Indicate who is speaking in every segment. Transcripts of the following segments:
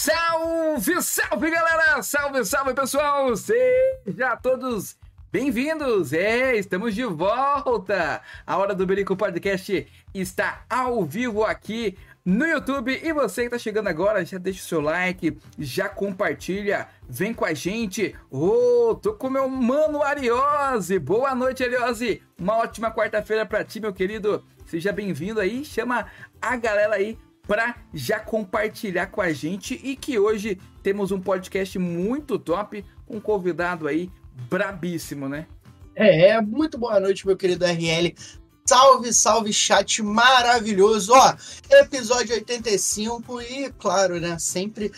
Speaker 1: Salve, salve galera! Salve, salve pessoal! Sejam todos bem-vindos! É, estamos de volta! A Hora do Berico Podcast está ao vivo aqui no YouTube. E você que está chegando agora, já deixa o seu like, já compartilha, vem com a gente. Ô, oh, tô com meu mano Ariose! Boa noite, Ariose! Uma ótima quarta-feira para ti, meu querido! Seja bem-vindo aí, chama a galera aí para já compartilhar com a gente e que hoje temos um podcast muito top, com um convidado aí brabíssimo, né?
Speaker 2: É, muito boa noite, meu querido RL. Salve, salve, chat maravilhoso. Ó, episódio 85 e, claro, né, sempre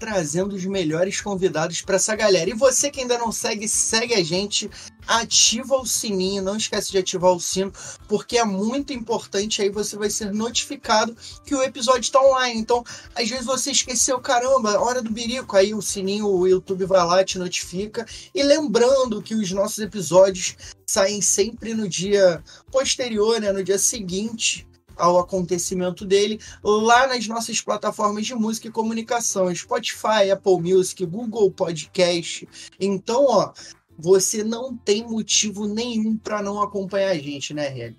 Speaker 2: trazendo os melhores convidados para essa galera. E você que ainda não segue, segue a gente, ativa o sininho, não esquece de ativar o sino, porque é muito importante aí você vai ser notificado que o episódio está online. Então, às vezes você esqueceu, caramba, hora do birico, aí o sininho, o YouTube vai lá te notifica. E lembrando que os nossos episódios saem sempre no dia posterior, né, no dia seguinte ao acontecimento dele lá nas nossas plataformas de música e comunicação, Spotify, Apple Music, Google Podcast. Então, ó, você não tem motivo nenhum para não acompanhar a gente, né, Hélio?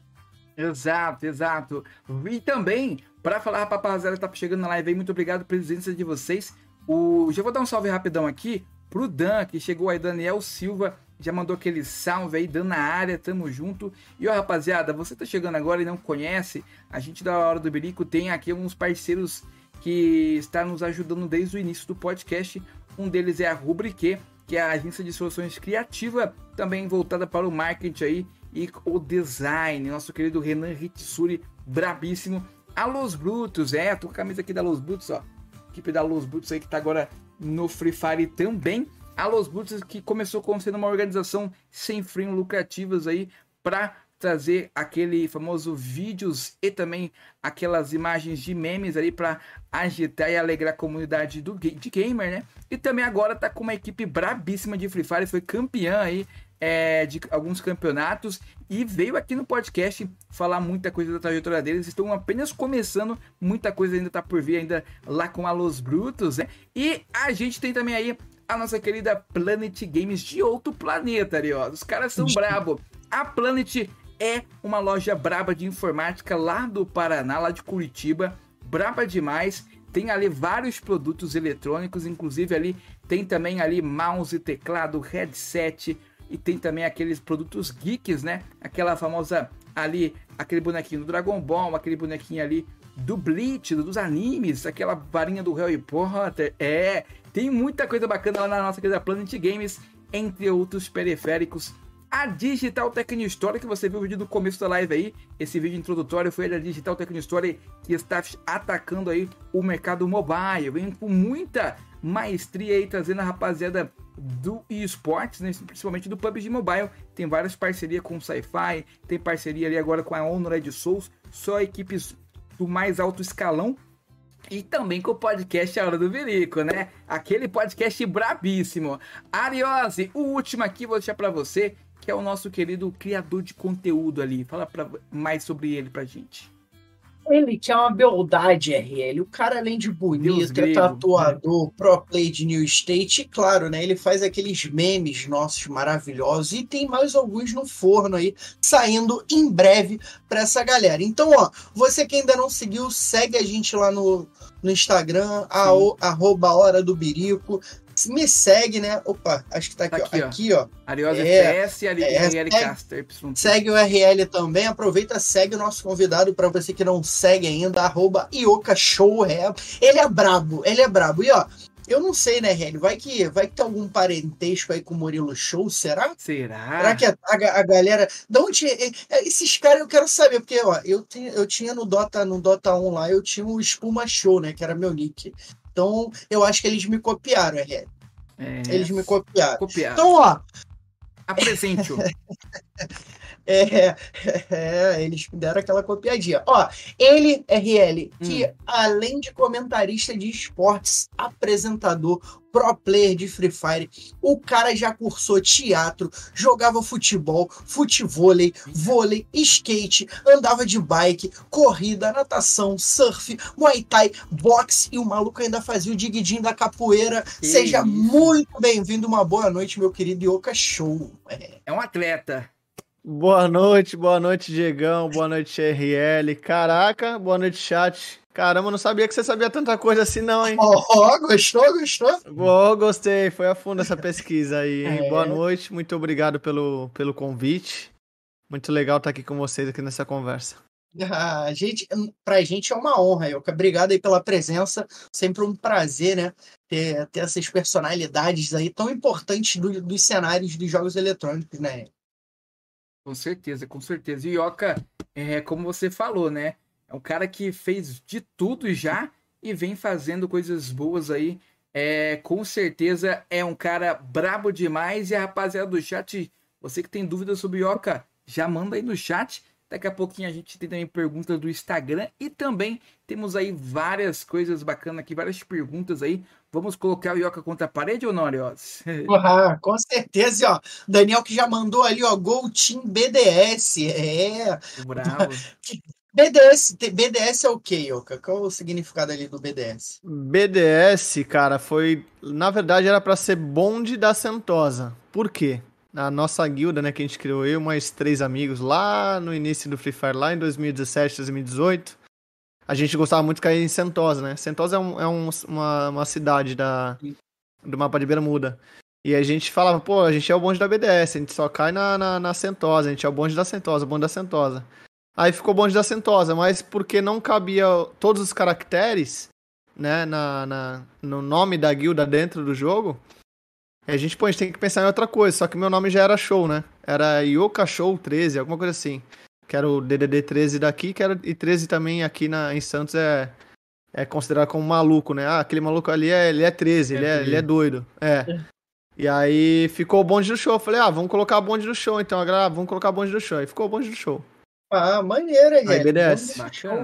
Speaker 1: Exato, exato. E também, para falar, rapaziada, tá chegando na live aí, muito obrigado pela presença de vocês. O... Já vou dar um salve rapidão aqui pro Dan, que chegou aí, Daniel Silva, já mandou aquele salve aí, dando na área, tamo junto. E ó, rapaziada, você tá chegando agora e não conhece, a gente da Hora do Berico tem aqui uns parceiros que está nos ajudando desde o início do podcast. Um deles é a Rubrique, que é a agência de soluções criativa, também voltada para o marketing aí e o design. Nosso querido Renan Ritsuri, brabíssimo. A Los Brutos, é, tô com a camisa aqui da Los Brutos, ó. Equipe da Los Brutos aí que tá agora no Free Fire também a Los Brutos que começou como sendo uma organização sem fim lucrativas aí para trazer aquele famoso vídeos e também aquelas imagens de memes ali para agitar e alegrar a comunidade do de gamer, né? E também agora tá com uma equipe brabíssima de Free Fire, foi campeã aí é, de alguns campeonatos e veio aqui no podcast falar muita coisa da trajetória deles. Estão apenas começando, muita coisa ainda tá por vir ainda lá com a Los Brutos, né? E a gente tem também aí a nossa querida Planet Games de outro planeta, ali, ó. Os caras são brabo. A Planet é uma loja braba de informática lá do Paraná, lá de Curitiba. Braba demais. Tem ali vários produtos eletrônicos, inclusive ali tem também ali mouse, teclado, headset e tem também aqueles produtos geeks, né? Aquela famosa ali, aquele bonequinho do Dragon Ball, aquele bonequinho ali do Bleach, dos animes, aquela varinha do Harry Potter. É, tem muita coisa bacana lá na nossa querida Planet Games, entre outros periféricos. A Digital Techno Story, que você viu o vídeo do começo da live aí, esse vídeo introdutório foi da Digital Techno Story, que está atacando aí o mercado mobile, vem com muita maestria aí, trazendo a rapaziada do esportes, né? principalmente do PUBG Mobile. Tem várias parcerias com o Sci-Fi, tem parceria ali agora com a Honored Souls, só equipes do mais alto escalão e também com o podcast A Hora do Verico, né? Aquele podcast brabíssimo. Ariose, o último aqui vou deixar para você, que é o nosso querido criador de conteúdo ali. Fala pra, mais sobre ele pra gente.
Speaker 2: Ele que é uma beldade, RL. O cara, além de bonito, é tatuador, né? pro play de New State, e claro, né? Ele faz aqueles memes nossos maravilhosos e tem mais alguns no forno aí, saindo em breve para essa galera. Então, ó, você que ainda não seguiu, segue a gente lá no, no Instagram, a, arroba Hora do Birico me segue, né? Opa, acho que tá aqui, tá aqui ó. Aqui, ó.
Speaker 1: Ariosa é, FS e RL
Speaker 2: Caster. Segue o RL também. Aproveita, segue o nosso convidado para você que não segue ainda, arroba Ioka Show Ele é brabo, ele é brabo. E ó, eu não sei, né, RL? Vai que, vai que tem algum parentesco aí com o Murilo Show, será?
Speaker 1: Será?
Speaker 2: Será que a, a, a galera. De onde. É, é, esses caras eu quero saber, porque, ó, eu, tinha, eu tinha no Dota, no Dota 1 lá, eu tinha o Espuma Show, né? Que era meu nick. Então, eu acho que eles me copiaram, RL. É, eles me copiaram.
Speaker 1: copiaram.
Speaker 2: Então, ó.
Speaker 1: Apresente-o.
Speaker 2: É, é, eles deram aquela copiadinha. Ó, ele, RL, que hum. além de comentarista de esportes, apresentador, pro player de Free Fire, o cara já cursou teatro, jogava futebol, futevôlei, vôlei, skate, andava de bike, corrida, natação, surf, muay thai, boxe e o maluco ainda fazia o digidinho da capoeira. Que Seja isso. muito bem-vindo, uma boa noite, meu querido Yoka Show.
Speaker 1: É. é um atleta.
Speaker 3: Boa noite, boa noite, Diegão, boa noite, RL. Caraca, boa noite, chat. Caramba, não sabia que você sabia tanta coisa assim, não, hein?
Speaker 2: Ó, oh, gostou, gostou?
Speaker 3: Boa, gostei, foi a fundo essa pesquisa aí. É. Boa noite, muito obrigado pelo, pelo convite. Muito legal estar aqui com vocês aqui nessa conversa.
Speaker 2: Ah, a gente, pra gente é uma honra, Yoka. Obrigado aí pela presença. Sempre um prazer, né? Ter, ter essas personalidades aí tão importantes do, dos cenários dos jogos eletrônicos, né?
Speaker 1: Com certeza, com certeza. Yoka, é, como você falou, né? É um cara que fez de tudo já e vem fazendo coisas boas aí. É, com certeza é um cara brabo demais. E a rapaziada do chat, você que tem dúvidas sobre Yoka, já manda aí no chat. Daqui a pouquinho a gente tem também perguntas do Instagram e também temos aí várias coisas bacanas aqui, várias perguntas aí. Vamos colocar o Ioca contra a parede ou não, Arios?
Speaker 2: Ah, com certeza, ó. Daniel que já mandou ali, ó, Gol Team BDS. É.
Speaker 1: Bravo.
Speaker 2: BDS, BDS é o que, Yoka? Qual o significado ali do BDS?
Speaker 3: BDS, cara, foi. Na verdade, era para ser bonde da Sentosa. Por quê? Na nossa guilda, né, que a gente criou, eu mais três amigos lá no início do Free Fire, lá em 2017, 2018 a gente gostava muito de cair em Sentosa, né? Sentosa é, um, é um, uma, uma cidade da, do mapa de Bermuda. E a gente falava, pô, a gente é o bonde da BDS, a gente só cai na, na, na Sentosa, a gente é o bonde da Sentosa, o bonde da Sentosa. Aí ficou bonde da Sentosa, mas porque não cabia todos os caracteres, né, na, na, no nome da guilda dentro do jogo, a gente, pô, a gente tem que pensar em outra coisa, só que meu nome já era show, né? Era Yoka Show 13, alguma coisa assim que era o DDD 13 daqui, que era, e 13 também aqui na, em Santos é, é considerado como maluco, né? Ah, aquele maluco ali é, ele é 13, é ele, é, ele é doido. É. é. E aí ficou o bonde do show. Eu falei, ah, vamos colocar o bonde do show então. Agora, ah, vamos colocar o bonde do show. Aí ficou o bonde do show.
Speaker 2: Ah, maneira,
Speaker 3: aí, BDS.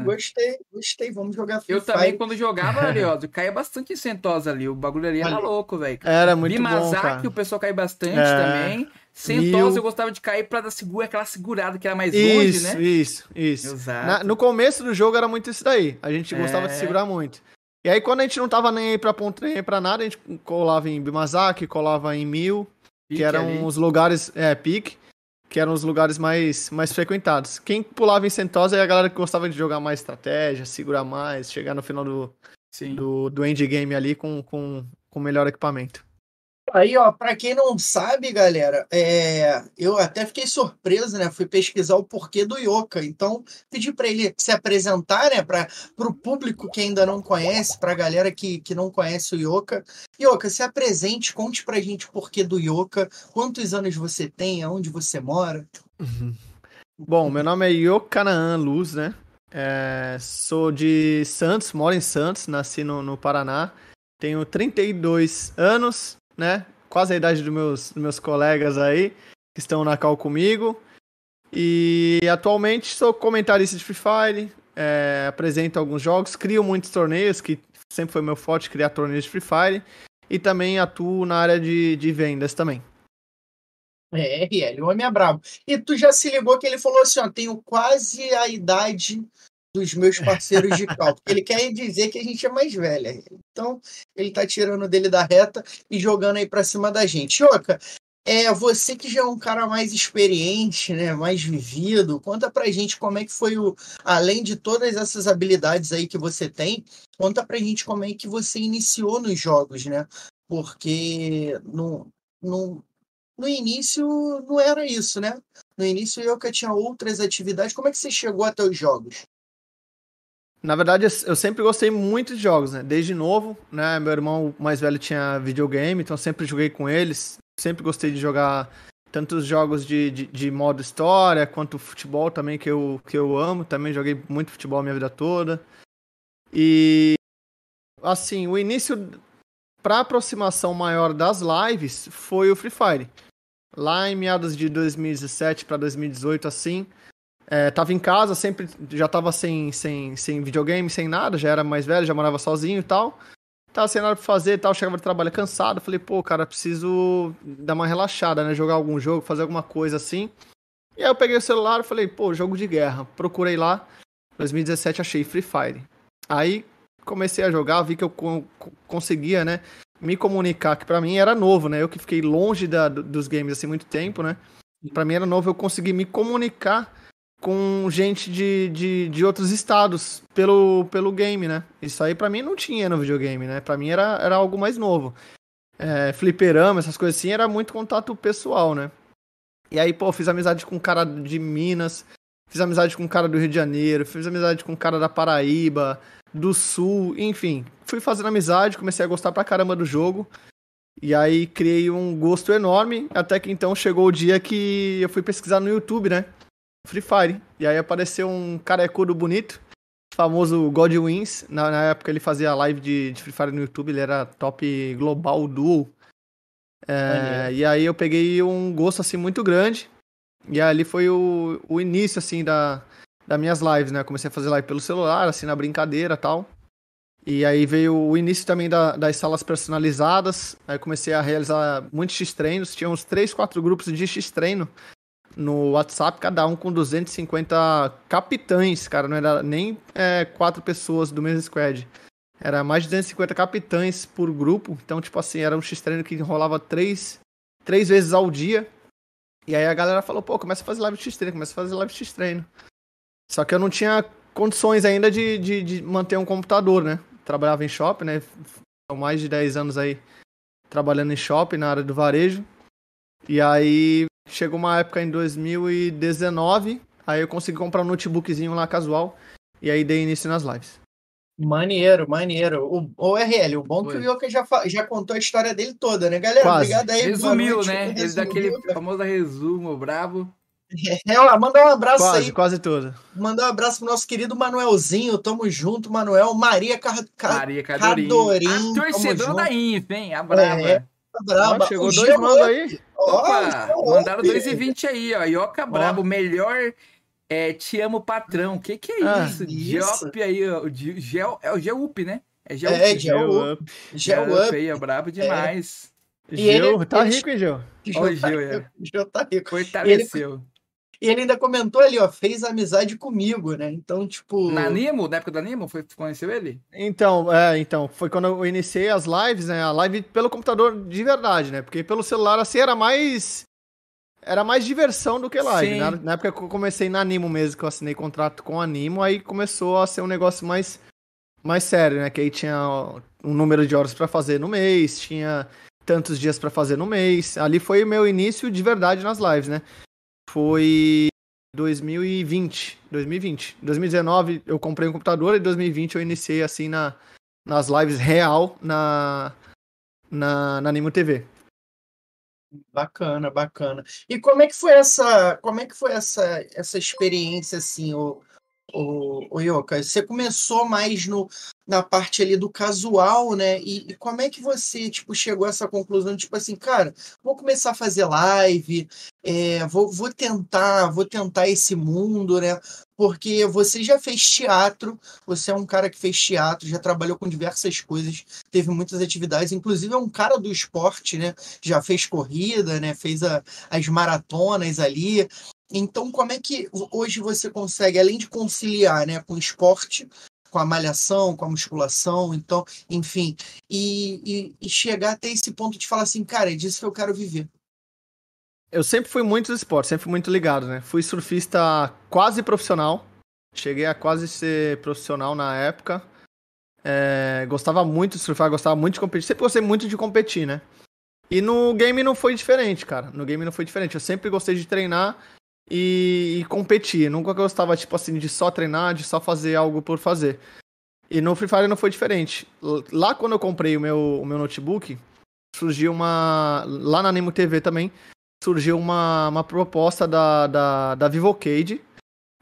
Speaker 2: Gostei, gostei. Vamos jogar
Speaker 1: Free Eu Fire. também, quando jogava, Arioso, caía bastante Sentosa ali. O bagulho ali era louco, velho.
Speaker 3: Era muito Limazaki,
Speaker 1: bom, o pessoal cai bastante é. também. Sentosa Mil... eu gostava de cair pra dar segura, aquela segurada que era mais isso, longe, né?
Speaker 3: Isso, isso, isso. no começo do jogo era muito isso daí. A gente gostava é. de segurar muito. E aí, quando a gente não tava nem aí pra ponto, nem aí pra nada, a gente colava em Bimazaki, colava em Mil, pique que eram ali. os lugares. É, pique que eram os lugares mais, mais frequentados. Quem pulava em Sentosa é a galera que gostava de jogar mais estratégia, segurar mais, chegar no final do, do, do endgame ali com, com, com melhor equipamento.
Speaker 2: Aí, ó, para quem não sabe, galera, é, eu até fiquei surpreso, né? Fui pesquisar o porquê do Yoka. Então, pedi para ele se apresentar, né? Para o público que ainda não conhece, para a galera que, que não conhece o Yoka. Yoka, se apresente, conte pra gente o porquê do Yoka, quantos anos você tem, aonde você mora.
Speaker 3: Uhum. Bom, meu nome é Yokanaan Luz, né? É, sou de Santos, moro em Santos, nasci no, no Paraná. Tenho 32 anos, né? Quase a idade dos meus, dos meus colegas aí, que estão na cal comigo. E atualmente sou comentarista de Free Fire, é, apresento alguns jogos, crio muitos torneios, que sempre foi meu forte criar torneios de Free Fire. E também atuo na área de, de vendas também.
Speaker 2: É, RL, o homem é brabo. E tu já se ligou que ele falou assim, ó, tenho quase a idade dos meus parceiros de cal. ele quer dizer que a gente é mais velha. Então, ele tá tirando dele da reta e jogando aí pra cima da gente. Oca, é você que já é um cara mais experiente, né, mais vivido. Conta pra gente como é que foi o além de todas essas habilidades aí que você tem, conta pra gente como é que você iniciou nos jogos, né? Porque no, no, no início não era isso, né? No início eu que tinha outras atividades. Como é que você chegou até os jogos?
Speaker 3: Na verdade, eu sempre gostei muito de jogos, né? Desde novo, né? Meu irmão mais velho tinha videogame, então sempre joguei com eles. Sempre gostei de jogar tanto os jogos de, de, de, modo história, quanto futebol também, que eu, que eu amo. Também joguei muito futebol a minha vida toda. E, assim, o início para aproximação maior das lives foi o Free Fire. lá em meados de 2017 para 2018, assim. É, tava em casa, sempre já tava sem, sem, sem videogame, sem nada, já era mais velho, já morava sozinho e tal. Tava sem nada pra fazer e tal, chegava de trabalho cansado. Falei, pô, cara, preciso dar uma relaxada, né? Jogar algum jogo, fazer alguma coisa assim. E aí eu peguei o celular e falei, pô, jogo de guerra. Procurei lá, 2017 achei Free Fire. Aí comecei a jogar, vi que eu conseguia, né? Me comunicar, que para mim era novo, né? Eu que fiquei longe da, dos games assim muito tempo, né? Para mim era novo, eu consegui me comunicar com gente de, de, de outros estados pelo, pelo game, né? Isso aí para mim não tinha no videogame, né? Para mim era, era algo mais novo. É, fliperama, essas coisas assim, era muito contato pessoal, né? E aí, pô, fiz amizade com um cara de Minas, fiz amizade com um cara do Rio de Janeiro, fiz amizade com um cara da Paraíba, do Sul, enfim. Fui fazendo amizade, comecei a gostar pra caramba do jogo. E aí criei um gosto enorme, até que então chegou o dia que eu fui pesquisar no YouTube, né? Free Fire. E aí apareceu um carecudo bonito, famoso God Wins. Na, na, época ele fazia live de, de, Free Fire no YouTube, ele era top global duo. É, e aí eu peguei um gosto assim muito grande. E ali foi o, o início assim da, das minhas lives, né? Eu comecei a fazer live pelo celular, assim, na brincadeira e tal. E aí veio o início também da, das salas personalizadas. Aí comecei a realizar muitos X-treinos. Tinha uns 3, 4 grupos de X-treino no WhatsApp, cada um com 250 capitães, cara. Não era nem é, quatro pessoas do mesmo squad. Era mais de 250 capitães por grupo. Então, tipo assim, era um X-treino que rolava três, três vezes ao dia. E aí a galera falou, pô, começa a fazer live X-treino, começa a fazer live X-treino. Só que eu não tinha condições ainda de, de, de, manter um computador, né? Trabalhava em shopping, né? São mais de 10 anos aí trabalhando em shopping, na área do varejo. E aí chegou uma época em 2019, aí eu consegui comprar um notebookzinho lá casual. E aí dei início nas lives.
Speaker 2: Maneiro, maneiro. O, o RL, o bom Foi. que o Yoka já, já contou a história dele toda, né, galera?
Speaker 1: Quase. Obrigado aí. Resumiu, né? Ele daquele famoso resumo bravo.
Speaker 2: É, ó, manda um abraço
Speaker 3: quase,
Speaker 2: aí.
Speaker 3: Quase tudo.
Speaker 2: Mandar um abraço pro nosso querido Manuelzinho. Tamo junto, Manuel. Maria, Car Car
Speaker 1: Maria Cadorim. Cadorim. A torcedor da INF, hein? A brava. É,
Speaker 2: a braba.
Speaker 3: Ó, chegou o dois mandos aí.
Speaker 1: Opa, oh, mandaram 2,20 aí, ó. Ioca Brabo, melhor é, Te Amo Patrão. O que que é ah, isso? Geop aí, ó. Gel, é o Geup, né?
Speaker 2: É Geup. É, Geup.
Speaker 1: Geup aí, ó. Brabo demais.
Speaker 3: É. Gil, tá rico, hein, Gil?
Speaker 2: Gil,
Speaker 1: o Gil, é.
Speaker 2: Gil tá rico.
Speaker 1: Fortaleceu.
Speaker 2: E ele ainda comentou ali, ó, fez amizade comigo, né? Então, tipo.
Speaker 1: Na Nimo, na época da Nimo, foi, conheceu ele?
Speaker 3: Então, é, então, foi quando eu iniciei as lives, né? A live pelo computador de verdade, né? Porque pelo celular, assim, era mais. Era mais diversão do que live. Na, na, época que eu comecei na Nimo mesmo, que eu assinei contrato com a Nimo, aí começou a ser um negócio mais, mais sério, né? Que aí tinha um número de horas para fazer no mês, tinha tantos dias para fazer no mês. Ali foi o meu início de verdade nas lives, né? Foi 2020. 2020. 2019 eu comprei um computador e 2020 eu iniciei assim na, nas lives real na, na, na Nimo TV.
Speaker 2: Bacana, bacana. E como é que foi essa, como é que foi essa, essa experiência assim, o, o, o Yoka? Você começou mais no, na parte ali do casual, né? E, e, como é que você, tipo, chegou a essa conclusão, tipo assim, cara, vou começar a fazer live, é, vou, vou tentar, vou tentar esse mundo, né? Porque você já fez teatro, você é um cara que fez teatro, já trabalhou com diversas coisas, teve muitas atividades, inclusive é um cara do esporte, né? Já fez corrida, né? Fez a, as maratonas ali. Então, como é que hoje você consegue, além de conciliar né, com o esporte, com a malhação, com a musculação, então, enfim, e, e, e, chegar até esse ponto de falar assim, cara, é disso que eu quero viver.
Speaker 3: Eu sempre fui muito do esporte, sempre fui muito ligado, né? Fui surfista quase profissional, cheguei a quase ser profissional na época. É, gostava muito de surfar, gostava muito de competir, sempre gostei muito de competir, né? E no game não foi diferente, cara. No game não foi diferente. Eu sempre gostei de treinar e, e competir. Nunca gostava, tipo assim, de só treinar, de só fazer algo por fazer. E no Free Fire não foi diferente. Lá quando eu comprei o meu, o meu notebook, surgiu uma. Lá na Nemo TV também, surgiu uma, uma proposta da, da, da Vivocade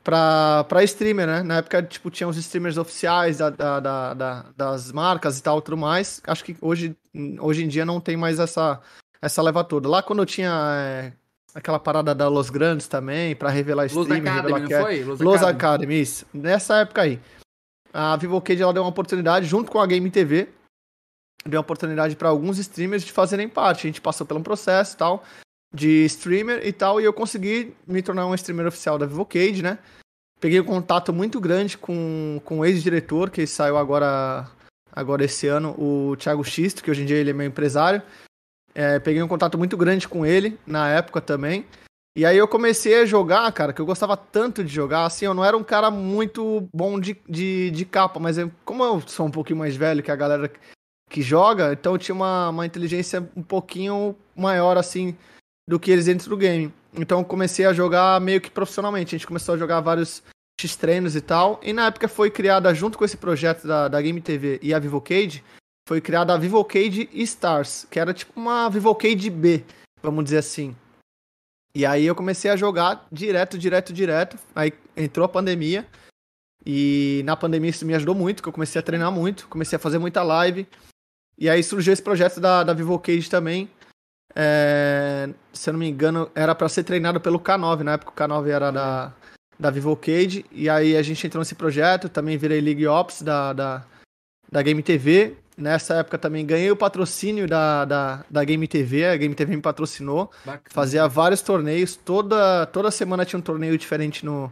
Speaker 3: pra, pra streamer, né? Na época, tipo, tinha os streamers oficiais da, da, da, da das marcas e tal, tudo mais. Acho que hoje, hoje em dia não tem mais essa, essa leva toda. Lá quando eu tinha é, aquela parada da Los Grandes também, pra revelar
Speaker 1: Los
Speaker 3: stream,
Speaker 1: Academy,
Speaker 3: revelar
Speaker 1: não foi? Los,
Speaker 3: Los
Speaker 1: Academy.
Speaker 3: Academy, isso. Nessa época aí. A Vivocade ela deu uma oportunidade, junto com a Game TV, deu uma oportunidade para alguns streamers de fazerem parte. A gente passou por um processo e tal, de streamer e tal, e eu consegui me tornar um streamer oficial da Vivocade, né? Peguei um contato muito grande com, com o ex-diretor, que saiu agora, agora esse ano, o Thiago Xisto, que hoje em dia ele é meu empresário. É, peguei um contato muito grande com ele, na época também. E aí eu comecei a jogar, cara, que eu gostava tanto de jogar, assim, eu não era um cara muito bom de, de, de capa, mas eu- como eu sou um pouquinho mais velho que a galera que joga, então eu tinha uma, uma inteligência um pouquinho maior, assim, do que eles dentro do game. Então eu comecei a jogar meio que profissionalmente, a gente começou a jogar vários X-treinos e tal, e na época foi criada, junto com esse projeto da, da Game TV e a Vivocade, foi criada a Vivocade Stars, que era tipo uma Vivocade B, vamos dizer assim. E aí eu comecei a jogar direto, direto, direto. Aí entrou a pandemia. E na pandemia isso me ajudou muito, que eu comecei a treinar muito, comecei a fazer muita live. E aí surgiu esse projeto da, da Vivocade também. É, se eu não me engano, era pra ser treinado pelo K9. Na época o K9 era da, da Vivocade. E aí a gente entrou nesse projeto. Também virei League Ops da, da, da Game TV. Nessa época também ganhei o patrocínio da, da, da Game TV. A Game TV me patrocinou.
Speaker 1: Bacana.
Speaker 3: Fazia vários torneios, toda, toda semana tinha um torneio diferente no,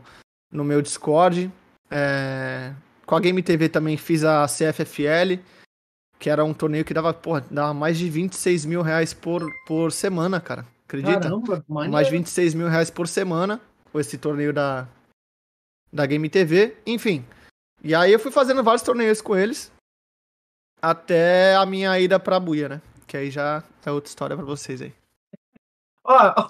Speaker 3: no meu Discord. É, com a Game TV também fiz a CFFL, que era um torneio que dava, porra, dava mais de 26 mil reais por, por semana, cara. Acredita?
Speaker 2: Caramba,
Speaker 3: mais de 26 mil reais por semana com esse torneio da, da Game TV. Enfim. E aí eu fui fazendo vários torneios com eles. Até a minha ida pra Buia, né? Que aí já é outra história pra vocês aí.
Speaker 2: Ó,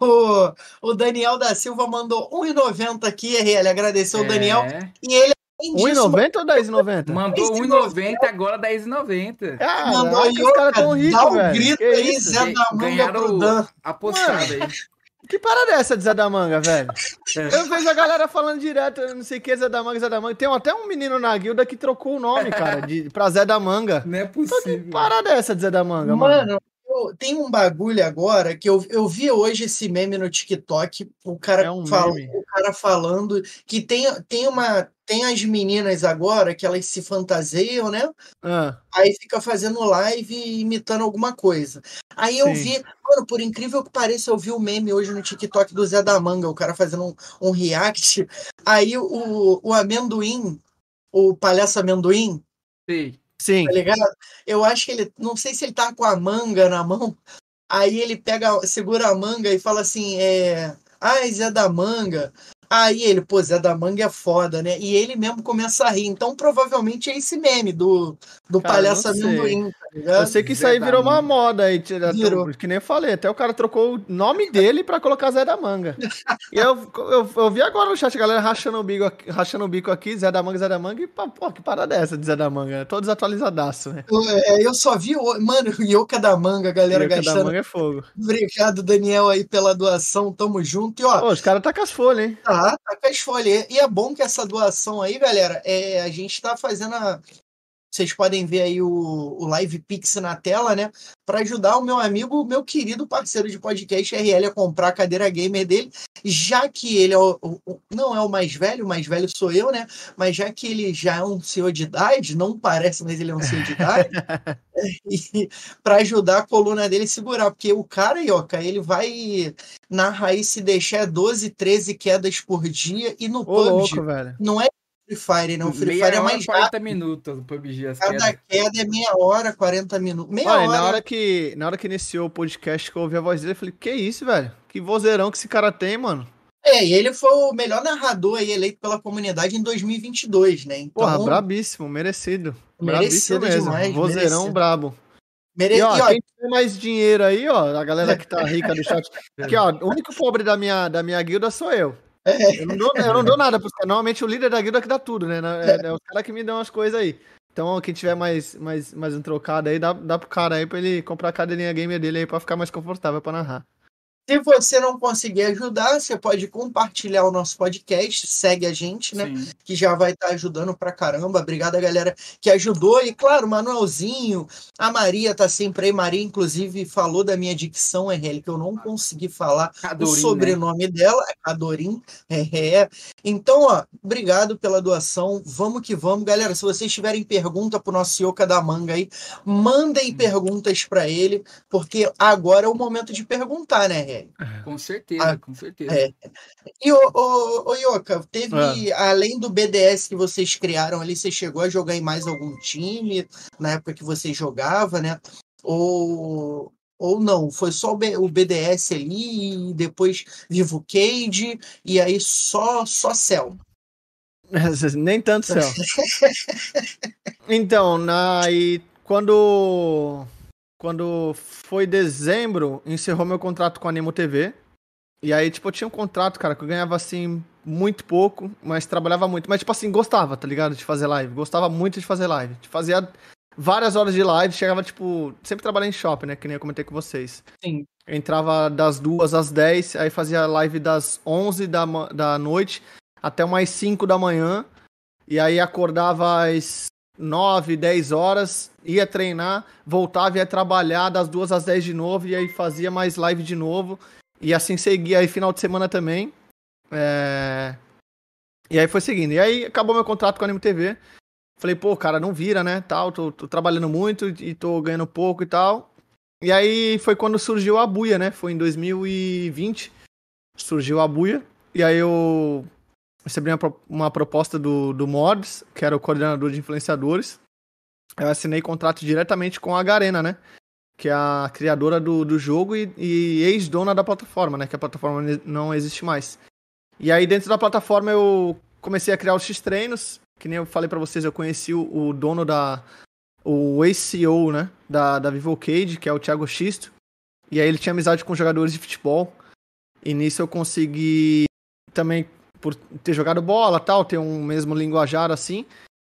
Speaker 2: o, o Daniel da Silva mandou 1,90 aqui, RL. Agradeceu o Daniel.
Speaker 1: É,
Speaker 2: E ele, além disso,
Speaker 3: 1,90 ou 10,90?
Speaker 1: mandou
Speaker 2: 10,90,
Speaker 1: 1,90, agora 10,90.
Speaker 2: mandou
Speaker 3: Caraca,
Speaker 2: aí,
Speaker 3: os caras tão
Speaker 2: dá
Speaker 3: ricos,
Speaker 2: um
Speaker 3: velho.
Speaker 2: grito
Speaker 3: Que
Speaker 2: aí,
Speaker 3: isso?
Speaker 2: Zé da Manga
Speaker 1: Ganharam
Speaker 2: pro Dan.
Speaker 1: apostado aí.
Speaker 3: Que parada é essa de Zé da Manga, velho?
Speaker 1: É.
Speaker 3: Eu vejo a galera falando direto, não sei o que, Zé da Manga, Zé da Manga. Tem até um menino na guilda que trocou o nome, cara, de, pra Zé da Manga.
Speaker 1: Não é
Speaker 3: Então, que
Speaker 1: possível.
Speaker 3: parada é essa de Zé da Manga, mano?
Speaker 2: Mano, tem um bagulho agora que eu, eu vi hoje esse meme no TikTok, o cara,
Speaker 3: É um
Speaker 2: fala- o cara falando que tem, tem uma tem as meninas agora que elas se fantasiam, né?
Speaker 3: Ah,
Speaker 2: Aí fica fazendo live e imitando alguma coisa. Aí eu
Speaker 3: Sim.
Speaker 2: vi, mano, por incrível que pareça, eu vi o meme hoje no TikTok do Zé da Manga, o cara fazendo um, um react. Aí o, o amendoim, o palhaço amendoim,
Speaker 1: Sei.
Speaker 3: Sim.
Speaker 2: tá ligado? Eu acho que ele, não sei se ele tá com a manga na mão. Aí ele pega, segura a manga e fala assim, é, ai, Zé da Manga. Aí ele, pô, Zé da Manga é foda, né? E ele mesmo começa a rir. Então provavelmente é esse meme do, do
Speaker 3: Cara,
Speaker 2: palhaço amendoim, tá ligado?
Speaker 3: Eu sei que isso aí
Speaker 1: da
Speaker 3: virou uma
Speaker 1: Manga.
Speaker 3: moda aí,
Speaker 2: Virou.
Speaker 3: que nem eu falei, até o cara trocou o nome dele pra colocar Zé da Manga. E eu, eu, eu vi agora no chat a galera rachando o bico, aqui- rachando o bico aqui, Zé da Manga, Zé da Manga, e pô, que parada é essa de Zé da Manga? Tô desatualizadaço, né?
Speaker 2: Eu, é, eu só vi, o- mano, o Yoka da Manga, a galera
Speaker 3: da
Speaker 2: gastando.
Speaker 3: Manga é fogo.
Speaker 2: Obrigado, Daniel, aí pela doação. Tamo junto. E ó,
Speaker 3: Pô, os caras tá com as folhas, hein?
Speaker 2: Tá, tá com as folhas. E é bom que essa doação aí, galera, é, a gente tá fazendo a. Vocês podem ver aí o, o Live Pix na tela, né? Para ajudar o meu amigo, meu querido parceiro de podcast RL a comprar a cadeira gamer dele, já que ele é o, o- não é o mais velho, o mais velho sou eu, né? Mas já que ele já é um senhor de idade, não parece, mas ele é um senhor de idade, para ajudar a coluna dele a segurar, porque o cara, Ioca, ele vai narrar aí se deixar 12, 13 quedas por dia e no
Speaker 3: Ô,
Speaker 2: PUBG
Speaker 3: louco,
Speaker 2: não é Free Fire, não. Free
Speaker 1: Meia
Speaker 2: Fire é
Speaker 1: hora,
Speaker 2: mais
Speaker 1: 40
Speaker 2: rápido.
Speaker 1: minutos do PUBG. As
Speaker 2: Cada
Speaker 1: quedas.
Speaker 2: queda é meia hora, 40 minutos. Meia
Speaker 3: Olha,
Speaker 2: hora.
Speaker 3: na hora, que, na hora que iniciou o podcast que eu ouvi a voz dele, eu falei, que isso, velho? Que vozeirão que esse cara tem, mano.
Speaker 2: É, e ele foi o melhor narrador aí eleito pela comunidade em 2022, né? Então,
Speaker 3: Porra, brabíssimo, merecido.
Speaker 2: Merecido
Speaker 3: Brabíssimo mesmo.
Speaker 2: demais,
Speaker 3: vozeirão
Speaker 2: merecido.
Speaker 3: brabo.
Speaker 2: mere...
Speaker 3: E ó,
Speaker 2: e, ó,
Speaker 3: quem tem mais dinheiro aí, ó, a galera que tá rica do chat. Aqui, ó, o único pobre da minha, da minha guilda sou eu. Eu não, dou, eu não dou nada caras. Normalmente o líder da guilda que dá tudo, né? É, é os caras que me dão as coisas aí. Então, quem tiver mais, mais, mais um trocado aí, dá, dá pro cara aí pra ele comprar a cadeirinha gamer dele aí pra ficar mais confortável pra narrar.
Speaker 2: Se você não conseguir ajudar, você pode compartilhar o nosso podcast, segue a gente, né?
Speaker 1: Sim.
Speaker 2: Que já vai estar ajudando pra caramba. Obrigado a galera que ajudou. E claro, Manuelzinho, a Maria tá sempre aí. Maria, inclusive, falou da minha dicção, RL, que eu não consegui falar
Speaker 1: Cadorim,
Speaker 2: o
Speaker 1: né?
Speaker 2: sobrenome dela, é Cadorim. É, é. Então, ó, obrigado pela doação. Vamos que vamos. Galera, se vocês tiverem pergunta pro nosso Yoka da Manga aí, mandem perguntas pra ele, porque agora é o momento de perguntar, né, RL?
Speaker 1: Com certeza,
Speaker 2: Ah,
Speaker 1: com certeza.
Speaker 2: é. E o, o, o Yoka, teve, além do BDS que vocês criaram ali, você chegou a jogar em mais algum time na época que você jogava, né? Ou, ou não? Foi só o, BDS ali e depois Vivo Cage e aí só só Cell.
Speaker 3: Nem tanto céu. Então, na, e quando, quando foi dezembro, encerrou meu contrato com a Animo TV. E aí, tipo, eu tinha um contrato, cara, que eu ganhava, assim, muito pouco, mas trabalhava muito. Mas, tipo assim, gostava, tá ligado? De fazer live. Gostava muito de fazer live. De fazia várias horas de live, chegava, tipo... Sempre trabalhei em shopping, né? Que nem eu comentei com vocês.
Speaker 2: Sim.
Speaker 3: Eu entrava das duas às 10, aí fazia live das 11 da, da noite até umas 5 da manhã. E aí acordava às 9, 10 horas, ia treinar, voltava, ia trabalhar das duas às 10 de novo, e aí fazia mais live de novo. E assim seguia aí final de semana também. É, E aí foi seguindo. E aí acabou meu contrato com a Anime TV. Falei, pô, cara, não vira, né? Tal, tô, tô trabalhando muito e tô ganhando pouco e tal. E aí foi quando surgiu a Buia, né? Foi em 2020. Surgiu a Buia. E aí eu recebi uma, uma proposta do, do Morbs, que era o coordenador de influenciadores. Eu assinei contrato diretamente com a Garena, né? Que é a criadora do, do jogo e, e ex-dona da plataforma, né? Que a plataforma não existe mais. E aí dentro da plataforma eu comecei a criar os X-treinos. Que nem eu falei pra vocês, eu conheci o, o dono da, o ex-CEO, né, da, da Vivo Cage, que é o Thiago Xisto. E aí ele tinha amizade com jogadores de futebol. E nisso eu consegui também, por ter jogado bola tal, ter um mesmo linguajar assim,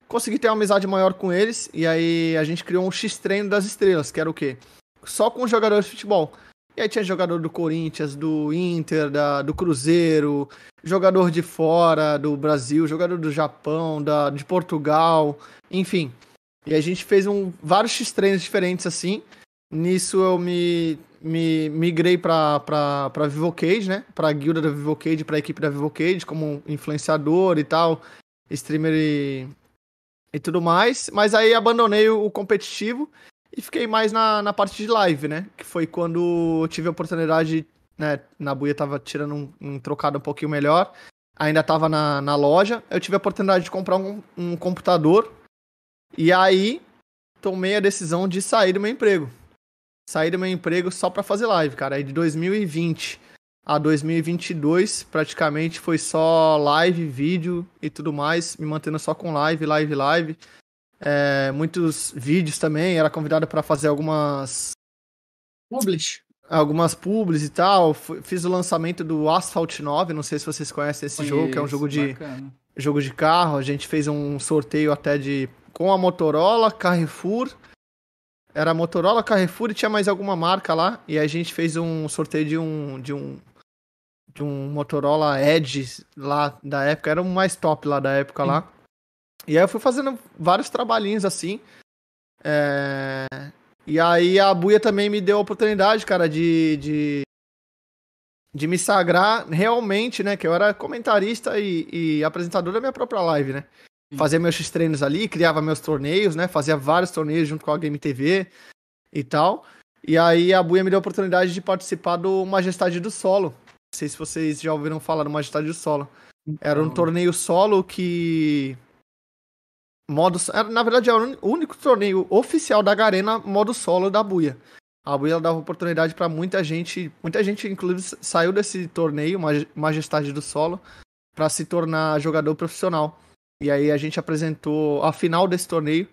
Speaker 3: consegui ter uma amizade maior com eles. E aí a gente criou um X-treino das estrelas, que era o quê? Só com jogadores de futebol. E aí tinha jogador do Corinthians, do Inter, da, do Cruzeiro, jogador de fora do Brasil, jogador do Japão, da, de Portugal, enfim. E a gente fez um, vários X-treinos diferentes assim. Nisso eu me, me migrei pra Vivocade, né? Pra guilda da Vivocade, pra equipe da Vivocade, como influenciador e tal, streamer e, e tudo mais. Mas aí abandonei o, o competitivo e fiquei mais na, na parte de live, né? Que foi quando eu tive a oportunidade, né? Na Buia tava tirando um, um trocado um pouquinho melhor. Ainda tava na, na loja. Eu tive a oportunidade de comprar um, um computador. E aí tomei a decisão de sair do meu emprego. Sair do meu emprego só pra fazer live, cara. Aí de 2020 a 2022, praticamente foi só live, vídeo e tudo mais, me mantendo só com live, live, live. É, muitos vídeos também, era convidado pra fazer algumas
Speaker 2: Publish.
Speaker 3: algumas publis e tal. Fiz o lançamento do Asphalt 9, não sei se vocês conhecem esse jogo, que é um jogo de
Speaker 1: Bacana.
Speaker 3: jogo de carro. A gente fez um sorteio até de com a Motorola, Carrefour. Era Motorola, Carrefour e tinha mais alguma marca lá. E a gente fez um sorteio de um de um de um Motorola Edge lá da época, era o mais top lá da época lá. E aí eu fui fazendo vários trabalhinhos assim. É, E aí a Buia também me deu a oportunidade, cara, de, de, de me sagrar realmente, né? Que eu era comentarista e, e apresentador da minha própria live, né? Fazia meus X-treinos ali, criava meus torneios, né? Fazia vários torneios junto com a Game TV e tal. E aí a Buia me deu a oportunidade de participar do Majestade do Solo. Não sei se vocês já ouviram falar do Majestade do Solo. Era um torneio solo que. Modo. era, Na verdade, é o único torneio oficial da Garena modo solo da Buia. A Buia dava oportunidade pra muita gente. Muita gente, inclusive, saiu desse torneio, Maj- Majestade do Solo, pra se tornar jogador profissional. E aí a gente apresentou a final desse torneio.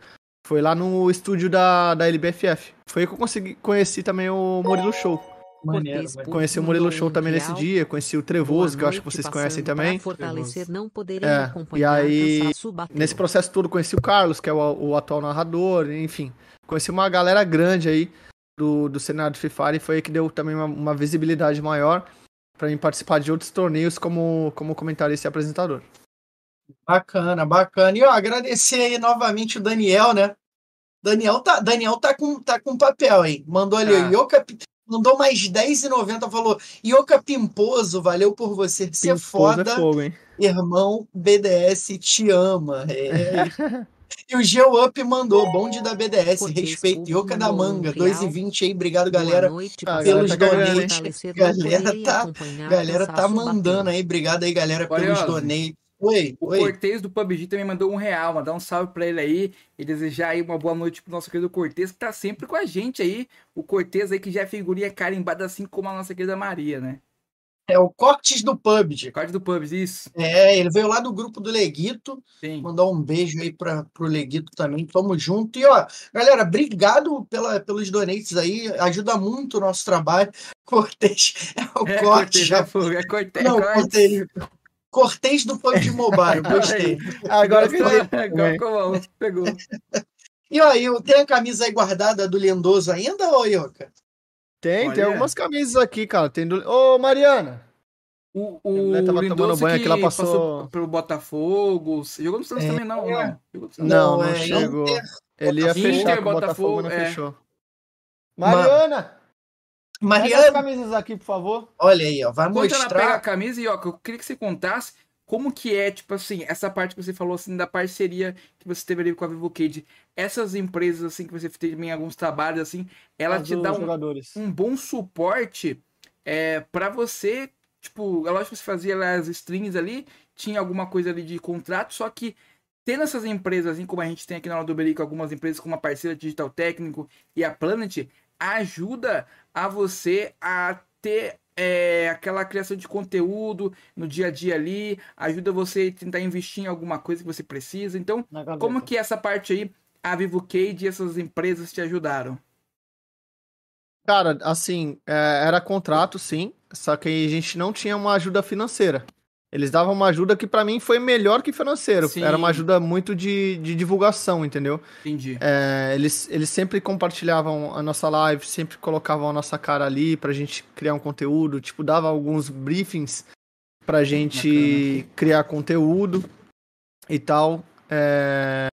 Speaker 3: Foi lá no estúdio da, da LBFF. Foi aí que eu consegui, conheci também o Murilo Show.
Speaker 2: Maneiro.
Speaker 3: Conheci o Murilo Show também nesse dia. Conheci o Trevoso, que eu acho que vocês conhecem também.
Speaker 4: fortalecer, não poderia
Speaker 3: É,
Speaker 4: acompanhar,
Speaker 3: e aí. Nesse processo todo, conheci o Carlos, que é o, o atual narrador, enfim. Conheci uma galera grande aí do, do cenário de Fire e foi aí que deu também uma, uma visibilidade maior para mim participar de outros torneios como, como comentarista e apresentador.
Speaker 2: Bacana, bacana. E ó, agradecer aí novamente o Daniel, né? Daniel tá, Daniel tá com tá com papel aí. Mandou ali,
Speaker 1: Tá.
Speaker 2: Ioca, mandou mais R$10,90, falou: Ioca Pimposo, valeu por você ser
Speaker 3: Pimposo
Speaker 2: foda.
Speaker 3: É fogo, hein?
Speaker 2: Irmão BDS te ama. É. E o Geoup mandou, bonde da BDS, respeito, Ioca da Manga,
Speaker 4: real.
Speaker 2: 2,20 aí, obrigado galera.
Speaker 4: Boa noite,
Speaker 3: Ah,
Speaker 2: pelos
Speaker 3: galera tá
Speaker 2: donates. Galera tá- Galera tá mandando aí, obrigado aí galera pelos donates. Oi,
Speaker 1: O
Speaker 2: oi.
Speaker 1: Cortez do PUBG também mandou um real, mandar um salve pra ele aí e desejar aí uma boa noite pro nosso querido Cortez, que tá sempre com a gente aí. O Cortez aí que já é figurinha carimbada, assim como a nossa querida Maria, né?
Speaker 2: É o Cortes do PUBG.
Speaker 1: Código do PUBG, isso.
Speaker 2: É, ele veio lá do grupo do Leguito.
Speaker 1: Sim.
Speaker 2: Mandar um beijo aí para pro Leguito também. Tamo junto. E ó, galera, obrigado pela, pelos donates aí. Ajuda muito o nosso trabalho. Cortez é o
Speaker 1: É
Speaker 2: corte
Speaker 1: Cortez,
Speaker 2: já.
Speaker 1: é é Cortez.
Speaker 2: Não.
Speaker 1: Cortez.
Speaker 2: Cortez do PUBG Mobile, gostei.
Speaker 3: Agora
Speaker 1: bom, pegou.
Speaker 2: E eu tenho a camisa aí guardada do Lendoso ainda, ô Ioca?
Speaker 3: Tem, tem
Speaker 1: Olha.
Speaker 3: algumas camisas aqui, cara. Tem do... Ô, Mariana!
Speaker 1: O, o
Speaker 3: mulher tava tomando
Speaker 1: Lindoso
Speaker 3: banho
Speaker 1: que
Speaker 3: aqui, ela passou-
Speaker 1: pelo Botafogo. Jogou no Santos
Speaker 2: É.
Speaker 1: também, não, não. Jogou no Santos.
Speaker 3: Não, não
Speaker 2: é
Speaker 3: chegou.
Speaker 2: Inter,
Speaker 3: Ele ia
Speaker 2: Botafogo.
Speaker 3: fechar
Speaker 1: Inter,
Speaker 3: com o Botafogo,
Speaker 1: Botafogo,
Speaker 3: não
Speaker 1: é.
Speaker 3: fechou. Mariana! Pega as
Speaker 2: Mariana,
Speaker 3: camisas aqui, por favor.
Speaker 2: olha aí, ó, vai
Speaker 1: Quando ela pega a
Speaker 2: mostrar.
Speaker 1: camisa, e ó, eu queria que você contasse como que é, tipo assim, essa parte que você falou, assim, da parceria que você teve ali com a Vivo Cage. Essas empresas, assim, que você teve em alguns trabalhos, assim, ela
Speaker 3: As
Speaker 1: te dá um, um bom suporte é, para você, tipo, é lógico que você fazia as strings ali, tinha alguma coisa ali de contrato, só que tendo essas empresas, assim como a gente tem aqui na hora do Berico, algumas empresas como a parceira Digital Técnico e a Planet, ajuda a você a ter é, aquela criação de conteúdo no dia a dia ali, ajuda você a tentar investir em alguma coisa que você precisa. Então, como que essa parte aí, a Vivo Cage e essas empresas te ajudaram?
Speaker 3: Cara, assim, é, era contrato, sim, só que a gente não tinha uma ajuda financeira. Eles davam uma ajuda que pra mim foi melhor que financeiro.
Speaker 1: Sim.
Speaker 3: Era uma ajuda muito de, de divulgação, entendeu?
Speaker 1: Entendi.
Speaker 3: É, eles, eles sempre compartilhavam a nossa live, sempre colocavam a nossa cara ali pra gente criar um conteúdo, tipo, dava alguns briefings pra gente criar conteúdo e tal. é.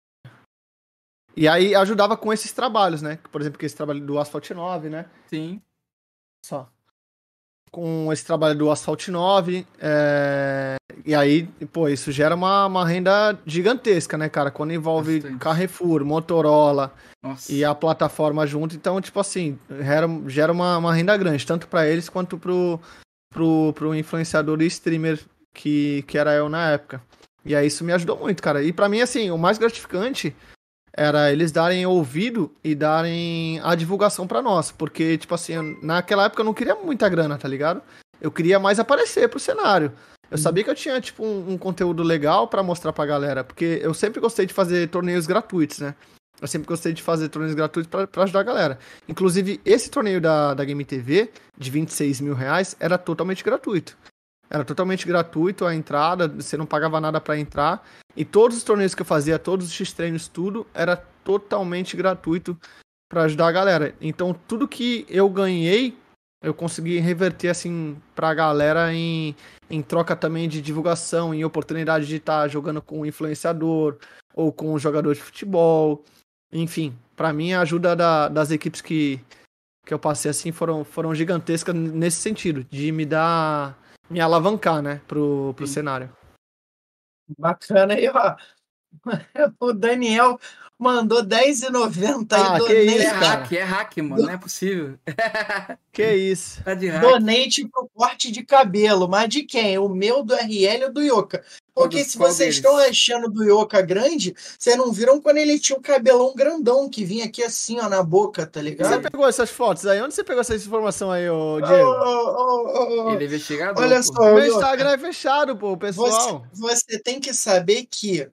Speaker 3: E aí ajudava com esses trabalhos, né? Por exemplo, que esse trabalho do Asphalt 9, né?
Speaker 1: Sim.
Speaker 3: Só. Com esse trabalho do Asphalt 9. é, E aí, pô, isso gera uma, uma renda gigantesca, né, cara? Quando envolve
Speaker 1: Bastante.
Speaker 3: Carrefour, Motorola
Speaker 1: Nossa.
Speaker 3: e a plataforma junto. Então, tipo assim, gera, gera uma, uma renda grande, tanto pra eles quanto pro, pro, pro influenciador e streamer que, que era eu na época. E aí isso me ajudou muito, cara. E pra mim, assim, o mais gratificante era eles darem ouvido e darem a divulgação pra nós. Porque, tipo assim, naquela época eu não queria muita grana, tá ligado? Eu queria mais aparecer pro cenário. Eu sabia que eu tinha, tipo, um, um conteúdo legal pra mostrar pra galera. Porque eu sempre gostei de fazer torneios gratuitos, né? Eu sempre gostei de fazer torneios gratuitos pra ajudar a galera. Inclusive, esse torneio da, da Game TV, de 26 mil reais, era totalmente gratuito. Era totalmente gratuito a entrada, você não pagava nada pra entrar. E todos os torneios que eu fazia, todos os X-treinos, tudo, era totalmente gratuito pra ajudar a galera. Então, tudo que eu ganhei, eu consegui reverter, assim, pra galera em, em troca também de divulgação, em oportunidade de estar jogando com um influenciador ou com um jogador de futebol. Enfim, pra mim a ajuda da- das equipes que, que eu passei assim foram, foram gigantescas nesse sentido, de me dar. Me alavancar, né, pro, pro
Speaker 1: Sim.
Speaker 3: cenário.
Speaker 2: Bacana aí, ó. O Daniel mandou R$10,90
Speaker 3: Ah,
Speaker 2: aí,
Speaker 3: que
Speaker 2: donate,
Speaker 1: É
Speaker 3: isso, cara.
Speaker 1: hack, é hack, mano. Não é possível.
Speaker 3: Que isso.
Speaker 1: Tá de hack.
Speaker 2: donate pro corte de cabelo. Mas de quem? O meu, do RL ou do Yoka? Porque
Speaker 1: Qual dos-
Speaker 2: se vocês estão achando do Yoka grande, vocês não viram quando ele tinha um cabelão grandão que vinha aqui assim, ó, na boca, tá
Speaker 3: Você
Speaker 2: ligado?
Speaker 3: pegou essas fotos aí? Onde você pegou essa informação aí, ô Diego?
Speaker 2: ô, ô, ô.
Speaker 1: Ele é investigador.
Speaker 2: Olha
Speaker 1: pô.
Speaker 2: só,
Speaker 3: Meu
Speaker 2: Yoka,
Speaker 3: Instagram é fechado, pô, pessoal.
Speaker 2: Você, você tem que saber que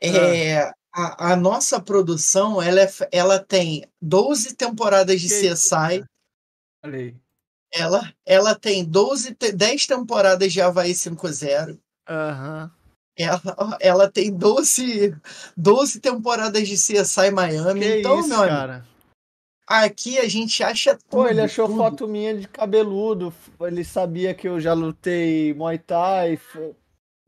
Speaker 2: é, a, a nossa produção ela, é ela tem 12 temporadas de CSI,
Speaker 1: Olha aí.
Speaker 2: ela, ela tem 12, te- 10 temporadas de Havaí 5.0,
Speaker 3: Aham.
Speaker 2: ela, ela tem 12, 12 temporadas de CSI Miami.
Speaker 3: Que
Speaker 2: então,
Speaker 3: isso,
Speaker 2: meu amigo,
Speaker 3: cara.
Speaker 2: Aqui a gente acha tudo.
Speaker 3: Pô, ele achou
Speaker 2: tudo.
Speaker 3: foto minha de cabeludo. Ele sabia que eu já lutei Muay Thai. fo-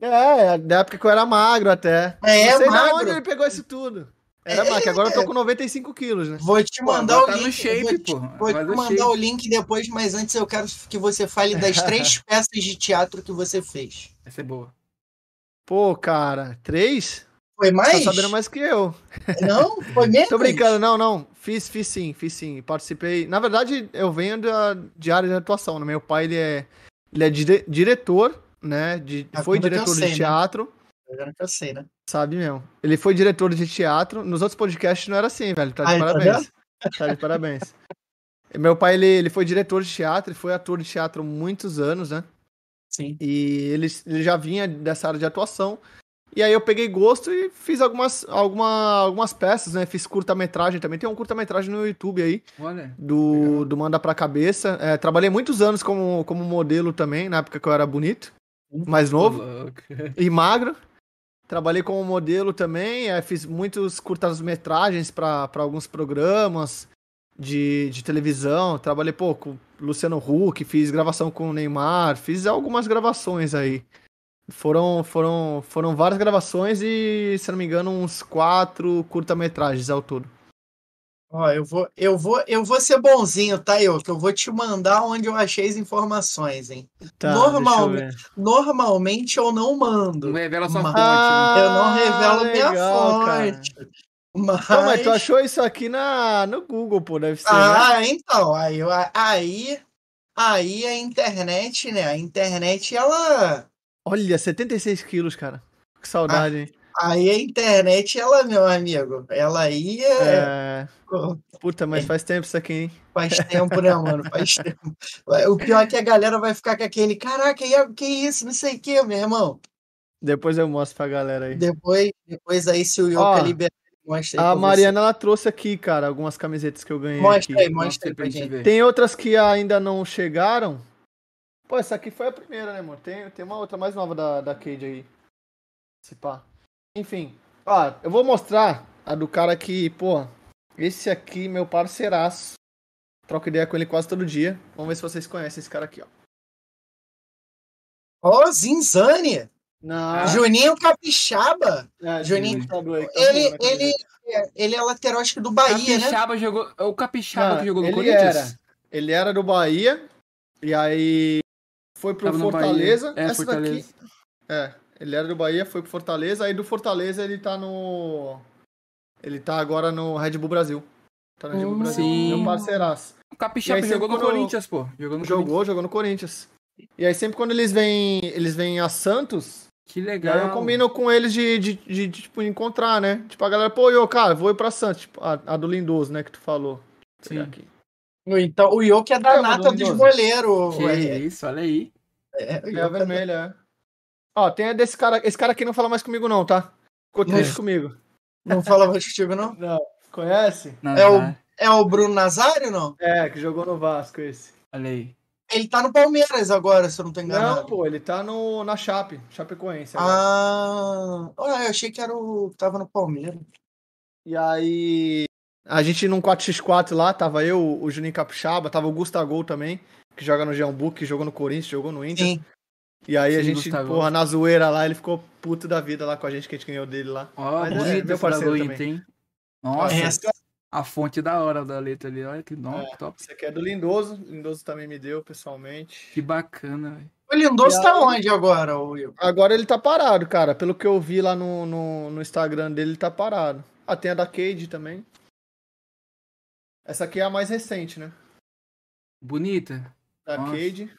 Speaker 3: É, da época que eu era magro até.
Speaker 2: É,
Speaker 3: Não sei
Speaker 2: magro.
Speaker 3: de onde ele pegou isso tudo. Era
Speaker 2: É,
Speaker 3: magro, agora eu tô com 95 quilos, né?
Speaker 2: Vou te
Speaker 1: Pô,
Speaker 2: mandar o
Speaker 1: tá
Speaker 2: link.
Speaker 1: no shape,
Speaker 2: vou te,
Speaker 1: pô.
Speaker 2: vou te mandar
Speaker 1: shape.
Speaker 2: o link depois, mas antes eu quero que você fale das três peças de teatro que você fez.
Speaker 1: Essa é boa.
Speaker 3: Pô, cara, três?
Speaker 2: Foi mais?
Speaker 3: Tá sabendo mais que eu.
Speaker 2: Não? Foi mesmo?
Speaker 3: Tô brincando, não, não. Fiz, fiz sim, fiz sim. Participei. Na verdade, eu venho da, de área de atuação. né? Meu pai, ele é, ele é dire- diretor, né? De,
Speaker 2: Ah,
Speaker 3: foi diretor
Speaker 2: sei,
Speaker 3: de
Speaker 2: né?
Speaker 3: teatro.
Speaker 2: Agora que eu sei, né?
Speaker 3: Sabe mesmo. Ele foi diretor de teatro. Nos outros podcasts não era assim, velho. Tá de
Speaker 2: Aí, tá
Speaker 3: parabéns. Tá, de parabéns. Meu pai, ele, ele foi diretor de teatro, ele foi ator de teatro há muitos anos, né?
Speaker 2: Sim.
Speaker 3: E ele, ele já vinha dessa área de atuação. E aí eu peguei gosto e fiz algumas, alguma, algumas peças, né? Fiz curta-metragem também. Tem um curta-metragem no YouTube aí,
Speaker 1: Olha.
Speaker 3: do, do Manda Pra Cabeça. É, trabalhei muitos anos como, como modelo também, na época que eu era bonito, mais novo e magro. Trabalhei como modelo também, é, fiz muitos curtas-metragens para alguns programas de, de televisão. Trabalhei, pô, com Luciano Huck, fiz gravação com o Neymar, fiz algumas gravações aí. Foram, foram, foram várias gravações e, se não me engano, uns quatro curta-metragens ao todo.
Speaker 2: Ó, eu vou, eu vou, eu vou ser bonzinho, tá, eu? Que eu vou te mandar onde eu achei as informações, hein?
Speaker 3: Tá,
Speaker 2: Normalmente-
Speaker 3: deixa eu ver.
Speaker 2: Normalmente eu não mando.
Speaker 1: Não revela sua
Speaker 2: Mas-
Speaker 1: fonte. né?
Speaker 2: Eu não revelo minha
Speaker 3: legal, cara.
Speaker 2: fonte. Mas...
Speaker 3: Pô, mas tu achou isso aqui na, no Google, pô, deve ser, né?
Speaker 2: Ah, então, aí, aí, aí a internet, né? A internet, ela.
Speaker 3: Olha, 76 quilos, cara. Que saudade, hein?
Speaker 2: Aí a internet, ela, meu amigo, ela ia.
Speaker 3: É... Puta, mas faz tempo isso aqui, hein?
Speaker 2: Faz tempo, né, mano? Faz tempo. O pior é que a galera vai ficar com aquele, caraca, e- que isso, não sei o que, meu irmão.
Speaker 3: Depois eu mostro pra galera aí.
Speaker 2: Depois, depois aí, se o
Speaker 3: Ó,
Speaker 2: Yoka liberar, mostra aí.
Speaker 3: A Mariana, ela trouxe aqui, cara, algumas camisetas que eu
Speaker 2: você.
Speaker 3: ganhei
Speaker 2: Mostra
Speaker 3: aqui.
Speaker 2: aí, mostra aí pra gente.
Speaker 1: ver.
Speaker 3: Tem outras que ainda não chegaram. Pô, essa aqui foi a primeira, né, mano? Tem, tem uma outra mais nova da, da Cade aí. Se pá. Enfim. Ó, eu vou mostrar a do cara que, pô, esse aqui, meu parceiraço. Troco ideia com ele quase todo dia. Vamos ver se vocês conhecem esse cara aqui, ó.
Speaker 2: Ó, Zinzane!
Speaker 3: Não.
Speaker 2: Juninho Capixaba!
Speaker 3: É,
Speaker 2: Juninho,
Speaker 3: aí, tá
Speaker 2: Ele,
Speaker 3: né,
Speaker 2: ele, ele é lateral, acho que do Bahia, né?
Speaker 1: Capixaba jogou. É o Capixaba
Speaker 3: Não,
Speaker 1: que jogou no
Speaker 3: ele
Speaker 1: Corinthians?
Speaker 3: era. Ele era do Bahia. E aí foi pro
Speaker 1: Tava
Speaker 3: Fortaleza.
Speaker 1: É,
Speaker 3: Essa
Speaker 1: Fortaleza.
Speaker 3: daqui. É, ele era do Bahia, foi pro Fortaleza. Aí do Fortaleza ele tá no. Ele tá agora no Red Bull Brasil. Tá no Red Bull
Speaker 2: Hum,
Speaker 3: Brasil.
Speaker 1: sim.
Speaker 3: Meu parceiraço.
Speaker 1: O Capixaba
Speaker 3: aí,
Speaker 1: jogou no Corinthians, pô. Jogou no Corinthians.
Speaker 3: Jogou, jogou no Corinthians. E aí sempre quando eles vêm. Eles vêm a Santos.
Speaker 1: Que legal.
Speaker 3: aí eu combino com eles de, de, de, de, tipo, encontrar, né? Tipo, a galera, pô, eu, cara, vou ir pra Santos. Tipo, a, a do Lindoso, né, que tu falou.
Speaker 1: Sim.
Speaker 3: aqui.
Speaker 2: Então, o Yoka é da
Speaker 3: É,
Speaker 2: nata dos goleiros.
Speaker 1: Que
Speaker 2: é,
Speaker 1: isso, olha aí.
Speaker 2: é, o
Speaker 3: É
Speaker 2: é
Speaker 3: vermelha, é. Ó, tem a desse cara. Esse cara aqui não fala mais comigo, não, tá? Ficou triste comigo.
Speaker 2: Não fala mais contigo, não?
Speaker 3: Não. Conhece?
Speaker 1: Não,
Speaker 2: É o-. É o Bruno Nazário, não?
Speaker 3: É, que jogou no Vasco esse.
Speaker 1: Olha aí.
Speaker 2: Ele tá no Palmeiras agora, se eu não tô
Speaker 3: Não,
Speaker 2: enganado.
Speaker 3: pô, ele tá no, na Chape, Chapecoense. agora.
Speaker 2: Ah, eu achei que era o que tava no Palmeiras.
Speaker 3: E aí. A gente num 4x4 lá, tava eu, o Juninho Capixaba, tava o Gustavo também, que joga no Jean que jogou no Corinthians, jogou no Inter.
Speaker 2: Sim.
Speaker 3: E aí a
Speaker 1: Sim,
Speaker 3: gente,
Speaker 1: Gustavo.
Speaker 3: porra, na zoeira lá, ele ficou puto da vida lá com a gente, que a gente ganhou dele lá.
Speaker 1: Ó,
Speaker 3: Mas é, meu parceiro também.
Speaker 1: hein? Nossa,
Speaker 2: Essa-
Speaker 1: a fonte da hora da letra ali. Olha que nome,
Speaker 3: É.
Speaker 1: top.
Speaker 3: Esse aqui é do Lindoso, Lindoso também me deu, pessoalmente.
Speaker 1: Que bacana, velho.
Speaker 2: O Lindoso tá onde agora, o Will?
Speaker 3: Agora ele tá parado, cara. Pelo que eu vi lá no, no, no Instagram dele, ele tá parado. Ah, tem a da Cade também. Essa aqui é a mais recente, né?
Speaker 1: Bonita.
Speaker 3: Da
Speaker 1: Nossa.
Speaker 3: Cade.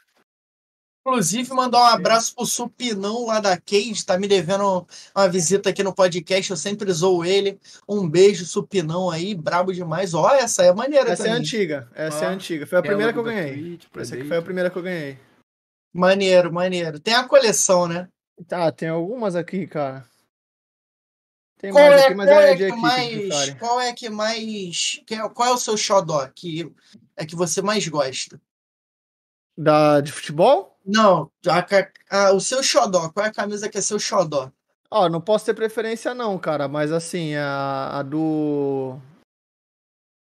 Speaker 2: Inclusive, mandar um abraço pro Supinão lá da Cage, tá me devendo uma visita aqui no podcast, eu sempre zoo ele. Um beijo, Supinão aí, brabo demais. Ó, essa é maneira
Speaker 3: Essa é
Speaker 2: também.
Speaker 3: antiga. Essa é
Speaker 1: Ó,
Speaker 3: antiga. Foi a primeira que eu ganhei.
Speaker 1: Pra
Speaker 3: Essa aqui foi a primeira que eu ganhei.
Speaker 2: Maneiro, maneiro. Tem a coleção, né?
Speaker 3: Tá, tem algumas aqui, cara. Tem
Speaker 2: Qual
Speaker 3: mais
Speaker 2: é,
Speaker 3: aqui, mas
Speaker 2: qual
Speaker 3: é
Speaker 2: é
Speaker 3: de
Speaker 2: que
Speaker 3: equipe
Speaker 2: mais. Qual é que mais. é- Qual é o seu xodó que é que você mais gosta?
Speaker 3: Da, de futebol?
Speaker 2: Não, a ca- a- o seu xodó. Qual é a camisa que é seu xodó?
Speaker 3: Ó, não posso ter preferência não, cara, mas assim, a, a do...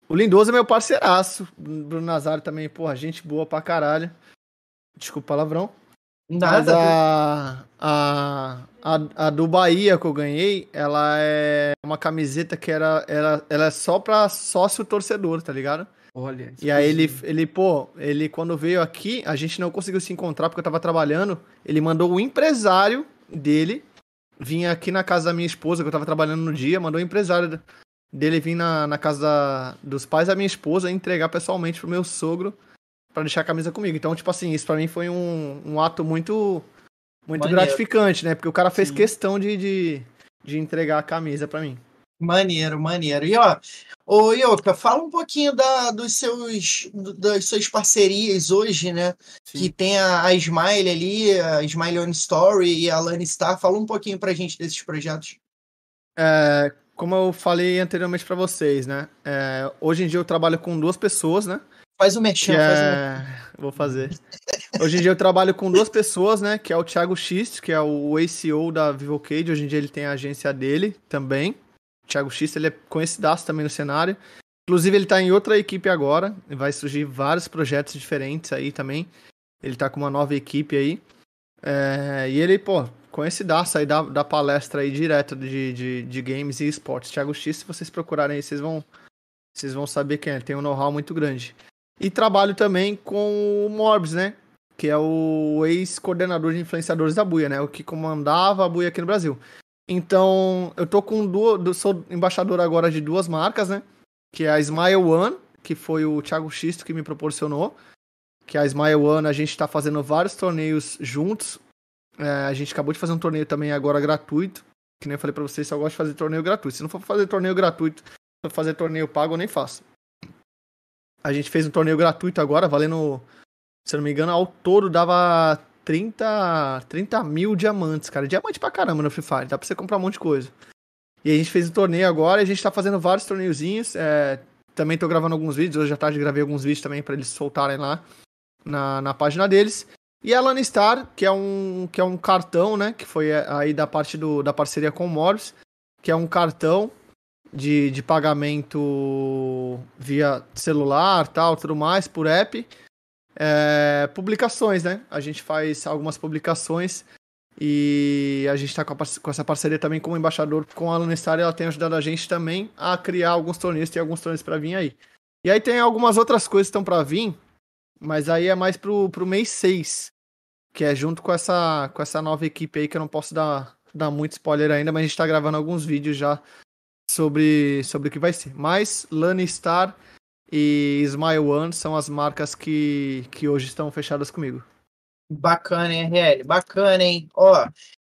Speaker 3: O Lindoso é meu parceiraço. Bruno Nazário também, porra, gente boa pra caralho. Desculpa o palavrão. Nada. Mas a, a, a, a, do Bahia que eu ganhei, ela é uma camiseta que era, era, ela é só pra sócio torcedor, tá ligado?
Speaker 1: Olha.
Speaker 3: E aí ele, ele, pô, ele quando veio aqui, a gente não conseguiu se encontrar porque eu tava trabalhando. Ele mandou o empresário dele vir aqui na casa da minha esposa, que eu tava trabalhando no dia, mandou o empresário dele vir na, na casa da, dos pais da minha esposa e entregar pessoalmente pro meu sogro para deixar a camisa comigo. Então, tipo assim, isso para mim foi um, um ato muito muito gratificante, né? Porque o cara fez Sim. questão de, de, de entregar a camisa para mim.
Speaker 2: Maneiro, maneiro. E ó, ô Ioka, fala um pouquinho da, dos seus, das suas parcerias hoje, né? Sim. Que tem a, a, Smile ali, a Smile On Story e a Lani Star. Fala um pouquinho pra gente desses projetos.
Speaker 3: É, como eu falei anteriormente para vocês, né? É, hoje em dia eu trabalho com duas pessoas, né?
Speaker 2: Faz o mexão, é... faz o
Speaker 3: mexão. Vou fazer. Hoje em dia eu trabalho com duas pessoas, né? Que é o Thiago X, que é o ACO da VivoCade. Hoje em dia ele tem a agência dele também. Thiago X, ele é conhecidaço também no cenário. Inclusive, ele tá em outra equipe agora. Vai surgir vários projetos diferentes aí também. Ele tá com uma nova equipe aí. É... E ele, pô, conhecidaço aí da, da palestra aí direto de, de, de games e esportes. Thiago X, se vocês procurarem aí, vocês vão, vocês vão saber quem é. Tem um know-how muito grande. E trabalho também com o Morbs, né? Que é o ex-coordenador de influenciadores da Buia, né? O que comandava a Buia aqui no Brasil. Então, eu tô com duas. Sou embaixador agora de duas marcas, né? Que é a Smile One, que foi o Thiago Xisto que me proporcionou. Que a Smile One, a gente tá fazendo vários torneios juntos. É, a gente acabou de fazer um torneio também agora gratuito. Que nem eu falei pra vocês, só gosto de fazer torneio gratuito. Se não for fazer torneio gratuito, se for fazer torneio pago, eu nem faço. A gente fez um torneio gratuito agora, valendo, se eu não me engano, ao todo dava 30, 30 mil diamantes, cara. Diamante pra caramba no Free Fire, dá pra você comprar um monte de coisa. E a gente fez um torneio agora a gente tá fazendo vários torneiozinhos. É, também tô gravando alguns vídeos, hoje à tarde gravei alguns vídeos também para eles soltarem lá na, na página deles. E a Lanistar, que é um que é um cartão, né, que foi aí da parte do, da parceria com o Morris, que é um cartão de, de pagamento via celular, tal, tudo mais, por app. É, publicações, né? A gente faz algumas publicações e a gente está com, com, essa parceria também como embaixador com a Lunestar ela tem ajudado a gente também a criar alguns torneios, tem alguns torneios para vir aí. E aí tem algumas outras coisas que estão para vir, mas aí é mais pro, pro mês 6, que é junto com essa, com essa nova equipe aí que eu não posso dar, dar muito spoiler ainda, mas a gente está gravando alguns vídeos já sobre, sobre o que vai ser. Mas Lannistar e Smile One são as marcas que, que hoje estão fechadas comigo.
Speaker 2: Bacana, hein, RL? Bacana, hein? Ó,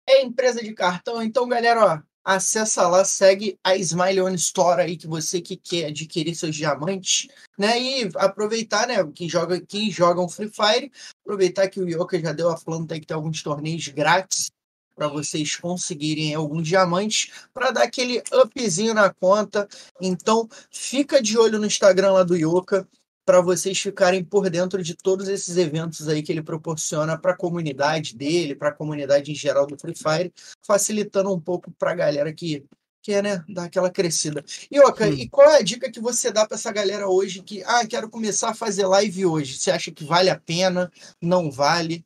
Speaker 2: é empresa de cartão, então, galera, ó, acessa lá, segue a Smile One Store aí, que você que quer adquirir seus diamantes, né? E aproveitar, né? Quem joga, quem joga um Free Fire, aproveitar que o Yoka já deu a planta aí que tem alguns torneios grátis para vocês conseguirem alguns diamantes para dar aquele upzinho na conta. Então, fica de olho no Instagram lá do Yoka para vocês ficarem por dentro de todos esses eventos aí que ele proporciona para a comunidade dele, para a comunidade em geral do Free Fire, facilitando um pouco para a galera que quer, né, dar aquela crescida. Yoka, hum. e qual é a dica que você dá para essa galera hoje que, ah, quero começar a fazer live hoje? Você acha que vale a pena? Não vale?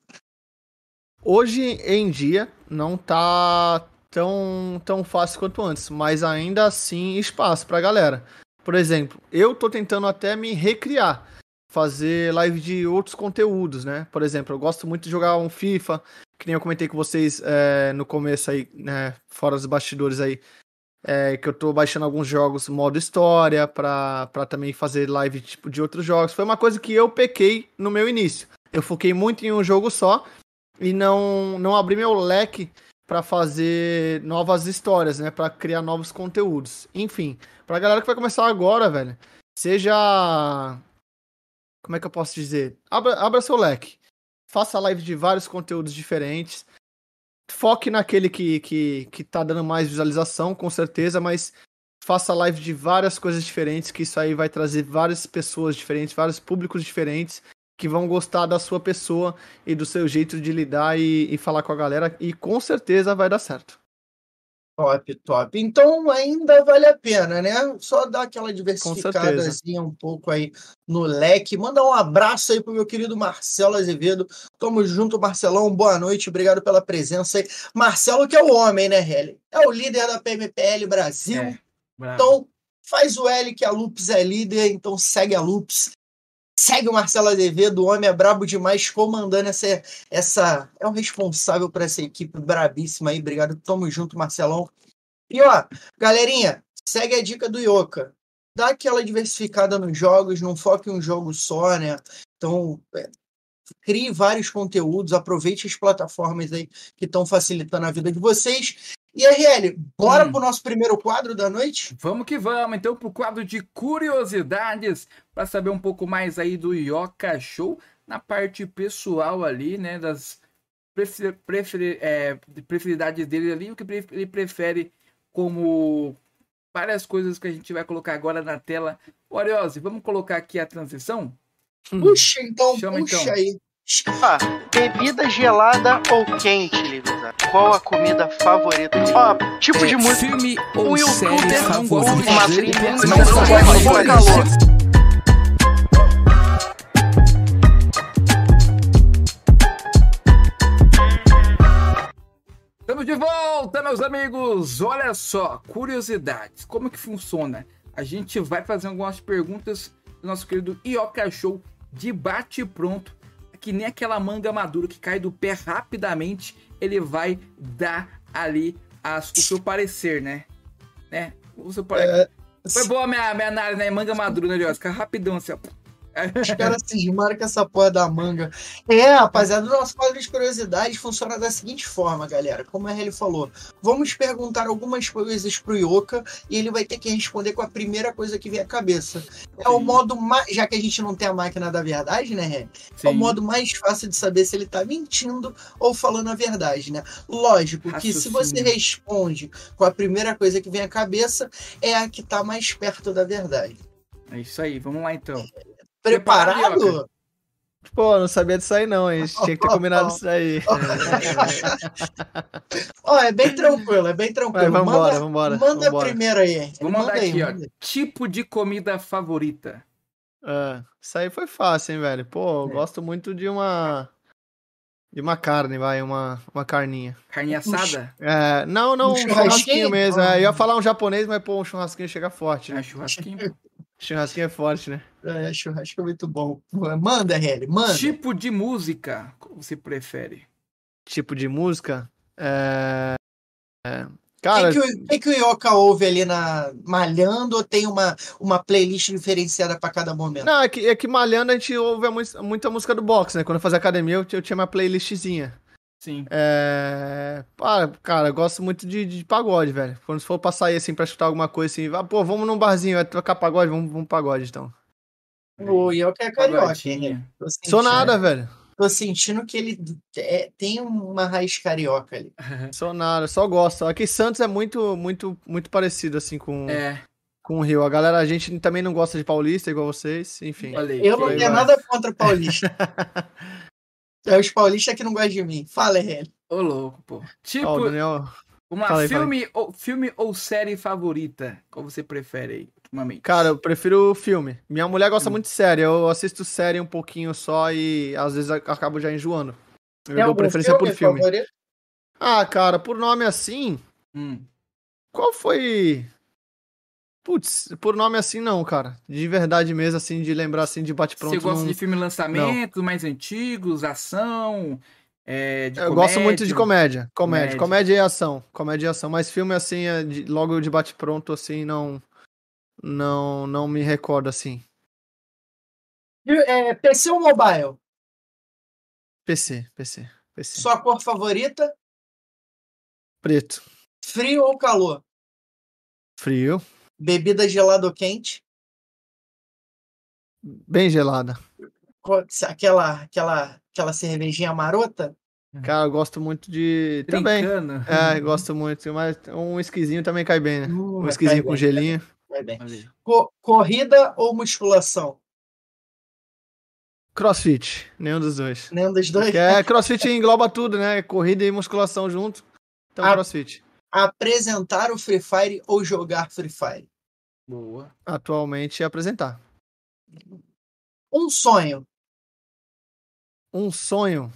Speaker 3: Hoje em dia não tá tão, tão fácil quanto antes, mas ainda assim espaço pra galera. Por exemplo, eu tô tentando até me recriar, fazer live de outros conteúdos, né? Por exemplo, eu gosto muito de jogar um FIFA, que nem eu comentei com vocês é, no começo aí, né? Fora dos bastidores aí, é, que eu tô baixando alguns jogos modo história pra, também fazer live tipo de outros jogos. Foi uma coisa que eu pequei no meu início. Eu foquei muito em um jogo só e não, não abrir meu leque para fazer novas histórias, né? Para criar novos conteúdos. Enfim, pra galera que vai começar agora, velho, seja. Como é que eu posso dizer? Abra, abra seu leque. Faça live de vários conteúdos diferentes. Foque naquele que, que, que tá dando mais visualização, com certeza, mas faça live de várias coisas diferentes, que isso aí vai trazer várias pessoas diferentes, vários públicos diferentes que vão gostar da sua pessoa e do seu jeito de lidar e, e falar com a galera, e com certeza vai dar certo.
Speaker 2: Top, top. Então ainda vale a pena, né? Só dar aquela diversificadazinha um pouco aí no leque. Manda um abraço aí pro meu querido Marcelo Azevedo. Tamo junto, Marcelão. Boa noite, obrigado pela presença aí. Marcelo, que é o homem, né, Heli? É o líder da PMPL Brasil. É, então, faz o L que a Lupes é líder, então segue a Lupes. Segue o Marcelo Azevedo, o homem é brabo demais, comandando essa. essa é o responsável por essa equipe brabíssima aí. Obrigado, tamo junto, Marcelão. E ó, galerinha, segue a dica do Yoka. Dá aquela diversificada nos jogos, não foque em um jogo só, né? Então, é, crie vários conteúdos, aproveite as plataformas aí que estão facilitando a vida de vocês. E RL, bora hum. pro nosso primeiro quadro da noite?
Speaker 1: Vamos que vamos, então, pro quadro de curiosidades, para saber um pouco mais aí do Yoka Show, na parte pessoal ali, né, das prefer, prefer, é, preferidades dele ali, o que ele prefere como várias coisas que a gente vai colocar agora na tela. Oriose, vamos colocar aqui a transição?
Speaker 2: Puxa, então, Chama, puxa então. aí.
Speaker 4: Ah, bebida gelada ou quente, Livisa? Qual a comida favorita? Ó, tipo é, de música.
Speaker 1: Filme ou um série favorita?
Speaker 4: Uma trilha, mas não gosta de calor.
Speaker 1: Estamos de volta, meus amigos! Olha só, curiosidades. Como que funciona? A gente vai fazer algumas perguntas do nosso querido Ioka Show de bate pronto que nem aquela manga madura que cai do pé rapidamente, ele vai dar ali as, o seu parecer, né? né? O seu parecer. É... Foi boa a minha, minha análise, né? Manga madura, né, Fica rapidão assim, ó.
Speaker 2: Os caras cismaram com essa porra da manga. É, rapaziada, o nosso quadro de curiosidades funciona da seguinte forma, galera. Como a Helly falou, vamos perguntar algumas coisas pro Yoka e ele vai ter que responder com a primeira coisa que vem à cabeça. É o modo mais. Já que a gente não tem a máquina da verdade, né, Helly? É o modo mais fácil de saber se ele tá mentindo ou falando a verdade, né? Lógico que se você responde com a primeira coisa que vem à cabeça, é a que tá mais perto da verdade.
Speaker 1: É isso aí, vamos lá então.
Speaker 2: Preparado?
Speaker 3: Pô, não sabia disso aí não, a gente tinha que ter combinado isso aí.
Speaker 2: Ó, é bem tranquilo, é bem tranquilo. Vai,
Speaker 3: vambora, manda, vambora.
Speaker 2: Manda
Speaker 3: vambora.
Speaker 2: primeiro aí.
Speaker 1: Vou mandar manda aqui, aí, ó. Tipo de comida favorita.
Speaker 3: É, isso aí foi fácil, hein, velho. Pô, eu é. gosto muito de uma... De uma carne, vai, uma, uma carninha.
Speaker 1: Carne assada?
Speaker 3: É, não, não, um, um churrasquinho mesmo. É, eu ia falar um japonês, mas pô, um churrasquinho chega forte.
Speaker 1: Né? É, churrasquinho.
Speaker 3: Churrasquinho é forte, né?
Speaker 2: É, churrasco é muito bom. Manda, Helly, manda.
Speaker 1: Tipo de música você prefere?
Speaker 3: Tipo de música? É...
Speaker 2: é... Cara... O que, que, que, que, o Yoka ouve ali na Malhando ou tem uma, uma playlist diferenciada para cada momento?
Speaker 3: Não, é que, é que Malhando a gente ouve muita música do box, né? Quando eu fazia academia eu, eu tinha uma playlistzinha.
Speaker 1: Sim.
Speaker 3: É. Ah, cara, eu gosto muito de, de pagode, velho. Quando for pra sair assim pra escutar alguma coisa assim, ah, pô, vamos num barzinho, vai tocar pagode, vamos, vamos pagode então.
Speaker 2: O eu que é carioca, né?
Speaker 3: Sou nada, velho.
Speaker 2: Tô sentindo que ele é, tem uma raiz carioca ali.
Speaker 3: Sou nada, só gosto. Aqui Santos é muito, muito, muito parecido assim com. É com o Rio. A galera, a gente também não gosta de paulista igual vocês, enfim.
Speaker 2: Eu não tenho nada contra paulista. É os paulistas que não gostam de mim. Fala, Hélio.
Speaker 1: Ô, louco, pô. Tipo, oh, Daniel... uma Fala filme, Ou, filme ou série favorita? Qual você prefere aí, ultimamente?
Speaker 3: Cara, eu prefiro filme. Minha mulher gosta hum. muito de série. Eu assisto série um pouquinho só e às vezes acabo já enjoando. Eu Tem dou preferência por filme. Favorito? Ah, cara, por nome assim. Hum. Qual foi Putz, por nome assim não, cara. De verdade mesmo, assim, de lembrar assim de bate-pronto. Você
Speaker 1: gosta
Speaker 3: não...
Speaker 1: de filme lançamento, não. mais antigos, ação? É,
Speaker 3: Eu gosto muito de comédia. Comédia. Comédia, comédia e ação. Comédia e ação. Mas filme assim, é de, logo de bate-pronto, assim, não. Não, não me recordo assim.
Speaker 2: É, PC ou mobile?
Speaker 3: PC, PC, PC.
Speaker 2: Sua cor favorita?
Speaker 3: Preto.
Speaker 2: Frio ou calor?
Speaker 3: Frio.
Speaker 2: Bebida gelada ou quente?
Speaker 3: Bem gelada.
Speaker 2: Aquela, aquela, aquela cervejinha marota?
Speaker 3: Cara, eu gosto muito de.
Speaker 1: Trincando.
Speaker 3: Também. É, gosto muito. Mas um esquisinho também cai bem, né? Uh, um esquisinho com bem, gelinho.
Speaker 2: Vai bem. Co corrida ou musculação?
Speaker 3: Crossfit. Nenhum dos dois.
Speaker 2: Nenhum dos dois?
Speaker 3: Porque é, crossfit engloba tudo, né? Corrida e musculação junto. Então, a, crossfit.
Speaker 2: Apresentar o Free Fire ou jogar Free Fire?
Speaker 1: Boa.
Speaker 3: Atualmente apresentar.
Speaker 2: Um sonho.
Speaker 3: Um sonho.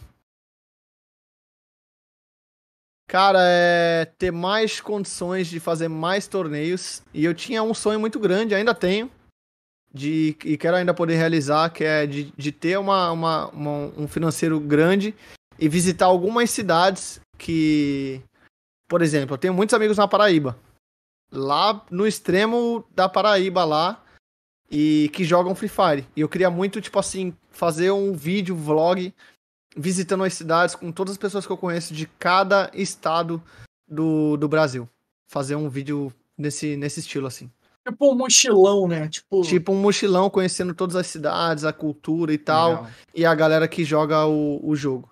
Speaker 3: Cara, é ter mais condições de fazer mais torneios. E eu tinha um sonho muito grande, ainda tenho. De, e quero ainda poder realizar, que é de, de ter uma, uma, uma, um financeiro grande e visitar algumas cidades que. Por exemplo, eu tenho muitos amigos na Paraíba. Lá no extremo da Paraíba lá. E que jogam Free Fire. E eu queria muito, tipo assim, fazer um vídeo, vlog visitando as cidades com todas as pessoas que eu conheço de cada estado do, do Brasil. Fazer um vídeo nesse, nesse estilo, assim.
Speaker 2: Tipo um mochilão, né? Tipo,
Speaker 3: Tipo um mochilão conhecendo todas as cidades, a cultura e tal. E a galera que joga o, o jogo.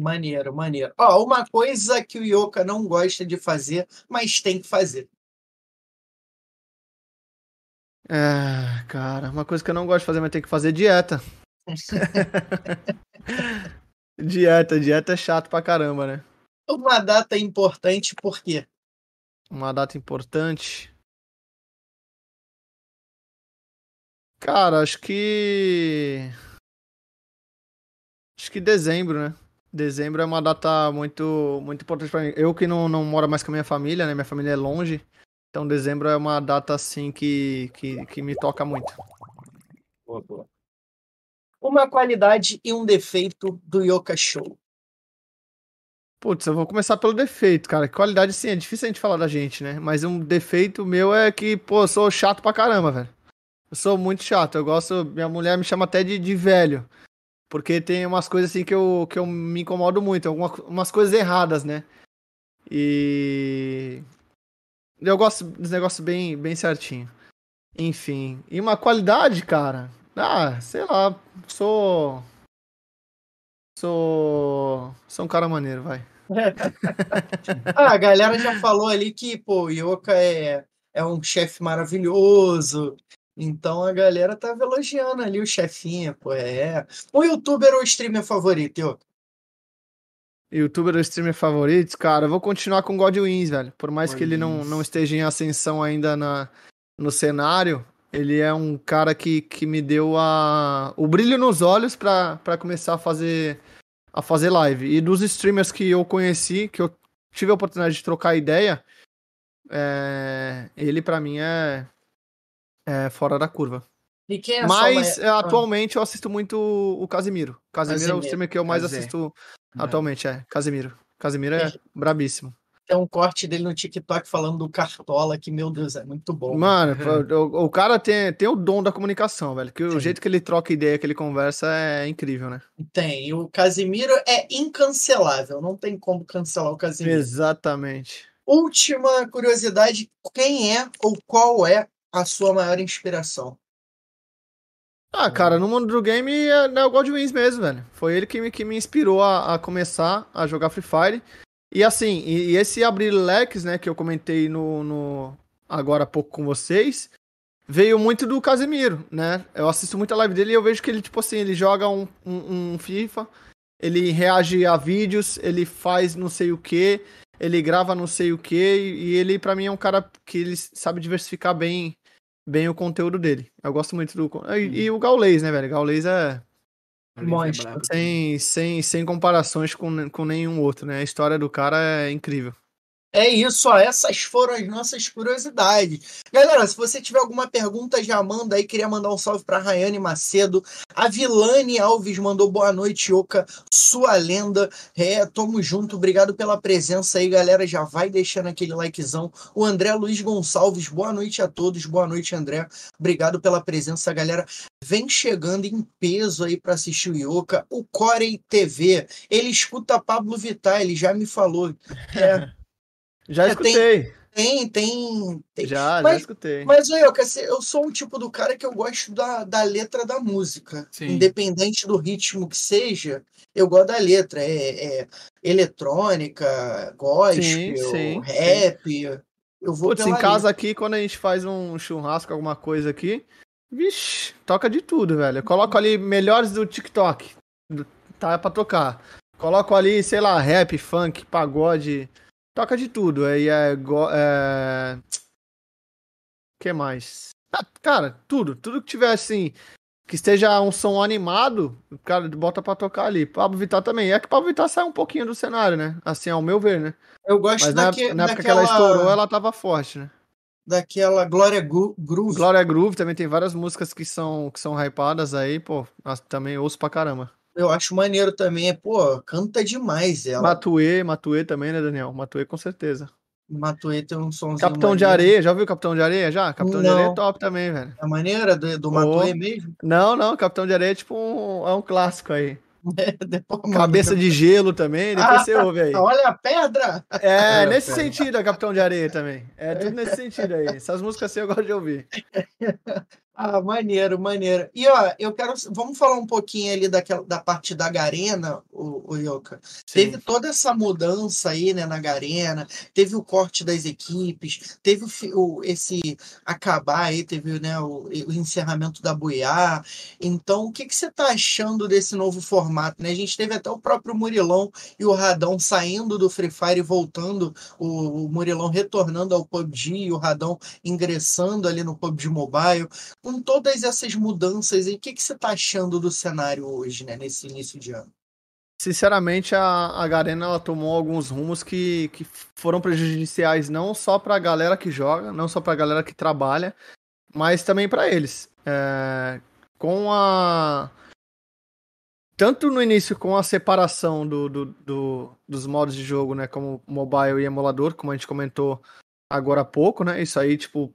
Speaker 2: Maneiro, maneiro. Ó, uma coisa que o Yoka não gosta de fazer, mas tem que fazer.
Speaker 3: É, cara, uma coisa que eu não gosto de fazer, mas tem que fazer dieta. dieta, dieta é chato pra caramba, né?
Speaker 2: Uma data importante, por quê?
Speaker 3: Uma data importante. Cara, acho que. Acho que dezembro, né? Dezembro é uma data muito, muito importante pra mim. Eu que não, não moro mais com a minha família, né? Minha família é longe. Então dezembro é uma data assim que, que, que me toca muito.
Speaker 2: Boa, boa. Uma qualidade e um defeito do Yoka Show.
Speaker 3: Putz, eu vou começar pelo defeito, cara. Qualidade, sim, é difícil a gente falar da gente, né? Mas um defeito meu é que, pô, eu sou chato pra caramba, velho. Eu sou muito chato. Eu gosto. Minha mulher me chama até de, de velho. Porque tem umas coisas assim que eu, que eu me incomodo muito. Algumas umas coisas erradas, né? E. Eu gosto dos negócios bem, bem certinho. Enfim. E uma qualidade, cara. Ah, sei lá. Sou. Sou. Sou um cara maneiro, vai.
Speaker 2: Ah, a galera já falou ali que, pô, o Yoka é, é um chefe maravilhoso. Então a galera tava elogiando ali o chefinho, pô, é. O youtuber ou streamer favorito, Yoka?
Speaker 3: Youtuber ou streamer favoritos, cara, eu vou continuar com Godwins, velho. Por mais que ele não,
Speaker 1: Godwins.
Speaker 3: não esteja em ascensão ainda na, no cenário, ele é um cara que, que me deu a, o brilho nos olhos pra, pra começar a fazer, a fazer live. E dos streamers que eu conheci, que eu tive a oportunidade de trocar ideia, é, ele pra mim é, é fora da curva.
Speaker 2: E quem é
Speaker 3: Mas
Speaker 2: sua
Speaker 3: é,
Speaker 2: ma-
Speaker 3: atualmente eu assisto muito o Casimiro. Casimiro é o
Speaker 2: Casimiro.
Speaker 3: streamer que eu mais
Speaker 1: Cazé.
Speaker 3: assisto
Speaker 1: É.
Speaker 3: atualmente, é. Casimiro. Casimiro é brabíssimo.
Speaker 2: Tem um corte dele no TikTok falando do Cartola, que, meu Deus, é muito bom.
Speaker 3: Mano, o, o cara tem, tem o dom da comunicação, velho. Que o jeito que ele troca ideia, que ele conversa é incrível, né?
Speaker 2: Tem. E o Casimiro é incancelável. Não tem como cancelar o Casimiro.
Speaker 3: Exatamente.
Speaker 2: Última curiosidade: quem é ou qual é a sua maior inspiração?
Speaker 3: Ah, cara, no mundo do game é, é o Godwins mesmo, velho. Foi ele que me, que me inspirou a, a começar a jogar Free Fire. E assim, e, e esse abrir leques, né, que eu comentei no, no agora há pouco com vocês, veio muito do Casemiro, né? Eu assisto muita live dele e eu vejo que ele, tipo assim, ele joga um, um, um FIFA, ele reage a vídeos, ele faz não sei o que, ele grava não sei o que, e ele, pra mim, é um cara que ele sabe diversificar bem bem o conteúdo dele. Eu gosto muito do. E, e o Gaulês, né, velho? Gaulês é
Speaker 2: Monstro.
Speaker 1: brabo.
Speaker 3: sem, sem, sem comparações com, com nenhum outro, né? A história do cara é incrível.
Speaker 2: É isso, ó. Essas foram as nossas curiosidades. Galera, se você tiver alguma pergunta, já manda aí. Queria mandar um salve pra Rayane Macedo. A Vilane Alves mandou boa noite, Oca. Sua lenda. É, tamo junto. Obrigado pela presença aí, galera. Já vai deixando aquele likezão. O André Luiz Gonçalves, boa noite a todos. Boa noite, André. Obrigado pela presença, galera. Vem chegando em peso aí pra assistir o Ioca. O Corey TV. Ele escuta Pablo Vittar, ele já me falou. É.
Speaker 3: Já
Speaker 2: É, tem-
Speaker 3: escutei.
Speaker 2: Tem, tem. tem.
Speaker 3: Já, já
Speaker 2: Mas-
Speaker 3: escutei.
Speaker 2: Mas eu, eu sou um tipo do cara que eu gosto da, da letra da música.
Speaker 1: Sim.
Speaker 2: Independente do ritmo que seja, eu gosto da letra. É, é eletrônica, gospel,
Speaker 3: Sim, sim,
Speaker 2: rap. Eu vou
Speaker 3: Putz, em casa aqui, quando a gente faz um churrasco, alguma coisa aqui, vixe, toca de tudo, velho. Eu coloco ali melhores do TikTok. Tá pra tocar. Coloco ali, sei lá, rap, funk, pagode. Toca de tudo. Aí é. go- é... que mais? Ah, cara, tudo. Tudo que tiver assim. Que esteja um som animado, o cara bota pra tocar ali. Pablo Vittar também. É que Pablo Vittar sai um pouquinho do cenário, né? Assim, ao meu ver, né?
Speaker 2: Eu gosto
Speaker 3: Mas na, época que
Speaker 2: daquela,
Speaker 3: ela estourou, ela tava forte, né?
Speaker 2: daquela Glória Groove.
Speaker 3: Glória Groove também tem várias músicas que são, que são hypadas aí, pô. Também ouço pra caramba.
Speaker 2: Eu acho maneiro também. Pô, canta demais ela.
Speaker 3: Matuê, Matuê também, né, Daniel? Matuê com certeza.
Speaker 2: Matuê tem um somzinho
Speaker 3: Capitão de
Speaker 2: maneiro.
Speaker 3: Areia, já ouviu Capitão de Areia? Já? Capitão de
Speaker 2: Não.
Speaker 3: Areia é top também, velho.
Speaker 2: É maneira do, do
Speaker 3: Ô.
Speaker 2: Matuê mesmo?
Speaker 3: Não, não, Capitão de Areia é tipo um, é um clássico aí.
Speaker 2: Depois manda.
Speaker 3: Cabeça de gelo também, depois
Speaker 2: Ah,
Speaker 3: você ouve aí.
Speaker 2: Olha a pedra!
Speaker 3: É,
Speaker 1: É,
Speaker 3: nesse
Speaker 1: pera.
Speaker 3: sentido, a Capitão de Areia também. É tudo nesse sentido aí. Essas músicas assim eu gosto de ouvir.
Speaker 2: Ah, maneiro, maneiro. E ó, eu quero. Vamos falar um pouquinho ali daquela, da parte da Garena, o, o Yoka. Teve toda essa mudança aí, né, na Garena, teve o corte das equipes, teve o, o- esse acabar aí, teve né, o, o encerramento da Buiá. Então, o que, que você tá achando desse novo formato? Né? A gente teve até o próprio Murilão e o Radão saindo do Free Fire e voltando, o, o Murilão retornando ao PUBG e o Radão ingressando ali no PUBG Mobile. Com todas essas mudanças, o que, que você tá achando do cenário hoje, né, nesse início de ano?
Speaker 3: Sinceramente, a, a Garena ela tomou alguns rumos que, que foram prejudiciais não só pra galera que joga, não só pra galera que trabalha, mas também pra eles. É, com a. Tanto no início com a separação do, do, do- dos modos de jogo, né? Como mobile e emulador, como a gente comentou agora há pouco, né? Isso aí, tipo,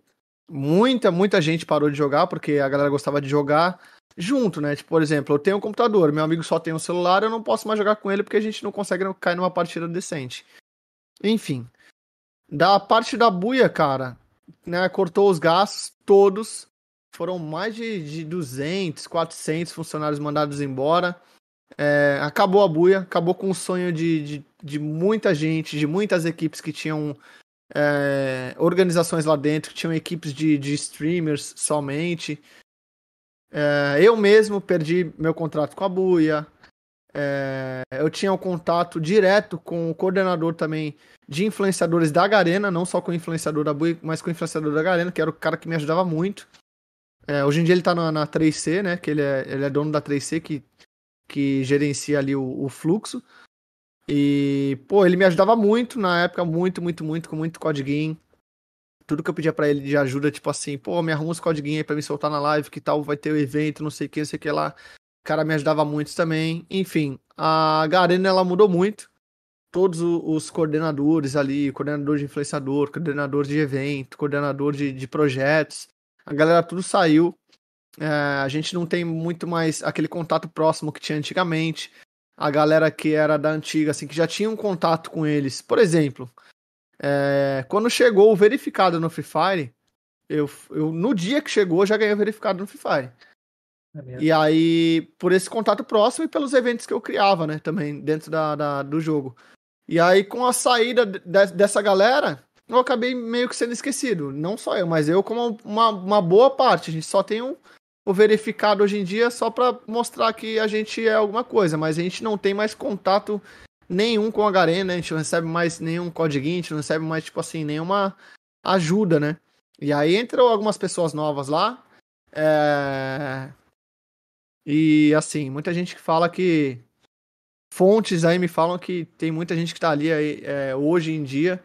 Speaker 3: muita, muita gente parou de jogar, porque a galera gostava de jogar junto, né? Tipo, por exemplo, eu tenho um computador, meu amigo só tem um celular, eu não posso mais jogar com ele porque a gente não consegue cair numa partida decente. Enfim. Da parte da buia, cara, né, cortou os gastos todos. Foram mais de, de 200, 400 funcionários mandados embora. É, acabou a buia, acabou com o sonho de, de, de muita gente, de muitas equipes que tinham é, organizações lá dentro, que tinham equipes de, de streamers somente. É, eu mesmo perdi meu contrato com a Buia. É, eu tinha um contato direto com o coordenador também de influenciadores da Garena, não só com o influenciador da Buia, mas com o influenciador da Garena, que era o cara que me ajudava muito. É, hoje em dia ele tá na, na 3C, né? Que ele é, ele é dono da 3C, que, que gerencia ali o, o fluxo. E, pô, ele me ajudava muito na época, muito, muito, muito, com muito codiguinho. Tudo que eu pedia pra ele de ajuda, tipo assim, pô, me arruma uns codiguinhos aí pra me soltar na live, que tal vai ter o evento, não sei o que, não sei o que lá. O cara me ajudava muito também. Enfim, a Garena ela mudou muito. Todos os coordenadores ali, coordenador de influenciador, coordenador de evento, coordenador de, de projetos, a galera tudo saiu. É, a gente não tem muito mais aquele contato próximo que tinha antigamente. A galera que era da antiga, assim, que já tinha um contato com eles. Por exemplo, é, quando chegou o verificado no Free Fire, eu, eu no dia que chegou eu já ganhei o verificado no Free Fire. E aí, por esse contato próximo e pelos eventos que eu criava, né, também, dentro da, da- do jogo. E aí, com a saída de- dessa galera, eu acabei meio que sendo esquecido. Não só eu, mas eu como uma, uma boa parte. A gente só tem um, o verificado hoje em dia só pra mostrar que a gente é alguma coisa, mas a gente não tem mais contato nenhum com a Garena, a gente não recebe mais nenhum codiguinho, a gente não recebe mais, tipo assim, nenhuma ajuda, né? E aí entram algumas pessoas novas lá, é... E assim, muita gente que fala que. Fontes aí me falam que tem muita gente que tá ali aí, é, hoje em dia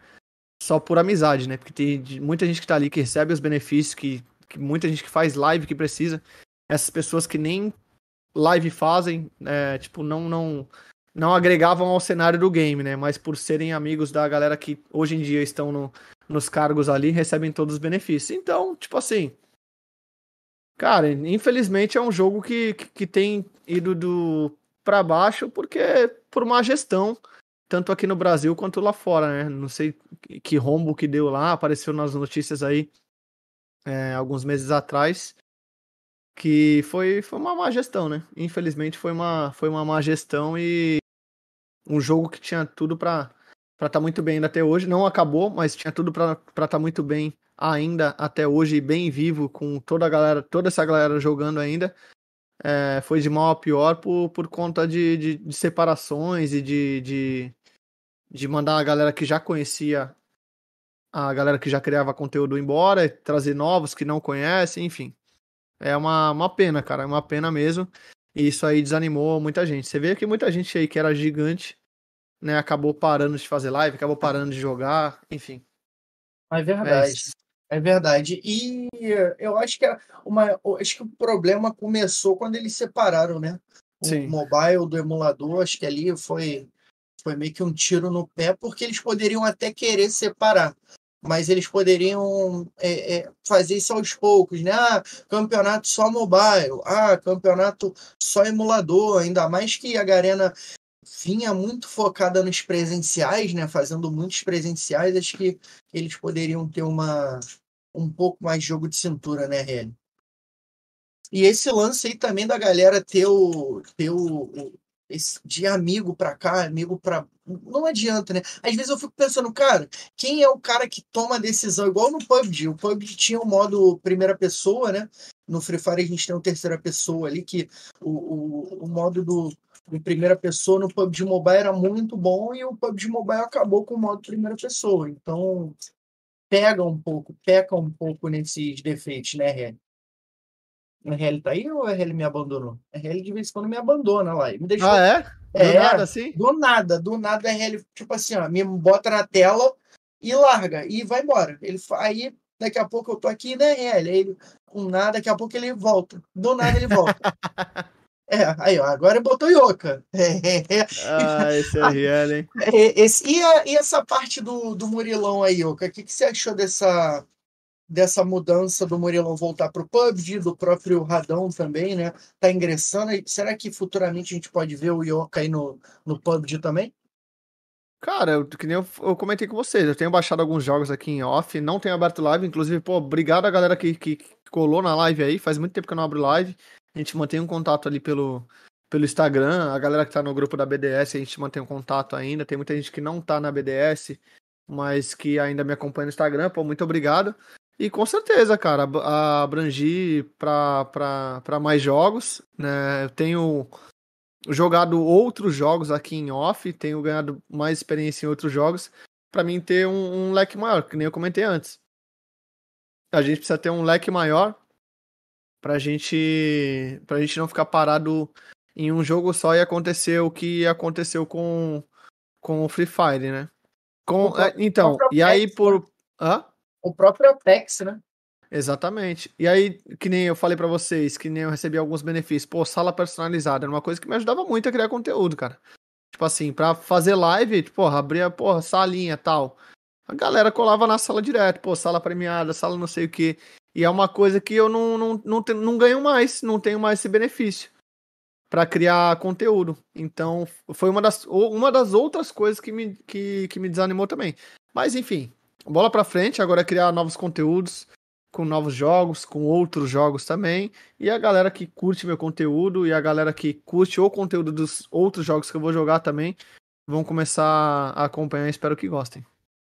Speaker 3: só por amizade, né? Porque tem muita gente que tá ali que recebe os benefícios, que, que muita gente que faz live que precisa. Essas pessoas que nem live fazem, é, tipo, não, não, não agregavam ao cenário do game, né? Mas por serem amigos da galera que hoje em dia estão no, nos cargos ali, recebem todos os benefícios. Então, tipo assim. Cara, infelizmente é um jogo que, que, que tem ido do para baixo porque por má gestão, tanto aqui no Brasil quanto lá fora, né? Não sei que- rombo que deu lá, apareceu nas notícias aí é, alguns meses atrás, que foi, foi uma má gestão, né? Infelizmente foi uma, foi uma má gestão e um jogo que tinha tudo pra estar tá muito bem ainda até hoje. Não acabou, mas tinha tudo pra estar tá muito bem ainda até hoje, bem vivo, com toda a galera, toda essa galera jogando ainda. É, foi de mal a pior por, por conta de, de, de separações e de, de, de mandar a galera que já conhecia, a galera que já criava conteúdo embora, trazer novos que não conhecem, enfim. É uma, uma pena, cara, é uma pena mesmo. E isso aí desanimou muita gente. Você vê que muita gente aí que era gigante, né, acabou parando de fazer live, acabou parando de jogar, enfim.
Speaker 2: É verdade. É, é verdade. E eu acho que uma, acho que o problema começou quando eles separaram, né? O
Speaker 3: Sim.
Speaker 2: mobile do emulador, acho que ali foi foi meio que um tiro no pé, porque eles poderiam até querer separar mas eles poderiam é, é, fazer isso aos poucos, né? Ah, campeonato só mobile, ah, campeonato só emulador, ainda mais que a Garena vinha muito focada nos presenciais, né? Fazendo muitos presenciais, acho que eles poderiam ter uma um pouco mais de jogo de cintura, né, Hélio? E esse lance aí também da galera ter o, ter o, de amigo para cá, amigo para não adianta, né? Às vezes eu fico pensando, cara, quem é o cara que toma a decisão? Igual no PUBG. O PUBG tinha o modo primeira pessoa, né? No Free Fire a gente tem o terceira pessoa ali, que o, o, o modo do, de primeira pessoa no PUBG Mobile era muito bom e o PUBG Mobile acabou com o modo primeira pessoa. Então, pega um pouco, peca um pouco nesses defeitos, né, Ren? A RL tá aí ou a RL me abandonou? A RL de vez em quando me abandona lá. Me deixou...
Speaker 3: Ah, é? Do
Speaker 2: É,
Speaker 3: nada, assim?
Speaker 2: Do nada, do nada a RL, tipo assim, ó, me bota na tela e larga, e vai embora. Ele, aí, daqui a pouco eu tô aqui, né, RL? Aí ele, com nada, daqui a pouco ele volta. Do nada ele volta. é, aí, ó, agora botou Yoka. É,
Speaker 3: Ah, esse RL, hein?
Speaker 2: é, esse, e, a- e essa parte do, do Murilão aí, Yoka? O que, que você achou dessa, dessa mudança do Murilão voltar pro PUBG, do próprio Radão também, né? Tá ingressando. Será que futuramente a gente pode ver o Yoka aí no, no PUBG também?
Speaker 3: Cara, eu, que nem eu, eu comentei com vocês, eu tenho baixado alguns jogos aqui em off, não tenho aberto live, inclusive, pô, obrigado a galera que, que colou na live aí, faz muito tempo que eu não abro live, a gente mantém um contato ali pelo, pelo Instagram, a galera que tá no grupo da BDS, a gente mantém um contato ainda, tem muita gente que não tá na BDS, mas que ainda me acompanha no Instagram, pô, muito obrigado. E com certeza, cara, ab- abrangir pra, pra, pra mais jogos, né, eu tenho jogado outros jogos aqui em off, tenho ganhado mais experiência em outros jogos, pra mim ter um, um leque maior, que nem eu comentei antes. A gente precisa ter um leque maior pra gente, pra gente não ficar parado em um jogo só e acontecer o que aconteceu com, com o Free Fire, né? Com,
Speaker 2: O
Speaker 3: é, então, e aí por. Hã?
Speaker 2: O próprio Apex, né?
Speaker 3: Exatamente. E aí, que nem eu falei pra vocês, que nem eu recebi alguns benefícios. Pô, sala personalizada era uma coisa que me ajudava muito a criar conteúdo, cara. Tipo assim, pra fazer live, tipo, porra, abria, porra, salinha tal. A galera colava na sala direto, pô, sala premiada, sala não sei o quê. E é uma coisa que eu não, não, não, te- não ganho mais, não tenho mais esse benefício pra criar conteúdo. Então, foi uma das, uma das outras coisas que me, que, que me desanimou também. Mas, enfim, bola pra frente, agora é criar novos conteúdos, com novos jogos, com outros jogos também. E a galera que curte meu conteúdo e a galera que curte o conteúdo dos outros jogos que eu vou jogar também vão começar a acompanhar, espero que gostem.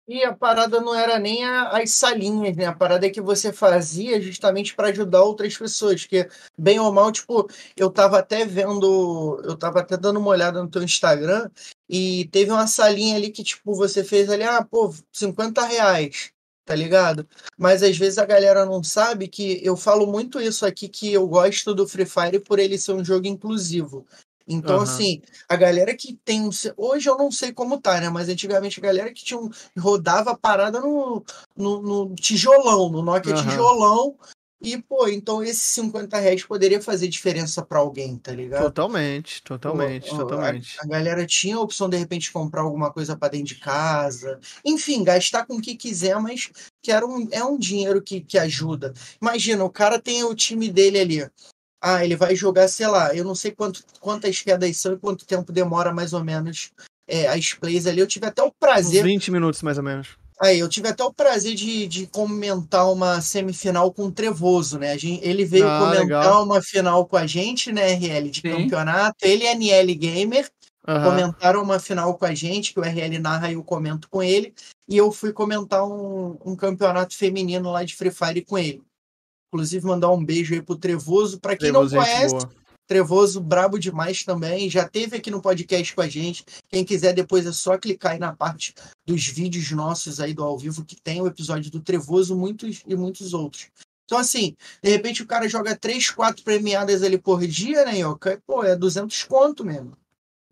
Speaker 2: E a parada não era nem as salinhas, né? A parada é que você fazia justamente para ajudar outras pessoas, que bem ou mal, tipo, eu tava até vendo, eu tava até dando uma olhada no teu Instagram e teve uma salinha ali que, tipo, você fez ali, ah, pô, 50 reais, tá ligado? Mas às vezes a galera não sabe que eu falo muito isso aqui, que eu gosto do Free Fire por ele ser um jogo inclusivo. Então,
Speaker 3: Aham.
Speaker 2: assim, a galera que tem um. Hoje eu não sei como tá, né? Mas antigamente a galera que tinha um, rodava a parada no, no, no tijolão, no Nokia
Speaker 3: Aham.
Speaker 2: tijolão. E, pô, então esses 50 reais poderia fazer diferença pra alguém, tá ligado?
Speaker 3: Totalmente, totalmente,
Speaker 2: Pô,
Speaker 3: totalmente.
Speaker 2: A, a galera tinha a opção, de repente, comprar alguma coisa pra dentro de casa. Enfim, gastar com o que quiser, mas que era um, é um dinheiro que, que ajuda. Imagina, o cara tem o time dele ali. Ah, ele vai jogar, sei lá, eu não sei quanto, quantas quedas são e quanto tempo demora mais ou menos é, as plays ali. Eu tive até o
Speaker 3: Uns
Speaker 2: prazer.
Speaker 3: 20 minutos mais ou menos.
Speaker 2: Aí, eu tive até o prazer de, de comentar uma semifinal com o Trevoso, né? A gente, ele veio
Speaker 3: Ah,
Speaker 2: comentar
Speaker 3: legal.
Speaker 2: uma final com a gente, né, RL, de
Speaker 1: Sim.
Speaker 2: campeonato. Ele e a NL Gamer
Speaker 3: Aham.
Speaker 2: comentaram uma final com a gente, que o RL narra e eu comento com ele. E eu fui comentar um, um campeonato feminino lá de Free Fire com ele. Inclusive, mandar um beijo aí pro Trevoso. Pra quem
Speaker 3: Trevoso,
Speaker 2: não conhece,
Speaker 3: boa.
Speaker 2: Trevoso, brabo demais também. Já teve aqui no podcast com a gente. Quem quiser depois é só clicar aí na parte dos vídeos nossos aí do ao vivo que tem o episódio do Trevoso muitos e muitos outros. Então, assim, de repente o cara joga 3, 4 premiadas ali por dia, né, Yoka? Pô, é 200 conto mesmo.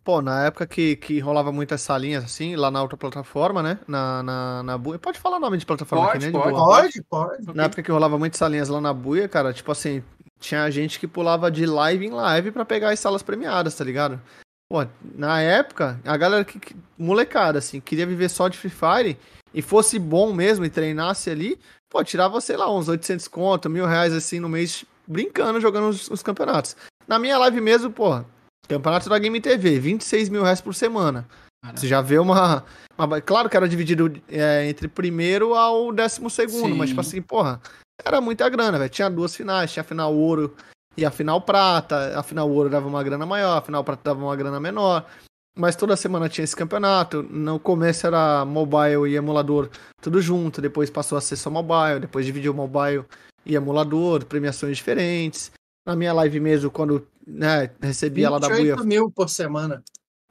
Speaker 3: Pô, na época que, que rolava muitas salinhas assim, lá na outra plataforma, né? Na, na, na Buia. Pode falar o nome de plataforma
Speaker 1: Pode,
Speaker 3: aqui, né? de
Speaker 1: pode.
Speaker 3: boa?
Speaker 2: Pode, pode.
Speaker 3: Na época que rolava muitas salinhas lá na Buia, cara, tipo assim, tinha gente que pulava de live em live pra pegar as salas premiadas, tá ligado? Pô, na época, a galera que, que- molecada, assim, queria viver só de Free Fire e fosse bom mesmo e treinasse ali, pô, tirava, sei lá, uns 800 conto, mil reais assim no mês, brincando, jogando os, os campeonatos. Na minha live mesmo, pô, campeonato da Game TV, 26 mil reais por semana. Você já vê uma, uma- Claro que era dividido é, entre primeiro ao décimo segundo, mas
Speaker 1: Sim.
Speaker 3: tipo assim, porra, era muita grana, velho. Tinha duas finais, tinha a final ouro e a final prata. A final ouro dava uma grana maior, a final prata dava uma grana menor. Mas toda semana tinha esse campeonato. No começo era mobile e emulador tudo junto, depois passou a ser só mobile, depois dividiu mobile e emulador, premiações diferentes. Na minha live mesmo, quando né, recebia lá da Buia
Speaker 2: 28 mil por semana.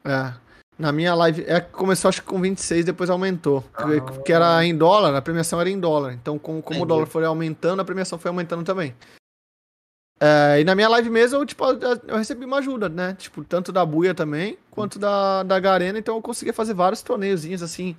Speaker 3: é. Na minha live, é, começou acho que com 26, depois aumentou. Que,
Speaker 2: Ah.
Speaker 3: que era em dólar, a premiação era em dólar. Então, com- como o dólar foi aumentando, a premiação foi aumentando também. É, e na minha live mesmo, eu, tipo, eu recebi uma ajuda, né? Tipo, tanto da Buia também, quanto da, da Garena, então eu conseguia fazer vários torneiozinhos, assim.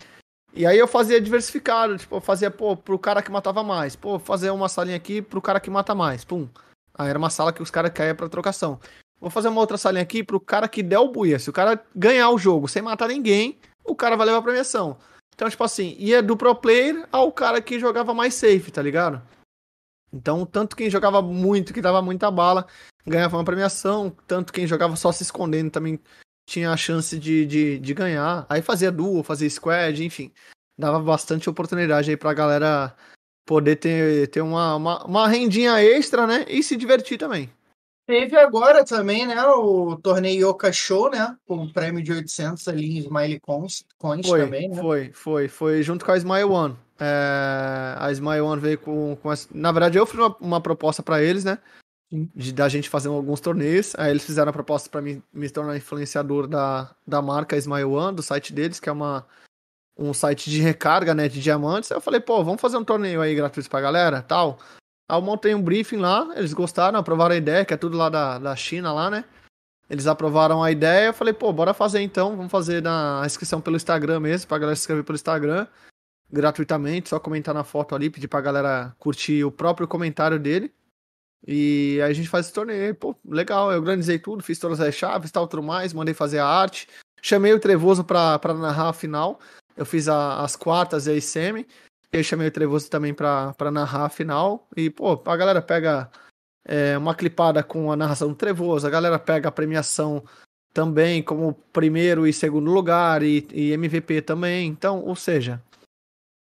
Speaker 3: E aí eu fazia diversificado, tipo, eu fazia, pô, pro cara que matava mais. Pô, fazer uma salinha aqui pro cara que mata mais. Pum. Aí era uma sala que os caras caíam pra trocação. Vou fazer uma outra salinha aqui pro cara que der o buia. Se o cara ganhar o jogo sem matar ninguém, o cara vai levar a premiação. Então, tipo assim, ia do pro player ao cara que jogava mais safe, tá ligado? Então, tanto quem jogava muito, que dava muita bala, ganhava uma premiação. Tanto quem jogava só se escondendo também tinha a chance de, de, de ganhar. Aí fazia duo, fazia squad, enfim. Dava bastante oportunidade aí pra galera poder ter, ter uma, uma, uma rendinha extra, né? E se divertir também.
Speaker 2: Teve agora também, né, o torneio Yoka Show, né, com um prêmio de 800 ali em Smiley Coins, coins
Speaker 3: Foi,
Speaker 2: também, né?
Speaker 3: foi, foi, foi junto com a Smile One. É, a Smile One veio com, com as- na verdade eu fiz uma, uma proposta pra eles, né?
Speaker 2: Sim.
Speaker 3: De da gente fazer alguns torneios. Aí eles fizeram a proposta pra mim me tornar influenciador da, da marca Smile One, do site deles, que é uma um site de recarga, né, de diamantes. Aí eu falei, pô, vamos fazer um torneio aí gratuito pra galera, tal. Aí eu montei um briefing lá, eles gostaram, aprovaram a ideia, que é tudo lá da, da China lá, né? Eles aprovaram a ideia, eu falei, pô, bora fazer então, vamos fazer na inscrição pelo Instagram mesmo, pra galera se inscrever pelo Instagram, gratuitamente, só comentar na foto ali, pedir pra galera curtir o próprio comentário dele. E aí a gente faz esse torneio, pô, legal, eu organizei tudo, fiz todas as chaves, tal, tudo mais, mandei fazer a arte, chamei o Trevoso pra, pra narrar a final, eu fiz a- as quartas e a semi, eu chamei o Trevoso também pra, pra narrar a final, e pô, a galera pega é, uma clipada com a narração do Trevoso, a galera pega a premiação também como primeiro e segundo lugar e, e MVP também. Então, ou seja,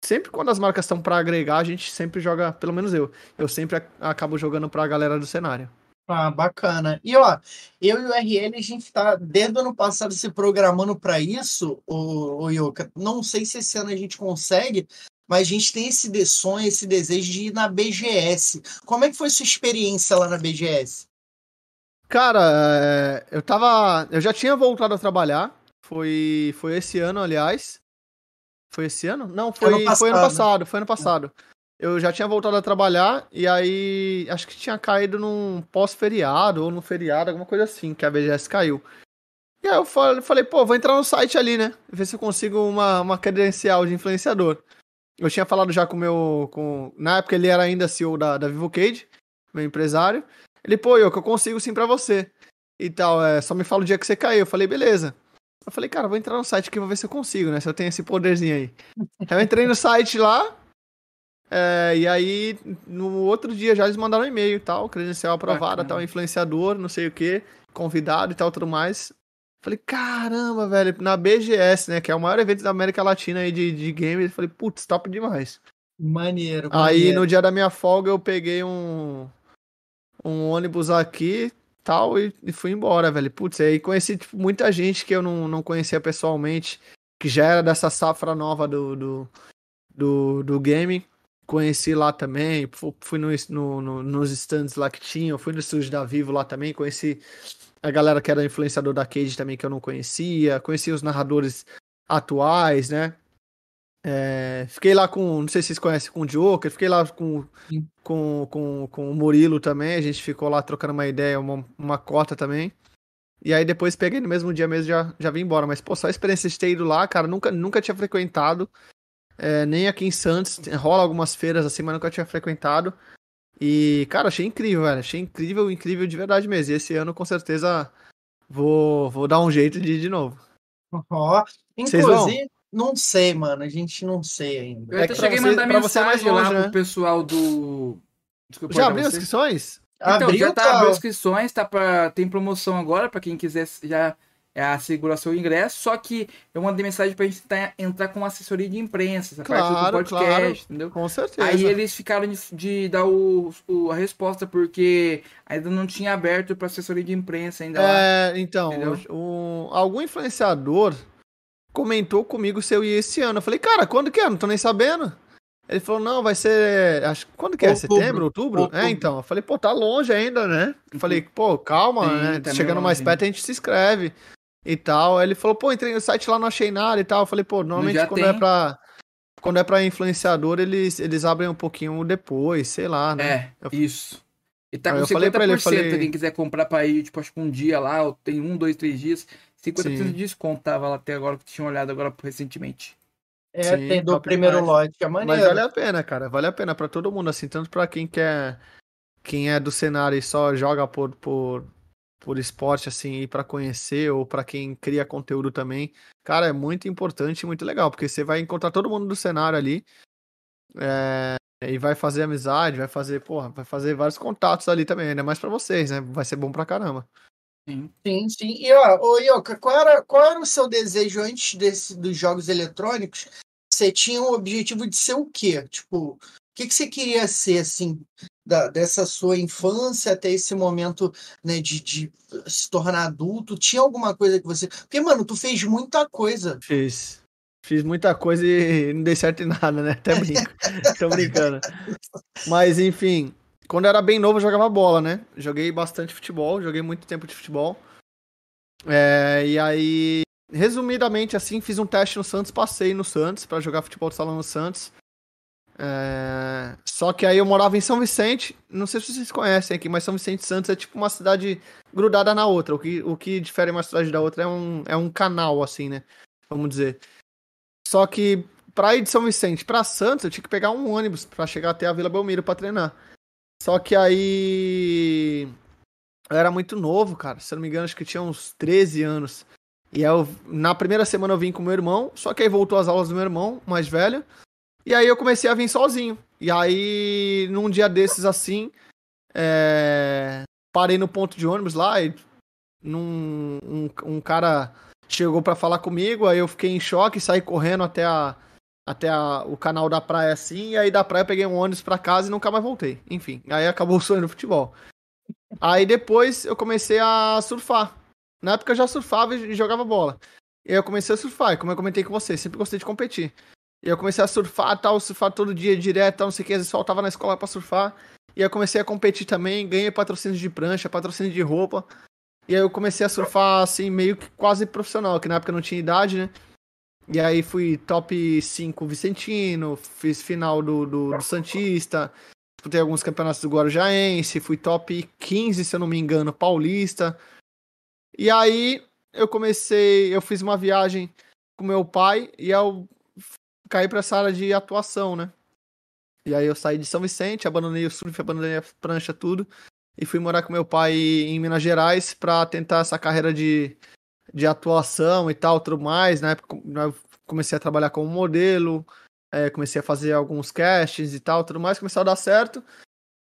Speaker 3: sempre quando as marcas estão pra agregar, a gente sempre joga, pelo menos eu, eu sempre ac- acabo jogando pra galera do cenário.
Speaker 2: Ah, bacana. E ó, eu e o RL, a gente tá desde o ano passado se programando para isso, o, o Yoka. Não sei se esse ano a gente consegue, mas a gente tem esse de- sonho, esse desejo de ir na BGS. Como é que foi sua experiência lá na BGS?
Speaker 3: Cara, é, eu tava. Eu já tinha voltado a trabalhar. Foi, foi esse ano, aliás. Foi esse ano? Não, foi,
Speaker 2: Ano
Speaker 3: foi ano
Speaker 2: passado, né?
Speaker 3: passado. Foi ano passado. Eu já tinha voltado a trabalhar e aí acho que tinha caído num pós-feriado ou no feriado, alguma coisa assim, que a BGS caiu. E aí eu falei, falei, pô, vou entrar no site ali, né? Ver se eu consigo uma, uma credencial de influenciador. Eu tinha falado já com o meu. Com... Na época ele era ainda CEO da, da VivoCade, meu empresário. Ele, pô, eu que eu consigo sim pra você. E tal, é, só me fala o dia que você caiu. Eu falei, beleza. Eu falei, cara, vou entrar no site aqui, vou ver se eu consigo, né? Se eu tenho esse poderzinho aí. Eu entrei no site lá. é, e aí, no outro dia já eles mandaram um e-mail e tal, credencial aprovada, tal, influenciador, não sei o que, convidado e tal, tudo mais. Falei, caramba, velho, na BGS, né? Que é o maior evento da América Latina aí de, de games. Falei, putz, top demais.
Speaker 2: Maneiro.
Speaker 3: Aí
Speaker 2: maneiro.
Speaker 3: no dia da minha folga eu peguei um, um ônibus aqui tal e, e fui embora, velho. Putz, aí conheci tipo, muita gente que eu não, não conhecia pessoalmente, que já era dessa safra nova do, do, do, do game. conheci lá também, fu- fui no, no- no- nos stands lá que tinham, fui no estúdio da Vivo lá também, conheci a galera que era influenciador da Cage também que eu não conhecia, conheci os narradores atuais, né? É, fiquei lá com, não sei se vocês conhecem, com o Joker, fiquei lá com, com, com, com o Murilo também, a gente ficou lá trocando uma ideia, uma, uma cota também. E aí depois peguei no mesmo dia mesmo já já vim embora. Mas, pô, só a experiência de ter ido lá, cara, nunca, nunca tinha frequentado. é, nem aqui em Santos. Rola algumas feiras assim, mas nunca tinha frequentado. E, cara, achei incrível, velho. Achei incrível, incrível de verdade mesmo. E esse ano, com certeza, vou, vou dar um jeito de ir de novo.
Speaker 2: Ó, inclusive, não sei, mano. A gente não sei ainda.
Speaker 1: Eu
Speaker 3: É
Speaker 1: até cheguei a
Speaker 3: você-
Speaker 1: mandar
Speaker 3: pra você é mais
Speaker 1: mensagem lá
Speaker 3: longe, né?
Speaker 1: pro pessoal do. Desculpa,
Speaker 3: Já abriu as
Speaker 1: você.
Speaker 3: inscrições?
Speaker 1: Então,
Speaker 2: Abriu,
Speaker 1: já tá
Speaker 2: cara.
Speaker 1: abriu inscrições, tá pra, tem promoção agora pra quem quiser já é, assegurar seu ingresso. Só que eu mandei mensagem pra gente entrar com assessoria de imprensa, essa parte do
Speaker 3: Claro,
Speaker 1: podcast,
Speaker 3: claro.
Speaker 1: entendeu?
Speaker 3: Com certeza.
Speaker 1: Aí eles ficaram de, de dar o, o- a resposta, porque ainda não tinha aberto pra assessoria de imprensa ainda lá.
Speaker 3: É, então,
Speaker 1: Entendeu?
Speaker 3: o- o- algum influenciador comentou comigo se eu ia esse ano. Eu falei, cara, quando que é? Não tô nem sabendo. Ele falou, não, vai ser. Acho, quando que é?
Speaker 2: Outubro.
Speaker 3: Setembro? Outubro?
Speaker 2: Outubro.
Speaker 3: É, então. Eu falei, pô, tá longe ainda, né? Eu falei, pô, calma,
Speaker 1: Sim,
Speaker 3: né?
Speaker 1: tá
Speaker 3: Chegando mais
Speaker 1: longe.
Speaker 3: perto a gente se inscreve e tal. Aí ele falou, pô, entrei no site lá, não achei nada e tal. Eu falei, pô, normalmente
Speaker 1: Já
Speaker 3: quando
Speaker 1: tem.
Speaker 3: é pra. Quando é pra influenciador, eles, eles abrem um pouquinho depois, sei lá, né?
Speaker 1: É,
Speaker 3: Eu-
Speaker 1: isso. E tá com
Speaker 3: eu falei
Speaker 1: 50%,
Speaker 3: pra ele, falei-
Speaker 1: quem quiser comprar pra ir, tipo, acho que um dia lá, ou tem um, dois, três dias, 50%
Speaker 3: Sim.
Speaker 1: de desconto tava lá até agora, que tinha olhado agora recentemente.
Speaker 2: É,
Speaker 3: Sim,
Speaker 2: tem do primeiro
Speaker 3: demais.
Speaker 2: lote. É
Speaker 3: Mas
Speaker 2: maneiro.
Speaker 3: vale a pena, cara. Vale a pena pra todo mundo, assim, tanto pra quem quer. Quem é do cenário e só joga por, por, por esporte, assim, e pra conhecer, ou pra quem cria conteúdo também. Cara, é muito importante e muito legal, porque você vai encontrar todo mundo do cenário ali. é, e vai fazer amizade, vai fazer, porra, vai fazer vários contatos ali também, ainda mais pra vocês, né? Vai ser bom pra caramba.
Speaker 1: Sim.
Speaker 2: Sim, sim. E ó, ô Ioka, qual era, qual era o seu desejo antes desse, dos jogos eletrônicos? Você tinha o objetivo de ser o quê? Tipo, que, que você queria ser, assim, da, dessa sua infância até esse momento, né, de, de se tornar adulto? Tinha alguma coisa que você. Porque, mano, tu fez muita coisa.
Speaker 3: Fiz. Fiz muita coisa e não dei certo em nada, né? Até brinco. Tô brincando. Mas, enfim, quando eu era bem novo, eu jogava bola, né? Joguei bastante futebol, joguei muito tempo de futebol. É, e aí, resumidamente, assim, fiz um teste no Santos, passei no Santos pra jogar futebol de salão no Santos. É, só que aí eu morava em São Vicente, não sei se vocês conhecem aqui, mas São Vicente Santos é tipo uma cidade grudada na outra. O que, o que difere uma cidade da outra é um, é um canal, assim, né? Vamos dizer. Só que pra ir de São Vicente pra Santos, eu tinha que pegar um ônibus pra chegar até a Vila Belmiro pra treinar. Só que aí. Eu era muito novo, cara. Se eu não me engano, acho que tinha uns 13 anos. E eu, na primeira semana eu vim com meu irmão, só que aí voltou as aulas do meu irmão, mais velho. E aí eu comecei a vir sozinho. E aí, num dia desses assim, é, parei no ponto de ônibus lá e num, um, um cara chegou pra falar comigo, aí eu fiquei em choque, saí correndo até a até a- o canal da praia assim, e aí da praia peguei um ônibus pra casa e nunca mais voltei. Enfim, aí acabou o sonho do futebol. Aí depois eu comecei a surfar. Na época eu já surfava e jogava bola. E aí eu comecei a surfar, e como eu comentei com você, sempre gostei de competir. E eu comecei a surfar, tal, surfar todo dia direto, tal, não sei o que, às vezes faltava na escola pra surfar. E aí eu comecei a competir também, ganhei patrocínio de prancha, patrocínio de roupa. E aí eu comecei a surfar assim, meio que quase profissional, que na época não tinha idade, né? E aí fui top 5 Vicentino, fiz final do, do, do Santista, disputei alguns campeonatos do Guarujaense, fui top 15, se eu não me engano, paulista. E aí eu comecei, eu fiz uma viagem com meu pai e eu caí pra essa área de atuação, né? E aí eu saí de São Vicente, abandonei o surf, abandonei a prancha, tudo. E fui morar com meu pai em Minas Gerais pra tentar essa carreira de, de atuação e tal, tudo mais. Época eu comecei a trabalhar como modelo, é, comecei a fazer alguns castings e tal, tudo mais. Começou a dar certo.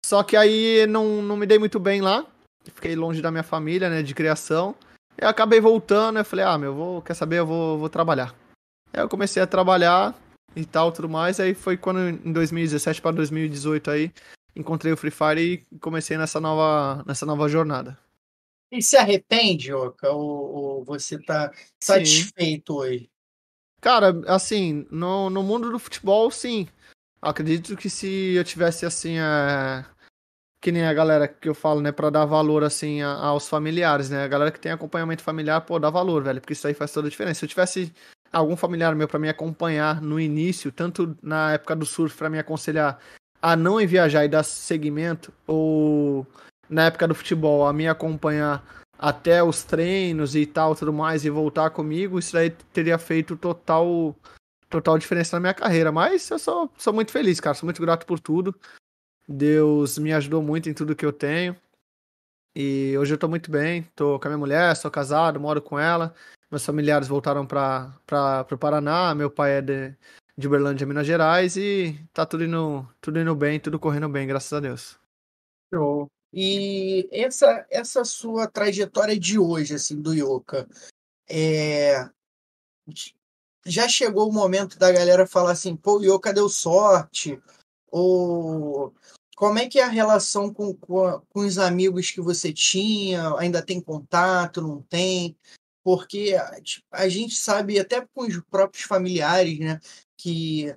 Speaker 3: Só que aí não, não me dei muito bem lá. Fiquei longe da minha família, né, de criação. Eu acabei voltando, eu falei, ah, meu, vou, quer saber, eu vou, vou trabalhar. Aí eu comecei a trabalhar e tal, tudo mais. Aí foi quando, em 2017 para 2018 aí, encontrei o Free Fire e comecei nessa nova, nessa nova jornada.
Speaker 2: E se arrepende, Oka, ou, ou você tá satisfeito hoje?
Speaker 3: Cara, assim, no, no mundo do futebol, sim. Acredito que se eu tivesse assim, é... que nem a galera que eu falo, né, para dar valor assim a, aos familiares, né? A galera que tem acompanhamento familiar, pô, dá valor, velho, porque isso aí faz toda a diferença. Se eu tivesse algum familiar meu para me acompanhar no início, tanto na época do surf para me aconselhar a não viajar e dar seguimento, ou na época do futebol a me acompanhar até os treinos e tal, tudo mais, e voltar comigo, isso aí teria feito total total diferença na minha carreira. Mas eu sou, sou muito feliz, cara. Sou muito grato por tudo. Deus me ajudou muito em tudo que eu tenho. E hoje eu tô muito bem. Tô com a minha mulher, sou casado, moro com ela. Meus familiares voltaram para o Paraná. Meu pai é de, de Uberlândia, Minas Gerais. E tá tudo indo, tudo indo bem, tudo correndo bem, graças a Deus.
Speaker 2: Show. E essa, essa sua trajetória de hoje, assim, do Yoka, é já chegou o momento da galera falar assim, pô, o Yoka deu sorte? Ou como é que é a relação com, com, com, os amigos que você tinha? Ainda tem contato, não tem? Porque tipo, a gente sabe, até com os próprios familiares, né, que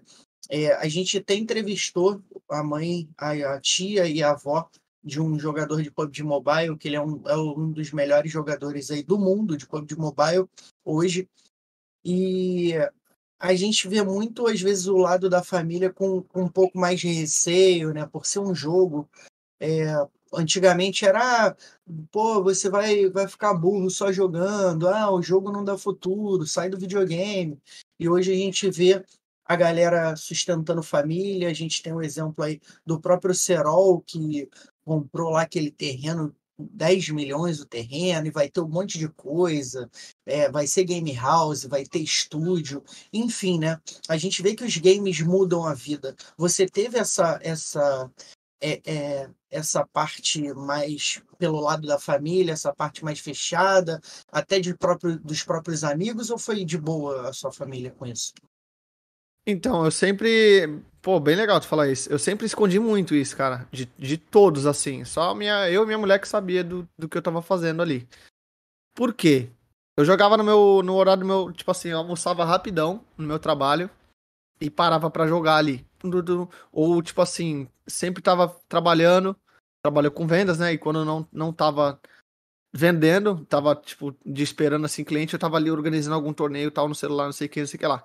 Speaker 2: é, a gente até entrevistou a mãe, a, a, tia e a avó de um jogador de PUBG Mobile, que ele é um, é um dos melhores jogadores aí do mundo de PUBG Mobile hoje. E a gente vê muito, às vezes, o lado da família com, com um pouco mais de receio, né? Por ser um jogo. É, antigamente era, pô, você vai, vai ficar burro só jogando, ah, o jogo não dá futuro, sai do videogame. E hoje a gente vê a galera sustentando família, a gente tem um exemplo aí do próprio Serol, que comprou lá aquele terreno 10 milhões o terreno e vai ter um monte de coisa, é, vai ser game house, vai ter estúdio, enfim, né? A gente vê que os games mudam a vida. Você teve essa essa é, é, essa parte mais pelo lado da família, essa parte mais fechada, até de próprio, dos próprios amigos, ou foi de boa a sua família com isso?
Speaker 3: Então, eu sempre. Pô, bem legal tu falar isso. Eu sempre escondi muito isso, cara. De, de todos, assim. Só minha, eu e minha mulher que sabia do, do que eu tava fazendo ali. Por quê? Eu jogava no meu no horário do meu. Tipo assim, eu almoçava rapidão no meu trabalho e parava para jogar ali. Ou, tipo assim, sempre tava trabalhando. Trabalhou com vendas, né? E quando não, não tava vendendo, tava, tipo, de esperando assim cliente, eu tava ali organizando algum torneio tal no celular, não sei o que, não sei o que lá.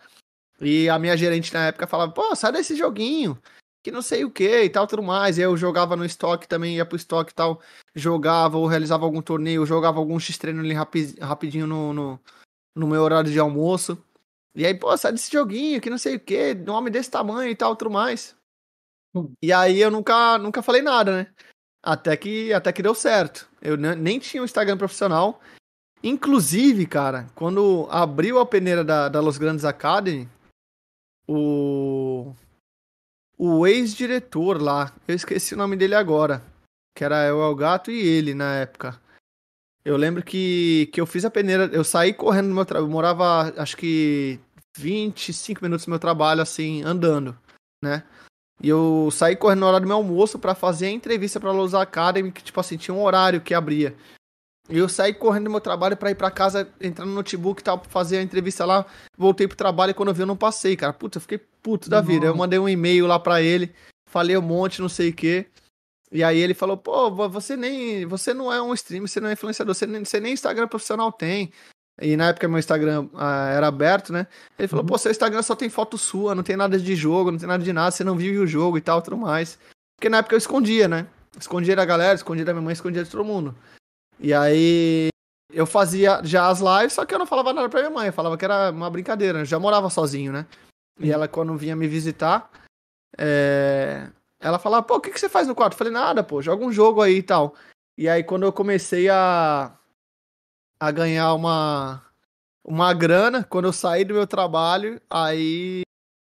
Speaker 3: E a minha gerente na época falava, pô, sai desse joguinho, que não sei o que e tal, tudo mais. E eu jogava no estoque também, ia pro estoque e tal, jogava ou realizava algum torneio, jogava algum X-treino ali rapi rapidinho no, no, no, meu horário de almoço. E aí, pô, sai desse joguinho, que não sei o que, nome desse tamanho e tal, tudo mais. Hum. E aí eu nunca, nunca falei nada, né? Até que, até que deu certo. Eu nem tinha um Instagram profissional. Inclusive, cara, quando abriu a peneira da, da Los Grandes Academy, o o ex-diretor lá, eu esqueci o nome dele agora, que era o El Gato e ele na época. Eu lembro que, que eu fiz a peneira, eu saí correndo no meu trabalho, eu morava acho que 25 minutos do meu trabalho assim, andando, né? E eu saí correndo na hora do meu almoço para fazer a entrevista para Los Academy, que tipo assim, tinha um horário que abria. E eu saí correndo do meu trabalho para ir para casa, entrar no notebook e tal, pra fazer a entrevista lá. Voltei pro trabalho e quando eu vi eu não passei, cara. Puta, eu fiquei puto da vida. Eu mandei um e-mail lá para ele, falei um monte, não sei o quê. E aí ele falou, pô, você nem. Você não é um streamer, você não é influenciador, você nem, você nem Instagram profissional tem. E na época meu Instagram ah, era aberto, né? Ele falou, uhum. pô, seu Instagram só tem foto sua, não tem nada de jogo, não tem nada de nada, você não vive o jogo e tal, tudo mais. Porque na época eu escondia, né? Escondia da galera, escondia da minha mãe, escondia de todo mundo. E aí eu fazia já as lives, só que eu não falava nada pra minha mãe, eu falava que era uma brincadeira, eu já morava sozinho, né? E uhum. ela, quando vinha me visitar, é... ela falava, pô, o que, que você faz no quarto? Eu falei, nada, pô, joga um jogo aí e tal. E aí, quando eu comecei a, a ganhar uma, uma grana, quando eu saí do meu trabalho, aí,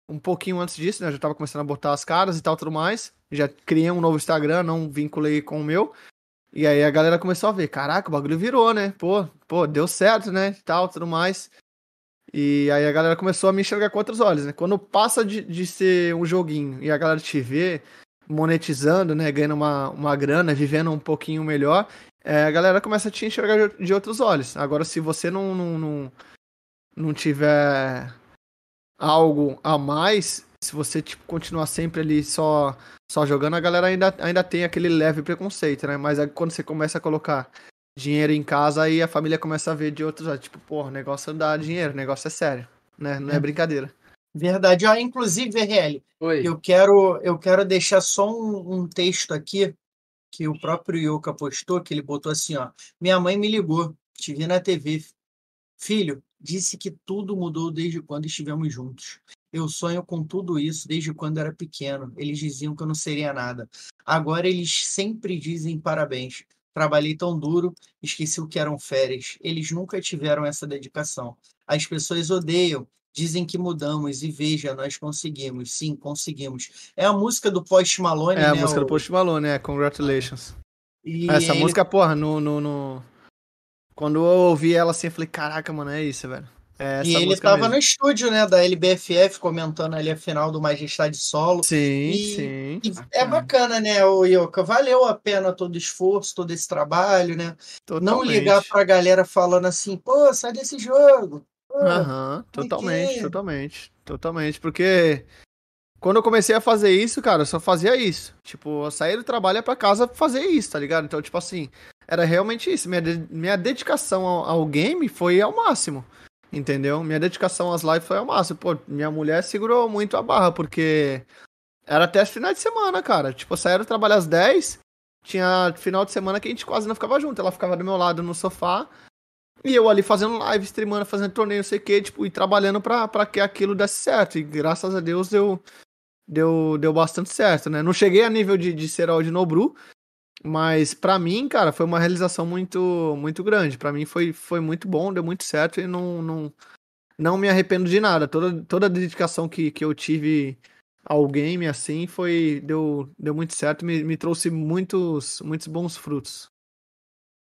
Speaker 3: um pouquinho antes disso, né, eu já tava começando a botar as caras e tal, tudo mais. Já criei um novo Instagram, não vinculei com o meu. E aí a galera começou a ver, caraca, o bagulho virou, né? Pô, pô, deu certo, né? Tal, tudo mais. E aí a galera começou a me enxergar com outros olhos, né? Quando passa de, de ser um joguinho e a galera te vê monetizando, né? Ganhando uma, uma grana, vivendo um pouquinho melhor, é, a galera começa a te enxergar de, outros olhos. Agora, se você não, não, não, não tiver algo a mais, se você tipo, continuar sempre ali só, só jogando, a galera ainda, ainda tem aquele leve preconceito, né? Mas quando você começa a colocar dinheiro em casa, aí a família começa a ver de outros, tipo, pô, o negócio dá dinheiro, o negócio é sério, né? Não é,
Speaker 2: É.
Speaker 3: brincadeira.
Speaker 2: Verdade. Ó, inclusive, RL,
Speaker 1: Oi.
Speaker 2: eu quero, eu quero deixar só um, um texto aqui que o próprio Yuka postou, que ele botou assim, ó. Minha mãe me ligou, te vi na TV. Filho, disse que tudo mudou desde quando estivemos juntos. Eu sonho com tudo isso desde quando era pequeno. Eles diziam que eu não seria nada. Agora eles sempre dizem parabéns. Trabalhei tão duro, esqueci o que eram férias. Eles nunca tiveram essa dedicação. As pessoas odeiam, dizem que mudamos e veja, nós conseguimos. Sim, conseguimos. É a música do Post Malone,
Speaker 3: É a
Speaker 2: né?
Speaker 3: música do
Speaker 2: o-
Speaker 3: Post Malone, né? Congratulations.
Speaker 2: E
Speaker 3: Essa
Speaker 2: ele-
Speaker 3: música, porra, no, no, no- Quando eu ouvi ela assim, eu falei, caraca, mano, é isso, velho. É
Speaker 2: E ele
Speaker 3: música
Speaker 2: tava
Speaker 3: mesmo.
Speaker 2: no estúdio, né, da LBFF, comentando ali a final do Majestade Solo.
Speaker 3: Sim,
Speaker 2: E-
Speaker 3: sim.
Speaker 2: E é
Speaker 1: Bacana.
Speaker 2: né, o? Valeu a pena todo o esforço, todo esse trabalho, né? Não
Speaker 3: Totalmente.
Speaker 2: ligar pra galera falando assim, pô, sai desse jogo.
Speaker 3: Aham, totalmente,
Speaker 2: que-
Speaker 3: totalmente. Totalmente. Porque quando eu comecei a fazer isso, cara, eu só fazia isso. Tipo, eu saía do trabalho e pra casa fazer isso, tá ligado? Então, tipo assim, era realmente isso. Minha, minha dedicação ao, ao game foi ao máximo. Entendeu? Minha dedicação às lives foi ao máximo. Pô, minha mulher segurou muito a barra, porque era até final de semana, cara. Tipo, eu trabalho às 10, tinha final de semana que a gente quase não ficava junto. Ela ficava do meu lado no sofá. E eu ali fazendo live, streamando, fazendo torneio, não sei o que, tipo, e trabalhando pra, pra que aquilo desse certo. E graças a Deus deu, deu, deu bastante certo, né? Não cheguei a nível de, de ser de Nobru, mas pra mim, cara, foi uma realização muito muito grande. Pra mim foi, foi muito bom, deu muito certo e não, não, não me arrependo de nada. Toda, toda a dedicação que, que eu tive ao game, assim, foi deu, deu muito certo, me, me trouxe muitos, muitos bons frutos.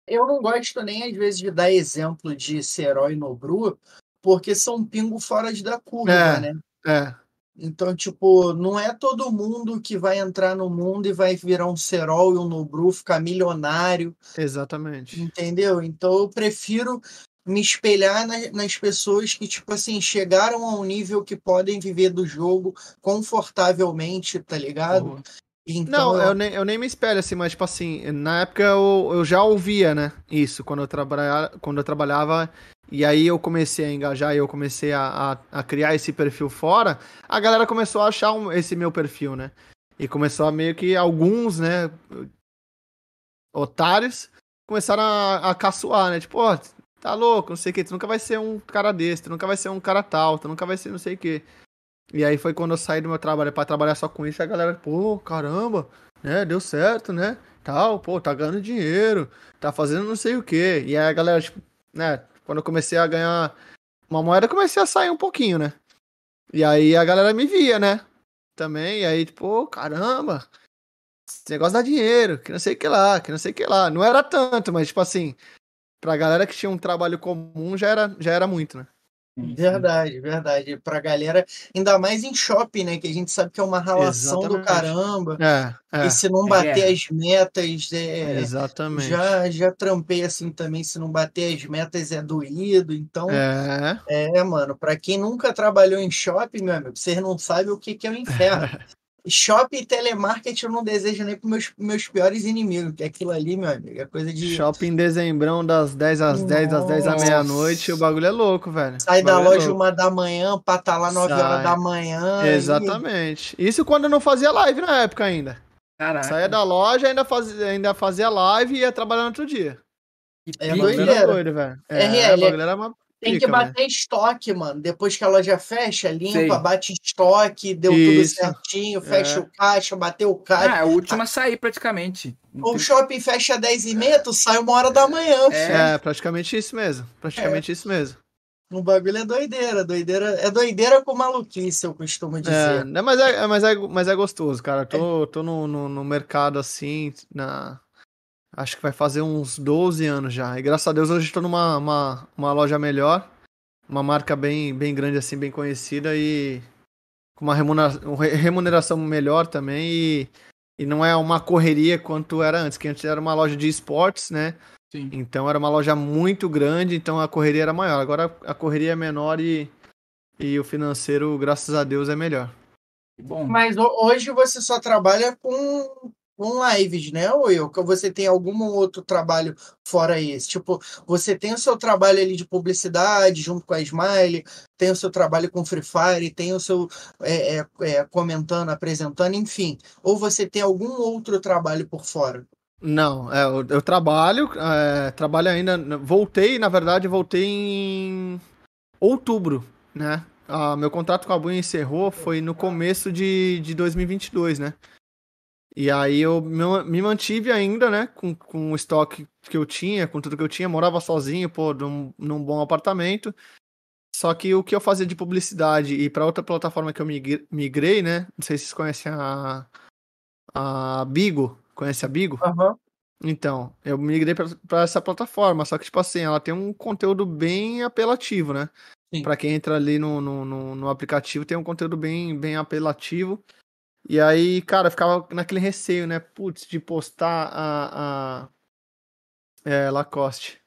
Speaker 2: Eu não gosto nem, às vezes, de dar exemplo de ser herói no Bru, porque são pingo fora de da curva,
Speaker 3: É.
Speaker 2: né?
Speaker 3: É,
Speaker 2: Então, tipo, não é todo mundo que vai entrar no mundo e vai virar um Serol e um Nobru, ficar milionário,
Speaker 3: exatamente.
Speaker 2: entendeu? Então eu prefiro me espelhar na- nas pessoas que, tipo assim, chegaram a um nível que podem viver do jogo confortavelmente, tá ligado? Então,
Speaker 3: Não, eu nem, eu nem me espelho assim, mas tipo assim, na época eu, eu já ouvia, né? Isso, quando eu, trabalha, quando eu trabalhava, e aí eu comecei a engajar e eu comecei a, a, a criar esse perfil fora, a galera começou a achar um- esse meu perfil, né? E começou a meio que alguns, né? Otários, começaram a, a caçoar, né? Tipo, ó, tá louco, não sei o que, tu nunca vai ser um cara desse, tu nunca vai ser um cara tal, tu nunca vai ser não sei o que. E aí foi quando eu saí do meu trabalho pra trabalhar só com isso, a galera, pô, caramba, né, deu certo, né, tal, pô, tá ganhando dinheiro, tá fazendo não sei o quê. E aí a galera, tipo, né, quando eu comecei a ganhar uma moeda, comecei a sair um pouquinho, né. E aí a galera me via, né, também, e aí, tipo, caramba, esse negócio dá dinheiro, que não sei o que lá, que não sei o que lá. Não era tanto, mas, tipo assim, pra galera que tinha um trabalho comum, já era, já era muito, né.
Speaker 2: Verdade, verdade. Pra galera, ainda mais em shopping, né? Que a gente sabe que é uma relação do caramba.
Speaker 3: É, é,
Speaker 2: E se não
Speaker 1: É
Speaker 2: bater
Speaker 1: guerra.
Speaker 2: as metas, é,
Speaker 3: exatamente.
Speaker 2: já, já trampei assim também. Se não bater as metas é doído. Então,
Speaker 3: É,
Speaker 2: é, mano, pra quem nunca trabalhou em shopping, meu amigo, vocês não sabem o que, que é o inferno. shopping e telemarketing eu não desejo nem pros meus, meus piores inimigos, que aquilo ali, meu amigo, é coisa de.
Speaker 3: Shopping dezembrão das 10 às 10, das 10 à
Speaker 2: Nossa.
Speaker 3: meia-noite, o bagulho é louco, velho.
Speaker 2: Sai da
Speaker 3: é
Speaker 2: loja
Speaker 3: louco.
Speaker 2: uma da manhã pra estar lá 9 horas
Speaker 3: Sai.
Speaker 2: da manhã. e-
Speaker 3: Exatamente. Isso quando eu não fazia live na época ainda.
Speaker 1: Caraca.
Speaker 3: Saía da loja, ainda fazia, ainda fazia live e ia trabalhar no outro dia.
Speaker 1: que
Speaker 2: É
Speaker 3: O
Speaker 1: pica,
Speaker 3: bagulho
Speaker 2: doideira.
Speaker 3: era doido, velho. É,
Speaker 2: RL,
Speaker 3: uma
Speaker 2: Tem que
Speaker 3: velho.
Speaker 2: bater estoque, mano. Depois que a loja fecha, limpa,
Speaker 1: Sei.
Speaker 2: bate estoque, deu
Speaker 3: Isso.
Speaker 2: tudo certinho, fecha
Speaker 3: É.
Speaker 2: o caixa, bateu o caixa.
Speaker 1: Ah, é o último a sair praticamente.
Speaker 2: O shopping fecha 10 e meia, tu sai uma hora da manhã.
Speaker 1: É.
Speaker 2: filho.
Speaker 3: É, praticamente isso mesmo. Praticamente isso mesmo.
Speaker 2: O bagulho é doideira, doideira. É doideira com maluquice, eu costumo
Speaker 3: É,
Speaker 2: dizer.
Speaker 3: né, mas, é, mas, é, mas é gostoso, cara. Tô, tô no, no, no mercado assim, na... acho que vai fazer uns 12 anos já. E graças a Deus hoje tô numa uma, uma loja melhor, uma marca bem, bem grande assim, bem conhecida e com uma remunera- uma re- remuneração melhor também e, e não é uma correria quanto era antes, que antes era uma loja de esportes, né?
Speaker 1: Sim.
Speaker 3: Então era uma loja muito grande, então a correria era maior. Agora a correria é menor e, e o financeiro, graças a Deus, é melhor.
Speaker 1: Bom.
Speaker 2: Mas ho- hoje você só trabalha com, com lives, né, eu? Que você tem algum outro trabalho fora esse? Tipo, você tem o seu trabalho ali de publicidade junto com a Smile, tem o seu trabalho com Free Fire, tem o seu é, é, é, comentando, apresentando, enfim. Ou você tem algum outro trabalho por fora?
Speaker 3: Não, é, eu, eu trabalho, é, trabalho ainda. Voltei, na verdade, voltei em outubro, né? Ah, meu contrato com a Bunha encerrou foi no começo de, de 2022, né? E aí eu me mantive ainda, né? Com, com o estoque que eu tinha, com tudo que eu tinha, morava sozinho, pô, num, num bom apartamento. Só que o que eu fazia de publicidade e para outra plataforma que eu migre- migrei, né? Não sei se vocês conhecem a, a Bigo. Conhece a Bigo?
Speaker 2: Aham.
Speaker 3: Então, eu migrei pra- pra essa plataforma, só que, tipo assim, ela tem um conteúdo bem apelativo, né? Pra quem entra ali no, no, no, no aplicativo, tem um conteúdo bem, bem apelativo. E aí, cara, ficava naquele receio, né? Putz, de postar a, a é, Lacoste.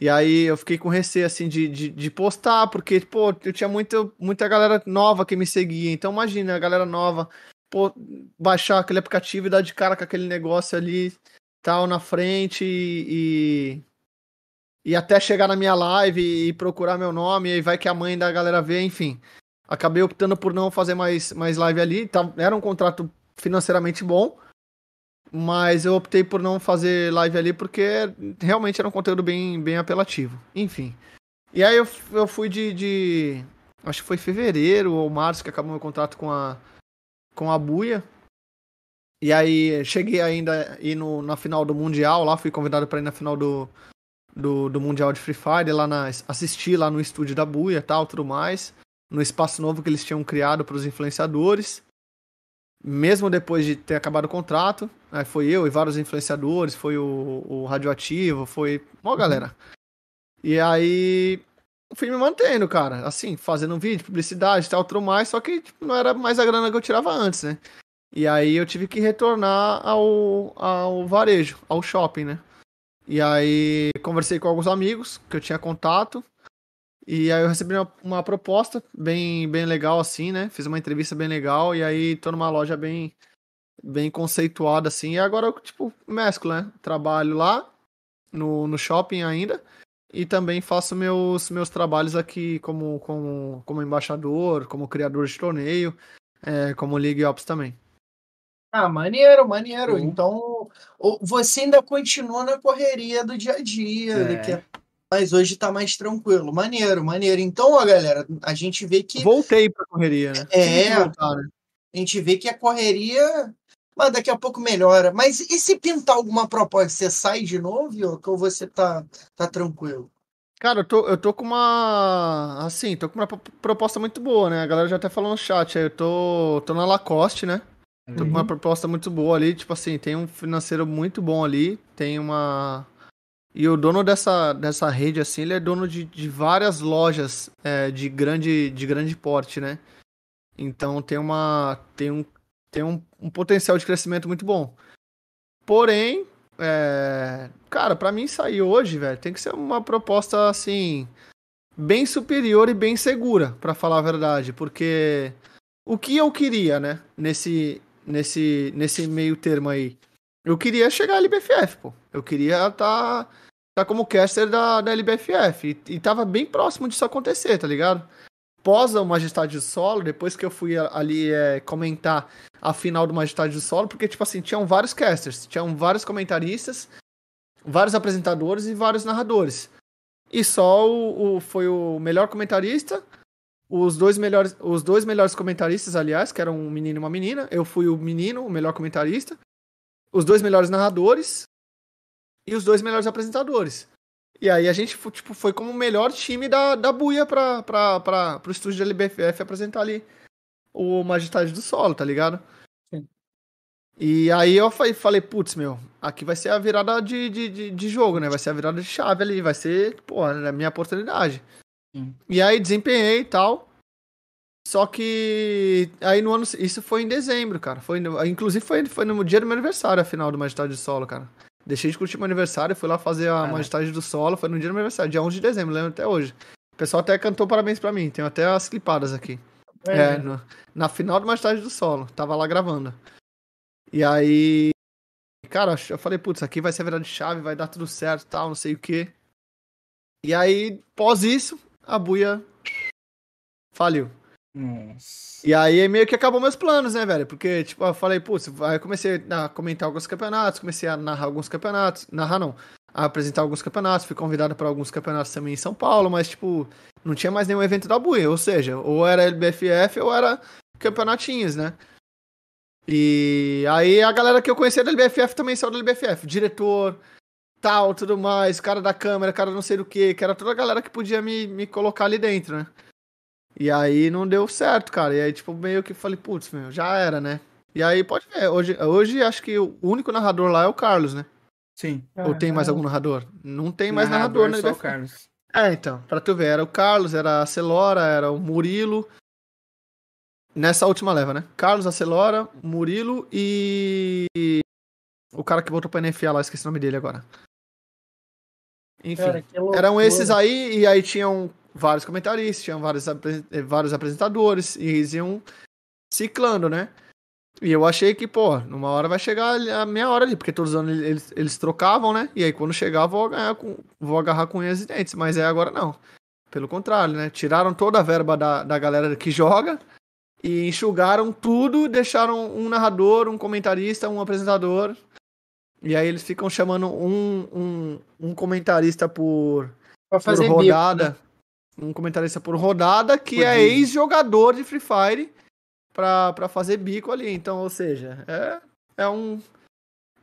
Speaker 3: E aí eu fiquei com receio, assim, de, de, de postar, porque, pô, eu tinha muito, muita galera nova que me seguia. Então, imagina, a galera nova, pô, baixar aquele aplicativo e dar de cara com aquele negócio ali, tal, na frente e, e até chegar na minha live e procurar meu nome, e aí vai que a mãe da galera vê, enfim. Acabei optando por não fazer mais, mais live ali. Tá, era um contrato financeiramente bom, mas eu optei por não fazer live ali porque realmente era um conteúdo bem, bem apelativo. Enfim. E aí eu, eu fui de, de. Acho que foi fevereiro ou março que acabou meu contrato com a, com a Buia. E aí cheguei ainda a no, na final do Mundial lá, fui convidado para ir na final do, do, do Mundial de Free Fire, lá na, assistir lá no estúdio da Buia tal, tudo mais. No espaço novo que eles tinham criado para os influenciadores. Mesmo depois de ter acabado o contrato, aí foi eu e vários influenciadores, foi o, o Radioativo, foi uma galera. E aí fui me mantendo, cara, assim, fazendo vídeo, publicidade e tal, tudo mais, só que tipo, não era mais a grana que eu tirava antes, né? E aí eu tive que retornar ao, ao varejo, ao shopping, né? E aí conversei com alguns amigos que eu tinha contato. E aí eu recebi uma, uma proposta bem, bem legal, assim, né? Fiz uma entrevista bem legal e aí tô numa loja bem, bem conceituada, assim. E agora eu, tipo, mesclo, né? Trabalho lá no, no shopping ainda. E também faço meus, meus trabalhos aqui como, como, como embaixador, como criador de torneio, é, como League Ops também.
Speaker 2: Ah, maneiro, maneiro.
Speaker 1: Uhum.
Speaker 2: Então, você ainda continua na correria do dia a dia,
Speaker 1: É.
Speaker 2: daqui a- mas hoje tá mais tranquilo. Maneiro, maneiro. Então, ó, galera, a gente vê que
Speaker 3: Voltei pra correria, né?
Speaker 2: É.
Speaker 3: Voltar, né?
Speaker 2: a gente vê que a correria, mas daqui a pouco melhora. Mas e se pintar alguma proposta, você sai de novo, ou você tá tá tranquilo?
Speaker 3: Cara, eu tô, eu tô com uma. Assim, tô com uma pro- proposta muito boa, né? A galera já até falou no chat aí. Eu tô, tô na Lacoste, né? Tô com uma proposta muito boa ali. Tipo assim, tem um financeiro muito bom ali. Tem uma. E o dono dessa, dessa rede, assim, ele é dono de, de várias lojas é, de, grande, de grande porte, né? Então tem uma. Tem um, tem um, um potencial de crescimento muito bom. Porém, é, cara, pra mim sair hoje, velho, tem que ser uma proposta assim bem superior e bem segura, pra falar a verdade, porque o que eu queria, né, nesse nesse nesse meio termo aí, eu queria chegar à LBFF, pô. Eu queria tá tá como caster da, da LBFF e, e tava bem próximo disso acontecer, tá ligado? Pós o Majestade do Solo, depois que eu fui ali é, comentar a final do Majestade do Solo, porque, tipo assim, tinham vários casters, tinham vários comentaristas, vários apresentadores e vários narradores. E só o, o- foi o melhor comentarista, os dois melhores, os dois melhores comentaristas, aliás, que eram um menino e uma menina. Eu fui o menino, o melhor comentarista, os dois melhores narradores e os dois melhores apresentadores. E aí a gente tipo, foi como o melhor time da, da buia pra, pra, pra, pro estúdio da LBFF apresentar ali o Majestade do Solo, tá ligado?
Speaker 2: Sim.
Speaker 3: E aí eu fa- falei, putz, meu, aqui vai ser a virada de, de, de, de jogo, né? Vai ser a virada de chave ali, vai ser, pô, a minha oportunidade.
Speaker 1: Sim.
Speaker 3: E aí desempenhei e tal. Só que aí no ano. Isso foi em dezembro, cara. Foi, inclusive foi, foi no dia do meu aniversário a final do Majestade do Solo, cara. Deixei de curtir meu aniversário, fui lá fazer a
Speaker 1: Caraca.
Speaker 3: Majestade do Solo, foi no dia do meu aniversário, dia 11 de dezembro, lembro até hoje. O pessoal até cantou parabéns pra mim, tenho até as clipadas aqui. É, no- na final do Mais Tarde do Solo. Tava lá gravando. E aí. Cara, eu falei, putz, aqui vai ser a virada de chave, vai dar tudo certo tal, não sei o quê. E aí, pós isso, a buia faliu.
Speaker 1: Nossa.
Speaker 3: E aí meio que acabou meus planos, né, velho? Porque, tipo, eu falei, putz, aí comecei a comentar alguns campeonatos, comecei a narrar alguns campeonatos. Narrar não. A apresentar alguns campeonatos, fui convidado para alguns campeonatos também em São Paulo, mas, tipo, não tinha mais nenhum evento da Buia. Ou seja, ou era LBFF ou era campeonatinhos, né? E aí a galera que eu conhecia da LBFF também saiu da LBFF. Diretor, tal, tudo mais, cara da câmera, cara não sei do que, que era toda a galera que podia me, me colocar ali dentro, né? E aí não deu certo, cara. E aí, tipo, meio que falei, putz, meu, já era, né? E aí pode ver, hoje, hoje acho que o único narrador lá é o Carlos, né?
Speaker 1: Sim.
Speaker 3: Ou tem mais algum narrador? Não tem mais
Speaker 1: Narrador,
Speaker 3: narrador,
Speaker 1: só
Speaker 3: né?
Speaker 1: o Carlos.
Speaker 3: É, então, pra tu ver, era o Carlos, era a Celora, era o Murilo. Nessa última leva, né? Carlos, a Celora, Murilo e. O cara que voltou pra NFA lá, esqueci o nome dele agora. Enfim.
Speaker 2: Cara.
Speaker 3: Eram esses aí, e aí tinham vários comentaristas, tinham vários, eh, vários apresentadores, e eles iam ciclando, né? E eu achei que, pô, numa hora vai chegar a meia hora ali, porque todos os anos eles, eles trocavam, né? E aí quando chegar, vou, ganhar com, vou agarrar com unhas e dentes, mas é agora não. Pelo contrário, né? Tiraram toda a verba da, da galera que joga e enxugaram tudo, deixaram um narrador, um comentarista, um apresentador. E aí eles ficam chamando um, um, um comentarista por,
Speaker 2: Pra
Speaker 3: por
Speaker 2: fazer bico,
Speaker 3: rodada.
Speaker 2: né?
Speaker 3: Um comentarista por rodada que
Speaker 1: Por
Speaker 3: é ex-jogador de Free Fire pra, pra fazer bico ali. Então, ou seja, é, é um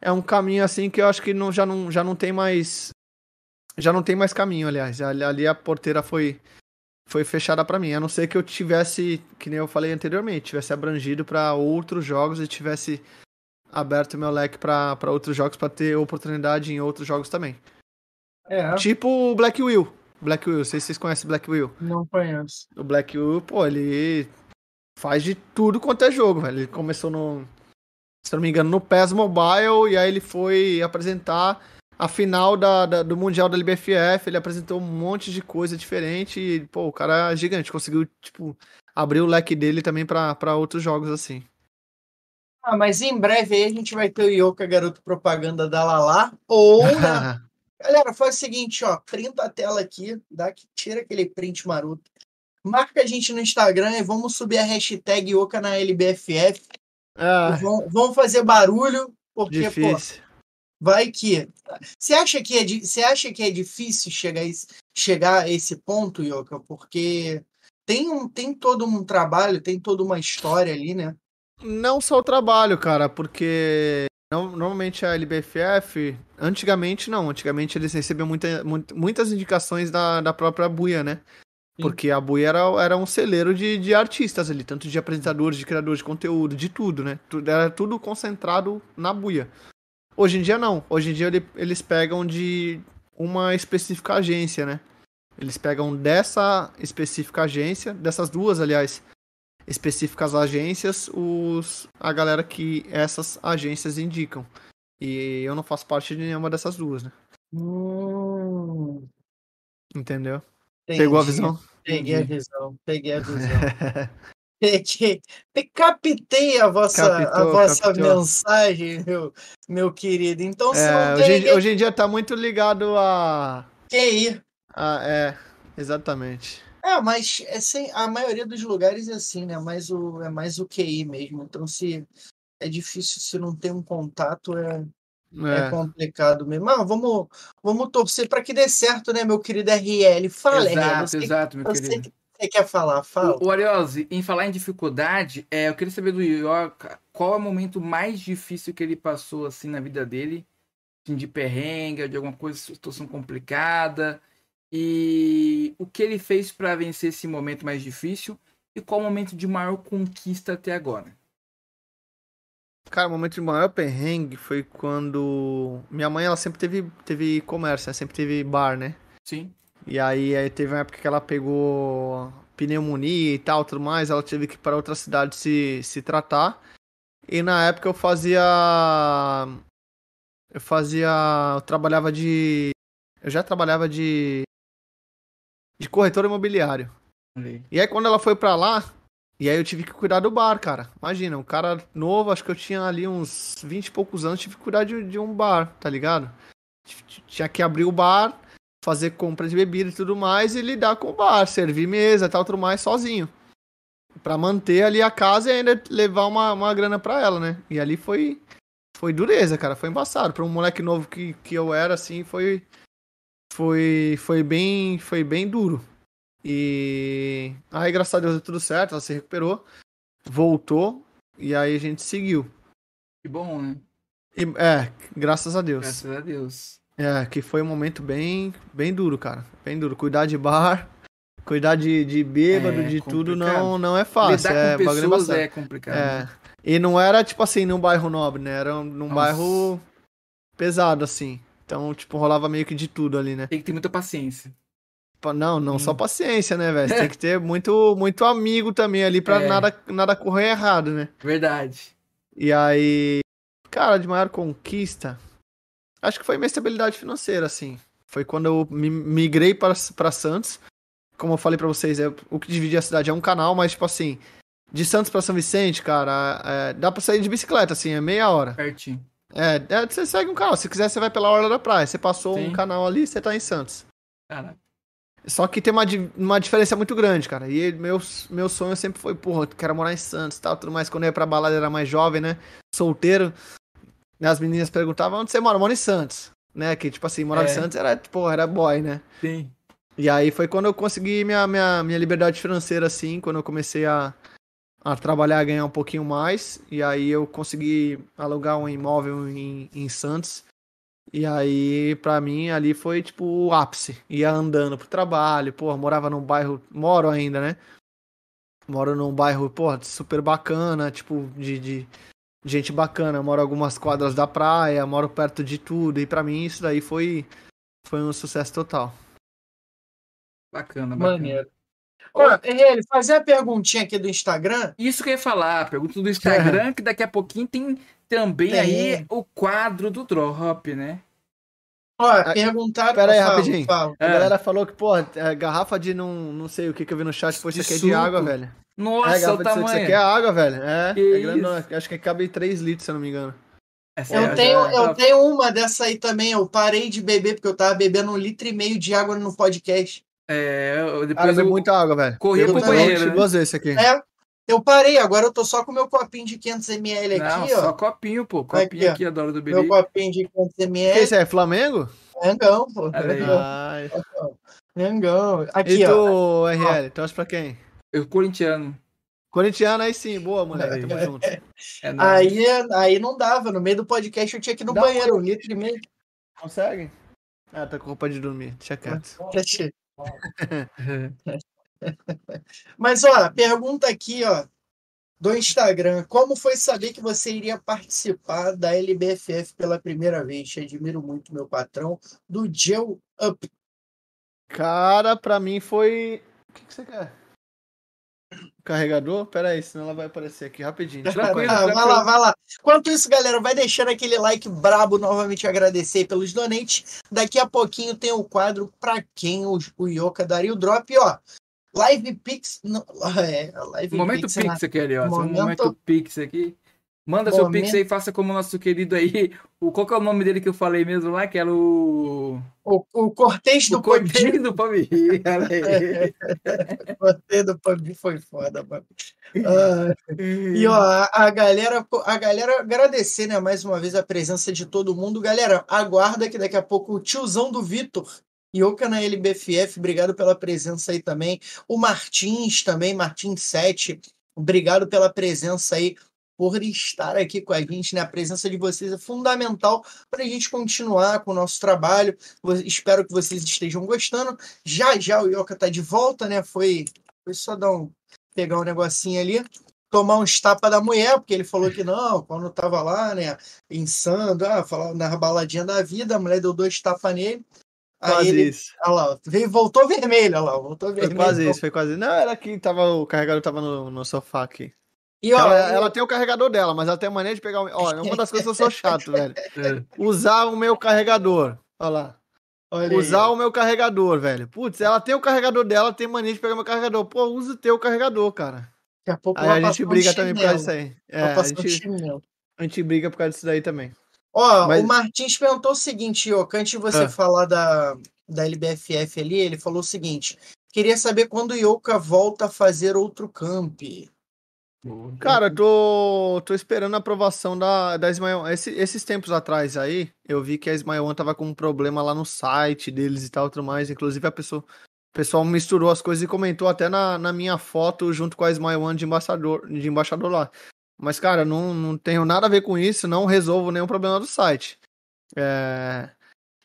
Speaker 3: é um caminho assim que eu acho que não, já, não, já não tem mais já não tem mais caminho, aliás. Ali, ali a porteira foi foi fechada pra mim. A não ser que eu tivesse, que nem eu falei anteriormente, tivesse abrangido pra outros jogos e tivesse aberto meu leque pra outros jogos pra ter oportunidade em outros jogos também.
Speaker 2: É,
Speaker 3: Tipo o Black Will. Black Will, não sei se vocês conhecem Black Will.
Speaker 2: não conheço.
Speaker 3: O Black Will, pô, ele faz de tudo quanto é jogo, velho. Ele começou no, se não me engano, no PES Mobile e aí ele foi apresentar a final da, da- do Mundial da LBFF. Ele apresentou um monte de coisa diferente e, pô, o cara é gigante. Conseguiu, tipo, abrir o leque dele também pra, pra outros jogos assim.
Speaker 2: Ah, mas em breve aí a gente vai ter o Yoka Garoto Propaganda da Lala. Ou, né? Galera, faz o seguinte, ó. Printa a tela aqui, dá, que- tira aquele print maroto. Marca a gente no Instagram e vamos subir a hashtag Yoka na LBFF.
Speaker 3: Ah,
Speaker 2: Vamos, vamos fazer barulho, porque, pô,
Speaker 3: difícil.
Speaker 2: vai que. Você acha que é, você acha que é difícil chegar a esse, chegar a esse ponto, Yoka? Porque tem, um, tem todo um trabalho, tem toda uma história ali, né?
Speaker 3: Não só o trabalho, cara, porque normalmente a LBFF, antigamente não, antigamente eles recebiam muita, muitas indicações da, da própria Buia, né?
Speaker 2: Sim.
Speaker 3: Porque a Buia era, era um celeiro de, de artistas ali, tanto de apresentadores, de criadores de conteúdo, de tudo, né? Tudo, era tudo concentrado na Buia. Hoje em dia não, hoje em dia ele- eles pegam de uma específica agência, né? Eles pegam dessa específica agência, dessas duas, aliás, específicas agências, os, a galera que essas agências indicam. E eu não faço parte de nenhuma dessas duas, né?
Speaker 2: Hum,
Speaker 3: Entendeu? Pegou a
Speaker 2: entendi.
Speaker 3: visão?
Speaker 2: Peguei a visão, peguei a visão. Peguei, captei a vossa, a
Speaker 3: Captou,
Speaker 2: vossa
Speaker 3: captou.
Speaker 2: mensagem, meu, meu querido. Então,
Speaker 3: É, hoje, hoje em dia tá muito ligado a.
Speaker 2: QI.
Speaker 3: a é, exatamente.
Speaker 2: É, mas é sem, a maioria dos lugares é assim, né? Mais o, é mais o QI mesmo. Então, se é difícil, se não tem um contato, é, é
Speaker 3: É.
Speaker 2: complicado mesmo. Mas vamos, vamos torcer para que dê certo, né, meu querido RL? Fala, RL.
Speaker 1: exato,
Speaker 2: Você,
Speaker 1: exato, meu querido.
Speaker 2: que você quer falar, fala.
Speaker 1: O, o Ariose, em falar em dificuldade, é, eu queria saber do Ioca qual é o momento mais difícil que ele passou assim na vida dele, assim, de perrengue, de alguma coisa, situação complicada, e o que ele fez para vencer esse momento mais difícil e qual o momento de maior conquista até agora.
Speaker 3: Cara, o momento de maior perrengue foi quando. Minha mãe, ela sempre teve, teve comércio, né? sempre teve bar, né?
Speaker 1: Sim.
Speaker 3: E aí, aí teve uma época que ela pegou pneumonia e tal, tudo mais, ela teve que ir para outra cidade se, se tratar. E na época eu fazia. Eu fazia. Eu trabalhava de. Eu já trabalhava de. De corretor imobiliário.
Speaker 1: Aí.
Speaker 3: E aí quando ela foi pra lá, E aí eu tive que cuidar do bar, cara. Imagina, um cara novo, acho que eu tinha ali uns 20 e poucos anos, tive que cuidar de, de um bar, tá ligado? Tinha que abrir o bar, fazer compra de bebida e tudo mais, e lidar com o bar, servir mesa e tal, tudo mais, sozinho. Pra manter ali a casa e ainda levar uma, uma grana pra ela, né? E ali foi, foi dureza, cara, foi embaçado. Pra um moleque novo que, que eu era, assim, foi, foi, foi, bem, foi bem duro. E aí, graças a Deus, deu tudo certo, ela se recuperou, voltou, e aí a gente seguiu.
Speaker 1: Que bom, né?
Speaker 3: E, é, graças a Deus.
Speaker 1: Graças a Deus.
Speaker 3: É, que foi um momento bem, bem duro, cara. Bem duro. Cuidar de bar, cuidar de, de bêbado,
Speaker 1: É
Speaker 3: de
Speaker 1: complicado.
Speaker 3: tudo não, não é fácil.
Speaker 1: Lidar
Speaker 3: é
Speaker 1: com pessoas é complicado.
Speaker 3: É. E não era, tipo assim, num bairro nobre, né? Era num
Speaker 1: Nossa.
Speaker 3: bairro pesado, assim. Então, tipo, rolava meio que de tudo ali, né?
Speaker 1: Tem que ter muita paciência.
Speaker 3: Pa- Não, não
Speaker 1: Hum.
Speaker 3: só paciência, né, velho? Tem que ter muito, muito amigo também ali pra
Speaker 1: É.
Speaker 3: nada, nada correr errado, né?
Speaker 1: Verdade.
Speaker 3: E aí, cara, de maior conquista, acho que foi minha estabilidade financeira, assim. Foi quando eu mi- migrei para, para Santos. Como eu falei pra vocês, é, o que dividia a cidade é um canal, mas, tipo assim, de Santos pra São Vicente, cara, é, dá pra sair de bicicleta, assim, é meia hora.
Speaker 1: Pertinho.
Speaker 3: É, é, você segue um canal. Se quiser, você vai pela Orla da Praia. Você passou
Speaker 1: Sim.
Speaker 3: um canal ali, você tá em Santos.
Speaker 1: Cara,
Speaker 3: Só que tem uma, uma diferença muito grande, cara. E meu, meu sonho sempre foi, porra, eu quero morar em Santos e tal, tudo mais. Quando eu ia pra balada, eu era mais jovem, né? Solteiro. As meninas perguntavam, onde você mora? Eu moro em Santos. Né? Que, tipo assim, morar em
Speaker 1: É.
Speaker 3: Santos era, porra, era boy, né?
Speaker 1: sim.
Speaker 3: E aí foi quando eu consegui minha, minha, minha liberdade financeira, assim, quando eu comecei a, a trabalhar, a ganhar um pouquinho mais. E aí eu consegui alugar um imóvel em, em Santos. E aí, pra mim, ali foi tipo o ápice. Ia andando pro trabalho, pô, morava num bairro. Moro ainda, né? Moro num bairro, pô, super bacana, tipo, de, de gente bacana. Moro algumas quadras da praia, moro perto de tudo. E pra mim isso daí foi, foi um sucesso total.
Speaker 1: Bacana, bacana.
Speaker 2: Maneiro. Ó, ele fazer a perguntinha aqui do Instagram.
Speaker 1: Isso que eu ia falar, pergunta do Instagram, que daqui a pouquinho tem também
Speaker 2: Tem.
Speaker 1: aí o quadro do Drop, né?
Speaker 2: Ó,
Speaker 3: Ah,
Speaker 2: perguntaram.
Speaker 3: pera aí,
Speaker 2: Fala,
Speaker 3: rapidinho.
Speaker 2: fala.
Speaker 3: A
Speaker 1: É.
Speaker 3: galera falou que, pô, é, garrafa de não, não sei o que que eu vi no chat, pô, isso aqui é de água, velho.
Speaker 1: Nossa,
Speaker 3: é, garrafa
Speaker 1: o
Speaker 3: suco, isso
Speaker 1: tamanho.
Speaker 3: aqui é água, velho. É,
Speaker 1: Que
Speaker 3: é grandona. Acho que cabe 3 litros, se eu não me engano.
Speaker 1: Essa
Speaker 2: Eu
Speaker 1: é-
Speaker 2: tenho, eu tenho uma dessa aí também. Eu parei de beber porque eu tava bebendo um litro e meio de água no podcast.
Speaker 1: É, depois
Speaker 3: bebe
Speaker 1: eu...
Speaker 3: muita água, velho.
Speaker 1: corri
Speaker 3: Eu
Speaker 1: pro banheiro, né?
Speaker 3: duas vezes aqui.
Speaker 2: É, eu parei. Agora eu tô só com meu copinho de 500ml
Speaker 1: Não,
Speaker 2: aqui,
Speaker 1: só
Speaker 2: ó.
Speaker 1: copinho, pô.
Speaker 2: Aqui,
Speaker 1: Copinho
Speaker 2: ó.
Speaker 1: aqui, adoro do
Speaker 2: Meu
Speaker 1: Biri.
Speaker 2: copinho de
Speaker 3: Que
Speaker 2: 500ml.
Speaker 3: isso é Flamengo?
Speaker 2: Mengão, pô. Mengão. Aqui,
Speaker 3: E
Speaker 2: ó.
Speaker 3: tu, RL, torce pra quem?
Speaker 1: Eu corintiano.
Speaker 3: Corintiano, aí sim. Boa, moleque. Tamo junto.
Speaker 1: É.
Speaker 2: Aí, aí não dava. No meio do podcast eu tinha que ir no
Speaker 3: Dá
Speaker 2: banheiro, um litro e meio.
Speaker 3: Consegue? Ah, tá com roupa de dormir. Deixa quieto.
Speaker 2: Deixa. Mas, ó, pergunta aqui, ó, do Instagram. Como foi saber que você iria participar da LBFF pela primeira vez? Te admiro muito, meu patrão, do Joe Up.
Speaker 3: Cara, pra mim foi. O que, que você quer? Carregador? Pera aí, senão ela vai aparecer aqui rapidinho.
Speaker 1: Tranquilo,
Speaker 2: Ah, vai
Speaker 1: tranquilo.
Speaker 2: lá, vai lá. Enquanto isso, galera, vai deixando aquele like brabo, novamente agradecer pelos donates. Daqui a pouquinho tem o quadro pra quem o, o Yoka daria o drop, ó. Live Pix. Não, é, Live
Speaker 1: Momento
Speaker 2: Pix.
Speaker 1: Pix aqui, ali, ó.
Speaker 2: Momento,
Speaker 1: momento Pix aqui. Manda seu
Speaker 2: Momento-
Speaker 1: Pix aí, faça como o nosso querido aí. O, qual que é o nome dele que eu falei mesmo lá? Que era o.
Speaker 2: O, o Cortês do
Speaker 1: o
Speaker 2: Pub
Speaker 1: Cordeiro do aí.
Speaker 2: O do Pub foi foda, mano. Ah, E ó, a, a galera, a galera agradecer, né, mais uma vez a presença de todo mundo. Galera, aguarda que daqui a pouco o tiozão do Vitor, Ioka na LBFF, obrigado pela presença aí também. O Martins também, Martins 7, obrigado pela presença aí, por estar aqui com a gente, né? A presença de vocês é fundamental para a gente continuar com o nosso trabalho. Espero que vocês estejam gostando. Já já o Ioka tá de volta, né? Foi, foi só dar um, pegar um negocinho ali tomar uns tapas da mulher, porque ele falou que não, quando tava lá, né, insando, ah, falar na baladinha da vida, a mulher deu dois tapas nele.
Speaker 3: Quase
Speaker 2: ele,
Speaker 3: isso.
Speaker 2: olha lá, veio, voltou vermelho, olha lá, voltou
Speaker 3: Foi
Speaker 2: vermelho.
Speaker 3: quase isso, foi quase isso. Não, era que tava, o carregador tava no, no sofá aqui.
Speaker 2: E ó,
Speaker 3: Ela, ela tem o carregador dela, mas ela tem a mania de pegar o. Ó, é uma das coisas que eu sou chato, velho.
Speaker 1: É.
Speaker 3: Usar o meu carregador. Olha lá.
Speaker 2: olha aí,
Speaker 3: Usar
Speaker 2: ó.
Speaker 3: o meu carregador, velho. Putz, ela tem o carregador dela, tem mania de pegar meu carregador. Pô, usa o teu carregador, cara.
Speaker 2: Daqui a pouco
Speaker 3: Aí
Speaker 2: vai
Speaker 3: a gente
Speaker 2: um
Speaker 3: briga também por causa disso aí. É, a
Speaker 2: um
Speaker 3: gente, a gente briga por causa disso daí também.
Speaker 2: Ó,
Speaker 3: Mas-
Speaker 2: o Martins perguntou o seguinte, ó, que antes de você
Speaker 3: Ah.
Speaker 2: falar da, da LBFF ali, ele falou o seguinte: queria saber quando o Yoka volta a fazer outro camp.
Speaker 3: Cara, eu tô, tô esperando a aprovação da, da Smile One. Esse- esses tempos atrás aí, eu vi que a Smile One tava com um problema lá no site deles e tal, tudo mais. Inclusive, a pessoa, o pessoal misturou as coisas e comentou até na, na minha foto junto com a Smile One de embaixador, de embaixador lá. Mas, cara, não, não tenho nada a ver com isso, não resolvo nenhum problema do site. É,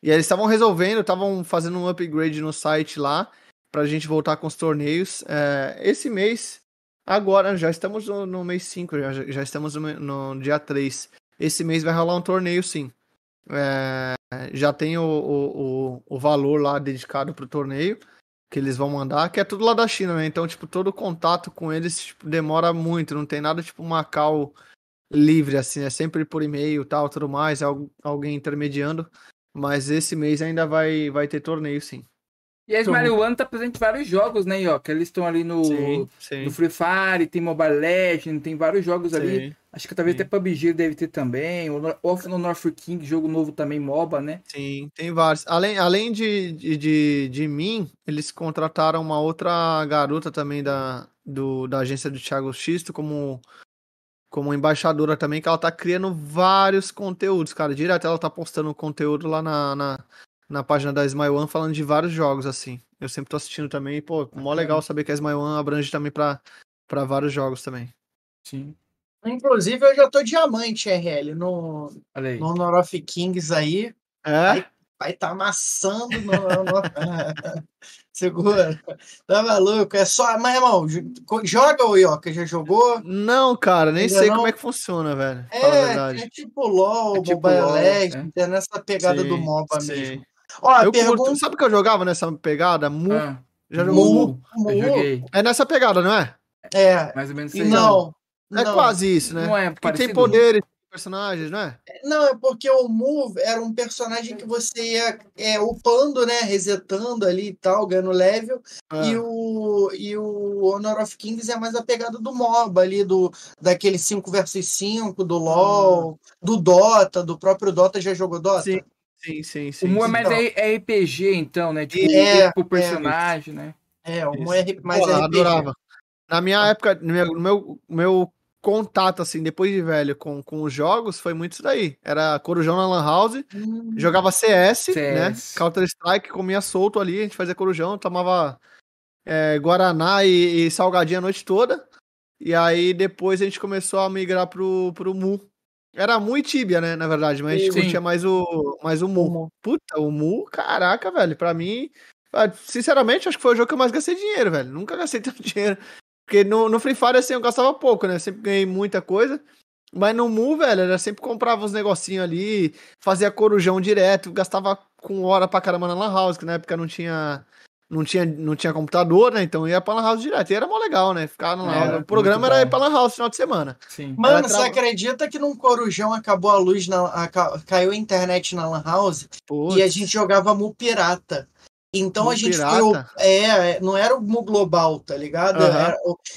Speaker 3: E aí eles estavam resolvendo, estavam fazendo um upgrade no site lá, pra gente voltar com os torneios. É, Esse mês, agora, já estamos no, no mês 5, já, já estamos no, no dia 3. Esse mês vai rolar um torneio, sim. É, Já tem o, o, o, valor lá dedicado pro torneio que eles vão mandar, que é tudo lá da China, né? Então, tipo, todo contato com eles tipo, demora muito, não tem nada tipo Macau livre, assim, é sempre por e-mail tal, tudo mais, é al- alguém intermediando. Mas esse mês ainda vai, vai ter torneio, sim.
Speaker 1: E a Smiley One tá presente em vários jogos, né, Ioca? Eles estão ali no,
Speaker 3: sim.
Speaker 1: no Free Fire, tem Mobile Legends, tem vários jogos ali.
Speaker 3: sim.
Speaker 1: Acho que talvez
Speaker 3: Sim.
Speaker 1: até PUBG deve ter também. O Off no North King, jogo novo também, MOBA, né?
Speaker 3: Sim, tem vários. Além, além de, de, de, de mim, eles contrataram uma outra garota também da, do, da agência do Thiago Xisto como, como embaixadora também, que ela tá criando vários conteúdos, cara. Direto ela tá postando conteúdo lá na, na, na página da Smile One falando de vários jogos, assim. Eu sempre tô assistindo também, e, pô, mó legal saber que a Smile One abrange também pra, pra vários jogos também.
Speaker 1: Sim.
Speaker 2: Inclusive, eu já tô diamante, RL, no, no Honor of Kings aí.
Speaker 3: É?
Speaker 2: Vai tá amassando no. no... Segura. Tá maluco. É só. Mas, irmão, jo- joga o Ioka, já jogou?
Speaker 3: Não, cara, nem
Speaker 2: Ainda
Speaker 3: sei
Speaker 2: não?
Speaker 3: como é que funciona, velho. Fala a
Speaker 2: É,
Speaker 3: verdade.
Speaker 2: é tipo LOL,
Speaker 1: É tipo
Speaker 2: Mobile
Speaker 1: LOL,
Speaker 2: Legends, é nessa pegada do
Speaker 3: Sim,
Speaker 2: MOBA
Speaker 3: sim.
Speaker 2: mesmo. Ó,
Speaker 3: Eu
Speaker 2: pergunta.
Speaker 3: curto. Sabe o que eu jogava nessa pegada? Mu.
Speaker 1: Ah,
Speaker 3: Já jogou Mu?
Speaker 1: Mu.
Speaker 2: Mu?
Speaker 1: Eu joguei.
Speaker 3: É nessa pegada, não é?
Speaker 2: É,
Speaker 1: Mais ou menos isso aí.
Speaker 2: não.
Speaker 3: É
Speaker 2: não.
Speaker 3: quase isso, né?
Speaker 1: Não é
Speaker 3: Porque tem poderes, personagens, não é?
Speaker 2: Não, é porque o Move era um personagem que você ia é, upando, né? Resetando ali e tal, ganhando level.
Speaker 3: Ah,
Speaker 2: E, o, e o Honor of Kings é mais a pegada do MOBA ali, do, daquele 5 versus 5, do LoL, do Dota, do próprio Dota. Já jogou Dota?
Speaker 3: Sim, sim, sim, sim.
Speaker 1: O Mu é
Speaker 3: sim.
Speaker 1: mais é RPG, então, né? Tipo,
Speaker 2: É,
Speaker 1: tipo personagem, né?
Speaker 2: É, o. Mu é mais
Speaker 3: Porra,
Speaker 2: RPG.
Speaker 3: adorava. Na minha época, no meu, no meu, meu contato, assim, depois de velho, com, com os jogos, foi muito isso daí. Era Corujão na Lan House,
Speaker 2: Hum,
Speaker 3: jogava CS, né?
Speaker 1: CS.
Speaker 3: Counter-Strike, comia solto ali, a gente fazia Corujão, tomava é, Guaraná e, e salgadinho a noite toda. E aí depois a gente começou a migrar pro, pro Mu. Era Mu e Tibia, né, na verdade, mas a gente
Speaker 1: Sim.
Speaker 3: curtia mais o, mais o Mu.
Speaker 2: Mu.
Speaker 3: Puta, o Mu, caraca, velho, pra mim, ah, sinceramente, acho que foi o jogo que eu mais gastei dinheiro, velho. Nunca gastei tanto dinheiro. Porque no, no Free Fire, assim, eu gastava pouco, né? Sempre ganhei muita coisa. Mas no Mu, velho, eu sempre comprava uns negocinhos ali, fazia corujão direto, gastava com hora pra caramba na Lan House, que na época não tinha. Não tinha, não tinha computador, né? Então ia pra Lan House direto. E era mó legal, né? Ficar
Speaker 1: Era
Speaker 3: House. O programa era
Speaker 1: bom.
Speaker 3: ir pra Lan House no final de semana.
Speaker 1: Sim.
Speaker 2: Mano,
Speaker 3: Ela
Speaker 2: você acredita que num Corujão acabou a luz, na, a- ca- caiu a internet na Lan House e a
Speaker 3: Putz,
Speaker 2: gente jogava Mu Pirata. Então
Speaker 3: Mu
Speaker 2: a gente foi.
Speaker 3: Pirata?
Speaker 2: É, não era o Mu Global, tá ligado?
Speaker 3: Aham.
Speaker 2: Era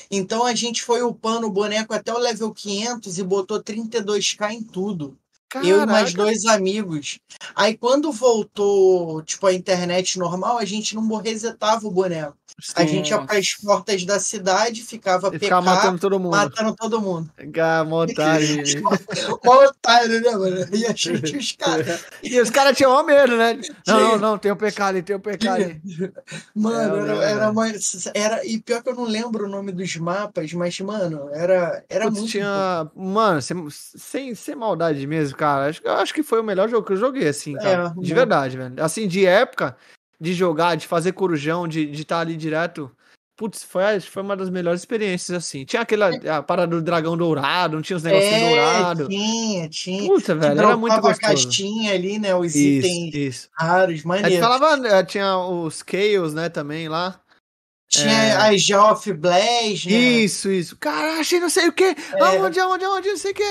Speaker 2: então a gente foi upando o boneco até o level 500 e botou 32k em tudo. Eu e mais
Speaker 3: caraca.
Speaker 2: dois amigos. Aí quando voltou, tipo, a internet normal, a gente não resetava o boneco. A
Speaker 3: Sim.
Speaker 2: gente ia para as portas da cidade, ficava
Speaker 3: E ficava matando todo mundo.
Speaker 2: matando todo mundo.
Speaker 3: Ah. Mó otário,
Speaker 2: né, mano? E a gente, os caras.
Speaker 3: E os caras tinham mó medo, né? Não, não, não, tem o PK ali, tem o PK ali.
Speaker 2: Mano,
Speaker 3: É,
Speaker 2: era, era,
Speaker 3: velho.
Speaker 2: mais, era. E pior que eu não lembro o nome dos mapas, mas, mano, era, era
Speaker 3: Putz,
Speaker 2: muito.
Speaker 3: tinha. Mano, sem, sem, sem maldade mesmo, cara. Acho, acho que foi o melhor jogo que eu joguei, assim, cara.
Speaker 2: É,
Speaker 3: de verdade, velho. Assim, de época, de jogar, de fazer corujão, de estar de tá ali direto. Putz, foi, foi uma das melhores experiências, assim. Tinha aquela a parada do dragão dourado, não tinha os negocinhos
Speaker 2: É,
Speaker 3: dourados.
Speaker 2: tinha, tinha.
Speaker 3: Puta, velho, era muito
Speaker 2: dropava a
Speaker 3: gostoso.
Speaker 2: caixinha ali, né? Os
Speaker 3: Isso,
Speaker 2: itens
Speaker 3: isso.
Speaker 2: raros, maneiros.
Speaker 3: falava, eh, tinha os Chaos, né, também lá.
Speaker 2: Tinha
Speaker 3: é.
Speaker 2: as Geoff Blaze, né?
Speaker 3: Isso, isso. Cara, achei não sei o que.
Speaker 2: É.
Speaker 3: Aonde, aonde, aonde, não sei o que.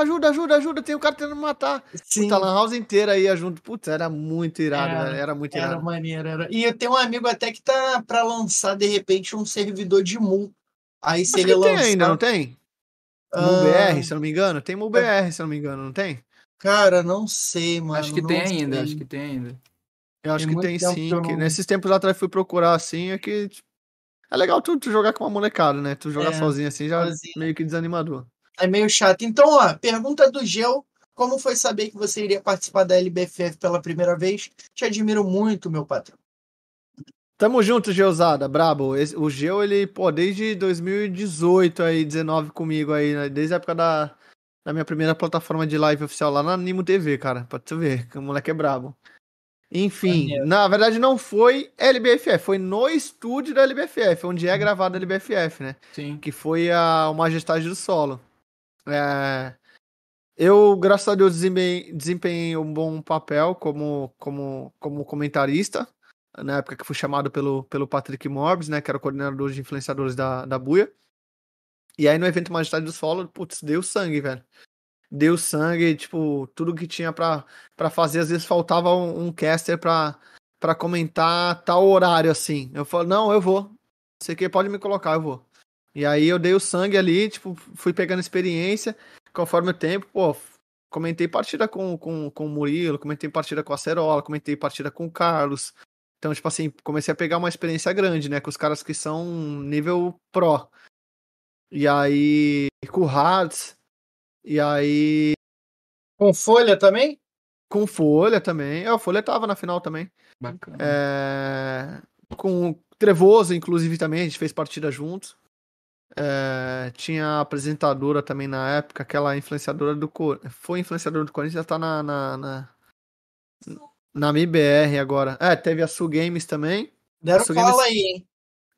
Speaker 3: Ajuda, ajuda, ajuda. Tem um cara tentando me matar.
Speaker 2: Sim,
Speaker 3: Puta, a Lan House inteira ia junto. Putz, era muito irado,
Speaker 2: Era.
Speaker 3: Era muito
Speaker 2: era
Speaker 3: irado.
Speaker 2: maneiro. Era. E eu tenho um amigo até que tá pra lançar, de repente, um servidor de Mu. Aí se
Speaker 3: Acho
Speaker 2: ele
Speaker 3: que tem
Speaker 2: lançar.
Speaker 3: ainda, não tem?
Speaker 2: Ah,
Speaker 3: MUBR, se eu não me engano? Tem MUBR, se eu não me engano, não tem?
Speaker 2: Cara, não sei, mano.
Speaker 1: acho que tem ainda,
Speaker 2: sei.
Speaker 1: acho que tem ainda.
Speaker 3: Eu acho
Speaker 2: Tem
Speaker 3: que tem sim.
Speaker 2: que não-
Speaker 3: nesses tempos atrás fui procurar assim, é que tipo, é legal tu, tu jogar com uma molecada, né? Tu jogar
Speaker 2: É,
Speaker 3: sozinho assim já
Speaker 2: sozinho.
Speaker 3: meio que desanimador.
Speaker 2: É meio chato. Então, ó, pergunta do Gel. Como foi saber que você iria participar da LBFF pela primeira vez? Te admiro muito, meu patrão.
Speaker 3: Tamo junto, Geusada, brabo. Esse- o Geo, ele, pô, desde 2018 aí, 19 comigo aí, né? Desde a época da, da minha primeira plataforma de live oficial lá na Nimo TV, cara. Pra tu ver, que o moleque é brabo. Enfim, na verdade não foi LBFF, foi no estúdio da LBFF, onde é gravada a LBFF, né?
Speaker 1: Sim.
Speaker 3: que foi a o Majestade do Solo. É, eu, graças a Deus, desempenhei, desempenhei um bom papel como, como, como comentarista, na época que fui chamado pelo, pelo Patrick Morbs, né, que era o coordenador de influenciadores da, da Buia. E aí no evento Majestade do Solo, putz, deu sangue, velho. Deu sangue, tipo, tudo que tinha pra fazer, às vezes faltava um, um caster pra, pra comentar tal horário, assim. Eu falo, não, eu vou. Você que pode me colocar, eu vou. E aí eu dei o sangue ali, tipo, fui pegando experiência conforme o tempo, pô, comentei partida com, com, com o Murilo, comentei partida com a Cerola, comentei partida com o Carlos. Então, tipo assim, comecei a pegar uma experiência grande, né, com os caras que são nível pro. E aí, com o Hards, e aí
Speaker 2: Com folha também?
Speaker 3: com Folha também. É, o Folha tava na final também.
Speaker 1: Bacana.
Speaker 3: É, com Trevoso, inclusive, também, a gente fez partida juntos. É, tinha a apresentadora também na época, aquela influenciadora do Corinthians. Foi influenciadora do Corinthians, já tá na. Na, na, na MIBR agora. É, teve a Su Games também.
Speaker 2: Deram
Speaker 3: Isso,
Speaker 2: fala
Speaker 3: Games-
Speaker 2: aí, hein?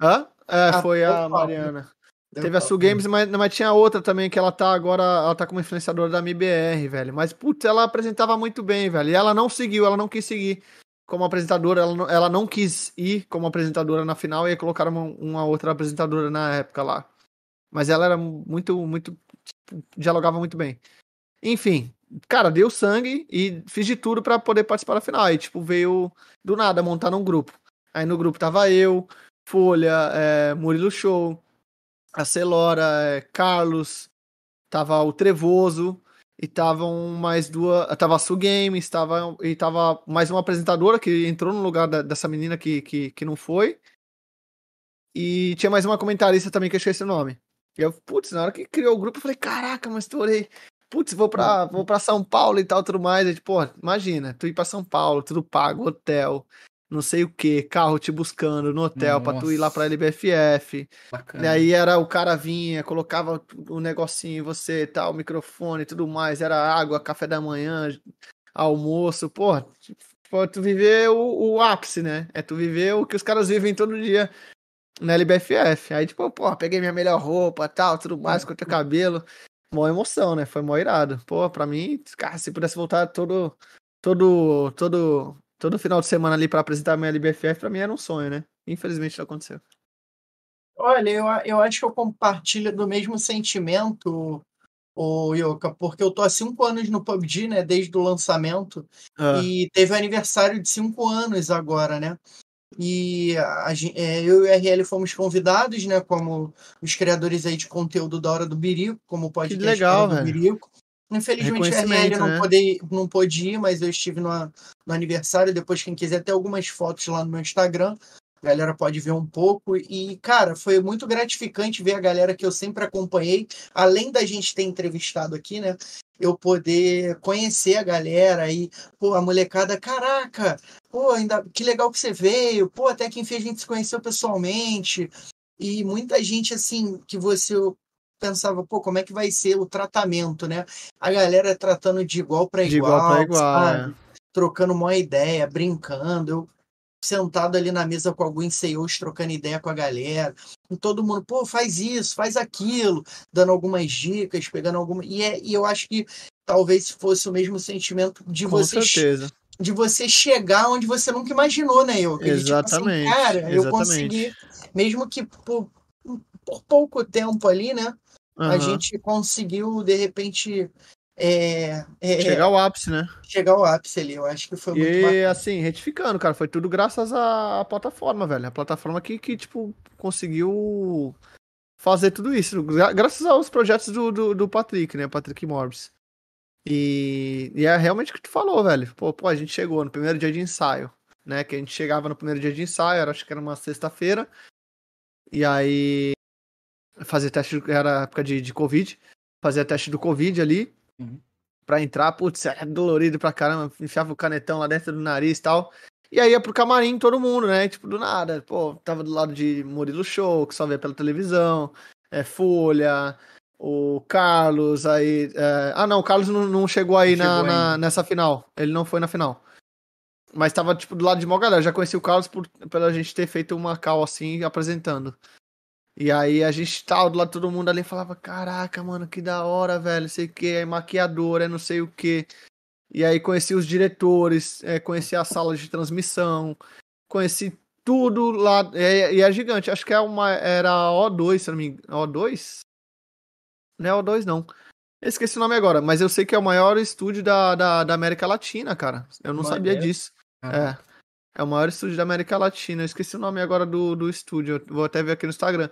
Speaker 3: Hã? É,
Speaker 2: Ah,
Speaker 3: foi a. Mariana. Teve a
Speaker 2: fala.
Speaker 3: Su Games, mas, mas tinha outra também, que ela tá agora, ela tá como influenciadora da MIBR, velho. Mas, putz, ela apresentava muito bem, velho. E ela não seguiu, ela não quis seguir como apresentadora, ela não, ela não quis ir como apresentadora na final e colocaram uma, uma outra apresentadora na época lá. Mas ela era muito, muito, tipo, dialogava muito bem. Enfim, cara, deu sangue e fiz de tudo pra poder participar da final. Aí, tipo, veio do nada montar um grupo. Aí no grupo tava eu, Folha, é, Murilo Show, a Celora, é, Carlos, tava o Trevoso e estavam mais duas, tava a Su Games, tava, e tava mais uma apresentadora que entrou no lugar da- dessa menina que, que, que não foi. E tinha mais uma comentarista também que eu esqueci o nome. E eu, putz, na hora que criou o grupo, eu falei, caraca, mas estourei. Putz, vou pra, vou pra São Paulo e tal, tudo mais. Aí, pô, imagina, tu ir pra São Paulo, tudo pago, hotel, não sei o que, carro te buscando no hotel pra tu ir lá pra
Speaker 1: Nossa.
Speaker 3: LBFF.
Speaker 1: Bacana.
Speaker 3: E aí era o cara vinha, colocava o negocinho em você, tal, microfone e tudo mais, era água, café da manhã, almoço, pô, tipo, tu viver o, o ápice, né? É tu viver o que os caras vivem todo dia na LBFF. Aí, tipo, pô, peguei minha melhor roupa, tal, tudo mais, cortei o cabelo. Mó emoção, né? Foi mó irado. Pô, pra mim, cara, se pudesse voltar todo, todo, todo, todo final de semana ali pra apresentar minha LBFF, pra mim era um sonho, né? Infelizmente não aconteceu.
Speaker 2: Olha, eu, eu acho que eu compartilho do mesmo sentimento, o Yoka, porque eu tô há cinco anos no PUBG, né? Desde o lançamento.
Speaker 3: Ah,
Speaker 2: E teve aniversário de cinco anos agora, né? E a é, eu e o RL fomos convidados, né? Como os criadores aí de conteúdo da Hora do Birico, como o podcast
Speaker 3: legal,
Speaker 2: do
Speaker 3: velho.
Speaker 2: Birico. Infelizmente o RL
Speaker 3: Reconhecimento,
Speaker 2: não,
Speaker 3: né?
Speaker 2: pôde, não pôde ir, mas eu estive no, no aniversário. Depois, quem quiser, ter algumas fotos lá no meu Instagram. A galera pode ver um pouco. E, cara, foi muito gratificante ver a galera que eu sempre acompanhei. Além da gente ter entrevistado aqui, né? Eu poder conhecer a galera e, pô, a molecada, caraca, pô, ainda que legal que você veio, pô, até que enfim a gente se conheceu pessoalmente. E muita gente, assim, que você pensava, pô, como é que vai ser o tratamento, né? A galera tratando de igual para
Speaker 3: de igual pra igual,
Speaker 2: sabe?
Speaker 3: é.
Speaker 2: trocando uma ideia, brincando, eu sentado ali na mesa com alguns CEOs trocando ideia com a galera, e todo mundo, pô, faz isso, faz aquilo, dando algumas dicas, pegando alguma. E, é, e eu acho que talvez fosse o mesmo sentimento de
Speaker 3: Com
Speaker 2: você
Speaker 3: certeza.
Speaker 2: de você chegar onde você nunca imaginou, né, eu?
Speaker 3: Exatamente,
Speaker 2: Tipo assim, cara, eu
Speaker 3: exatamente.
Speaker 2: consegui, mesmo que por, por pouco tempo ali, né? A
Speaker 3: Aham.
Speaker 2: gente conseguiu, de repente, é, é,
Speaker 3: Chegar ao ápice, né?
Speaker 2: chegar ao ápice ali. Eu acho que foi muito
Speaker 3: E
Speaker 2: bacana.
Speaker 3: assim, retificando, cara, foi tudo graças à, plataforma, velho. A plataforma que, que, tipo, conseguiu fazer tudo isso, gra- graças aos projetos do, do, do Patrick, né? Patrick Morris. E, e é realmente o que tu falou, velho. Pô, pô, a gente chegou no primeiro dia de ensaio, né? Que a gente chegava no primeiro dia de ensaio, era, acho que era uma sexta-feira. E aí fazia teste, era época de, de Covid, fazia teste do Covid ali.
Speaker 1: Uhum.
Speaker 3: Pra entrar, putz, era dolorido pra caramba, enfiava o canetão lá dentro do nariz e tal. E aí ia pro camarim todo mundo, né? Tipo, do nada. Pô, tava do lado de Murilo Show, que só via pela televisão, é, Folha, o Carlos, aí. é, Ah, não, o Carlos não, não chegou aí
Speaker 1: Não
Speaker 3: na,
Speaker 1: chegou
Speaker 3: na- nessa final. Ele não foi na final. Mas tava, tipo, do lado de mó galera. Já conheci o Carlos por, pela gente ter feito uma call assim, apresentando. E aí a gente tava do lado de todo mundo ali falava, caraca, mano, que da hora, velho, sei o que, é maquiador, é não sei o que. E aí conheci os diretores, é, conheci a sala de transmissão, conheci tudo lá, é- e é, gigante, acho que é uma, era a O2, se não me engano, O2? Não é O2 não. Eu esqueci o nome agora, mas eu sei que é o maior estúdio da, da, da América Latina, cara. Eu não sabia
Speaker 1: é?
Speaker 3: disso.
Speaker 1: Ah,
Speaker 3: É. É o maior estúdio da América Latina. Eu esqueci o nome agora do, do estúdio. Vou até ver aqui no Instagram.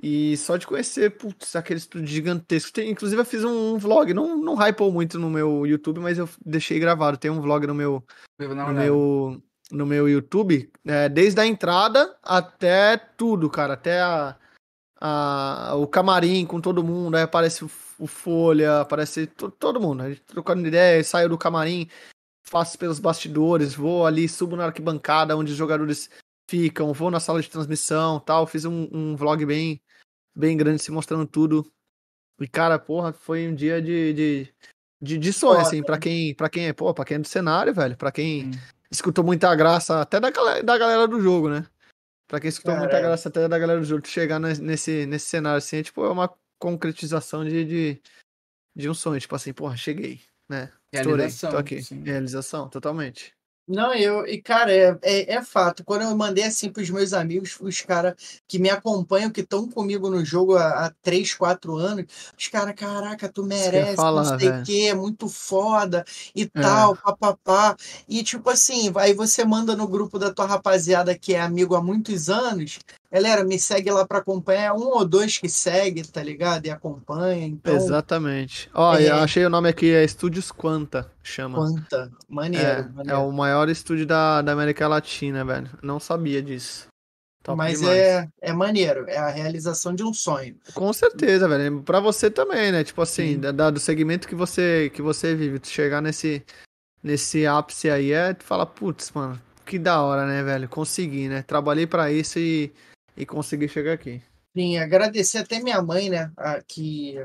Speaker 3: E só de conhecer, putz, aquele estúdio gigantesco. Tem, inclusive, eu fiz um, vlog. Não, não hypou muito no meu YouTube, mas eu deixei gravado. Tem um vlog no meu, no
Speaker 1: olhada.
Speaker 3: meu, no meu YouTube. é, desde a entrada até tudo, cara. Até a, a- o camarim com todo mundo. Aí aparece o, o Folha, aparece to- todo mundo. A gente trocando ideia, saiu do camarim faço pelos bastidores, vou ali, subo na arquibancada onde os jogadores ficam, vou na sala de transmissão tal. Fiz um, um vlog bem, bem grande se mostrando tudo. E, cara, porra, foi um dia de, de, de, de sonho,
Speaker 2: Foda.
Speaker 3: assim, pra quem, pra quem é, pô, pra quem é do cenário, velho, pra quem escutou muita graça, até da galera, da galera do jogo, né? Pra quem escutou muita
Speaker 2: Caralho.
Speaker 3: graça até da galera do jogo, chegar nes- nesse, nesse cenário, assim, é, tipo, é uma concretização de, de, de um sonho, tipo assim, porra, cheguei, né?
Speaker 1: Realização,
Speaker 3: tô aqui.
Speaker 1: sim.
Speaker 3: Realização, totalmente.
Speaker 2: Não, eu, e cara, é, é, é fato. Quando eu mandei assim pros meus amigos, os caras que me acompanham, que estão comigo no jogo há, há 3, 4 anos, os caras, caraca, tu merece,
Speaker 3: falar,
Speaker 2: não sei o
Speaker 3: velho.
Speaker 2: quê, é muito foda e
Speaker 3: É.
Speaker 2: tal, papapá. E tipo assim, aí você manda no grupo da tua rapaziada que é amigo há muitos anos, galera, me segue lá pra acompanhar, é um ou dois que segue, tá ligado? E acompanha, então,
Speaker 3: Exatamente. Ó,
Speaker 2: é.
Speaker 3: eu achei o nome aqui, é Estúdios Quanta, chama.
Speaker 2: quanta, maneiro,
Speaker 3: É, é
Speaker 2: maneiro.
Speaker 3: o maior estúdio da, da América Latina, velho. Não sabia disso. Top
Speaker 2: Mas
Speaker 3: demais.
Speaker 2: é, é maneiro, é a realização de um sonho.
Speaker 3: Com certeza, velho. Pra você também, né? Tipo assim,
Speaker 2: Sim.
Speaker 3: da, da- do segmento que você, que você vive, tu chegar nesse, nesse ápice aí, é tu fala, putz, mano, que da hora, né, velho? Consegui, né? Trabalhei pra isso e, e consegui chegar aqui.
Speaker 2: Sim, agradecer até minha mãe, né, a- que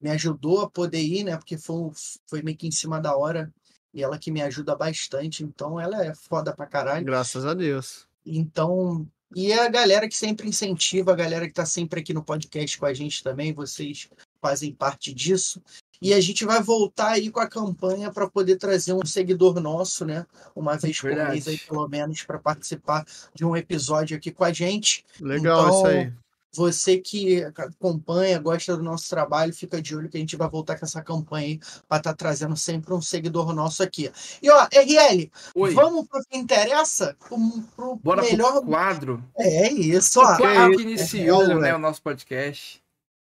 Speaker 2: me ajudou a poder ir, né, porque foi, foi meio que em cima da hora, e ela que me ajuda bastante, então ela é foda pra caralho.
Speaker 3: Graças a Deus.
Speaker 2: Então, e a galera que sempre incentiva, a galera que tá sempre aqui no podcast com a gente também, vocês fazem parte disso. E a gente vai voltar aí com a campanha para poder trazer um seguidor nosso, né? Uma vez por
Speaker 1: Verdade.
Speaker 2: mês aí, pelo menos, para participar de um episódio aqui com a gente.
Speaker 3: Legal isso aí.
Speaker 2: Você que acompanha, gosta do nosso trabalho, fica de olho que a gente vai voltar com essa campanha aí para estar trazendo sempre um seguidor nosso aqui. E ó, RL,
Speaker 1: Oi,
Speaker 2: vamos pro que interessa? Pro, pro
Speaker 1: bora
Speaker 2: melhor.
Speaker 1: pro quadro.
Speaker 2: É isso,
Speaker 1: O
Speaker 2: ó.
Speaker 1: quadro
Speaker 3: isso,
Speaker 1: que iniciou
Speaker 3: velho,
Speaker 1: né, o nosso podcast.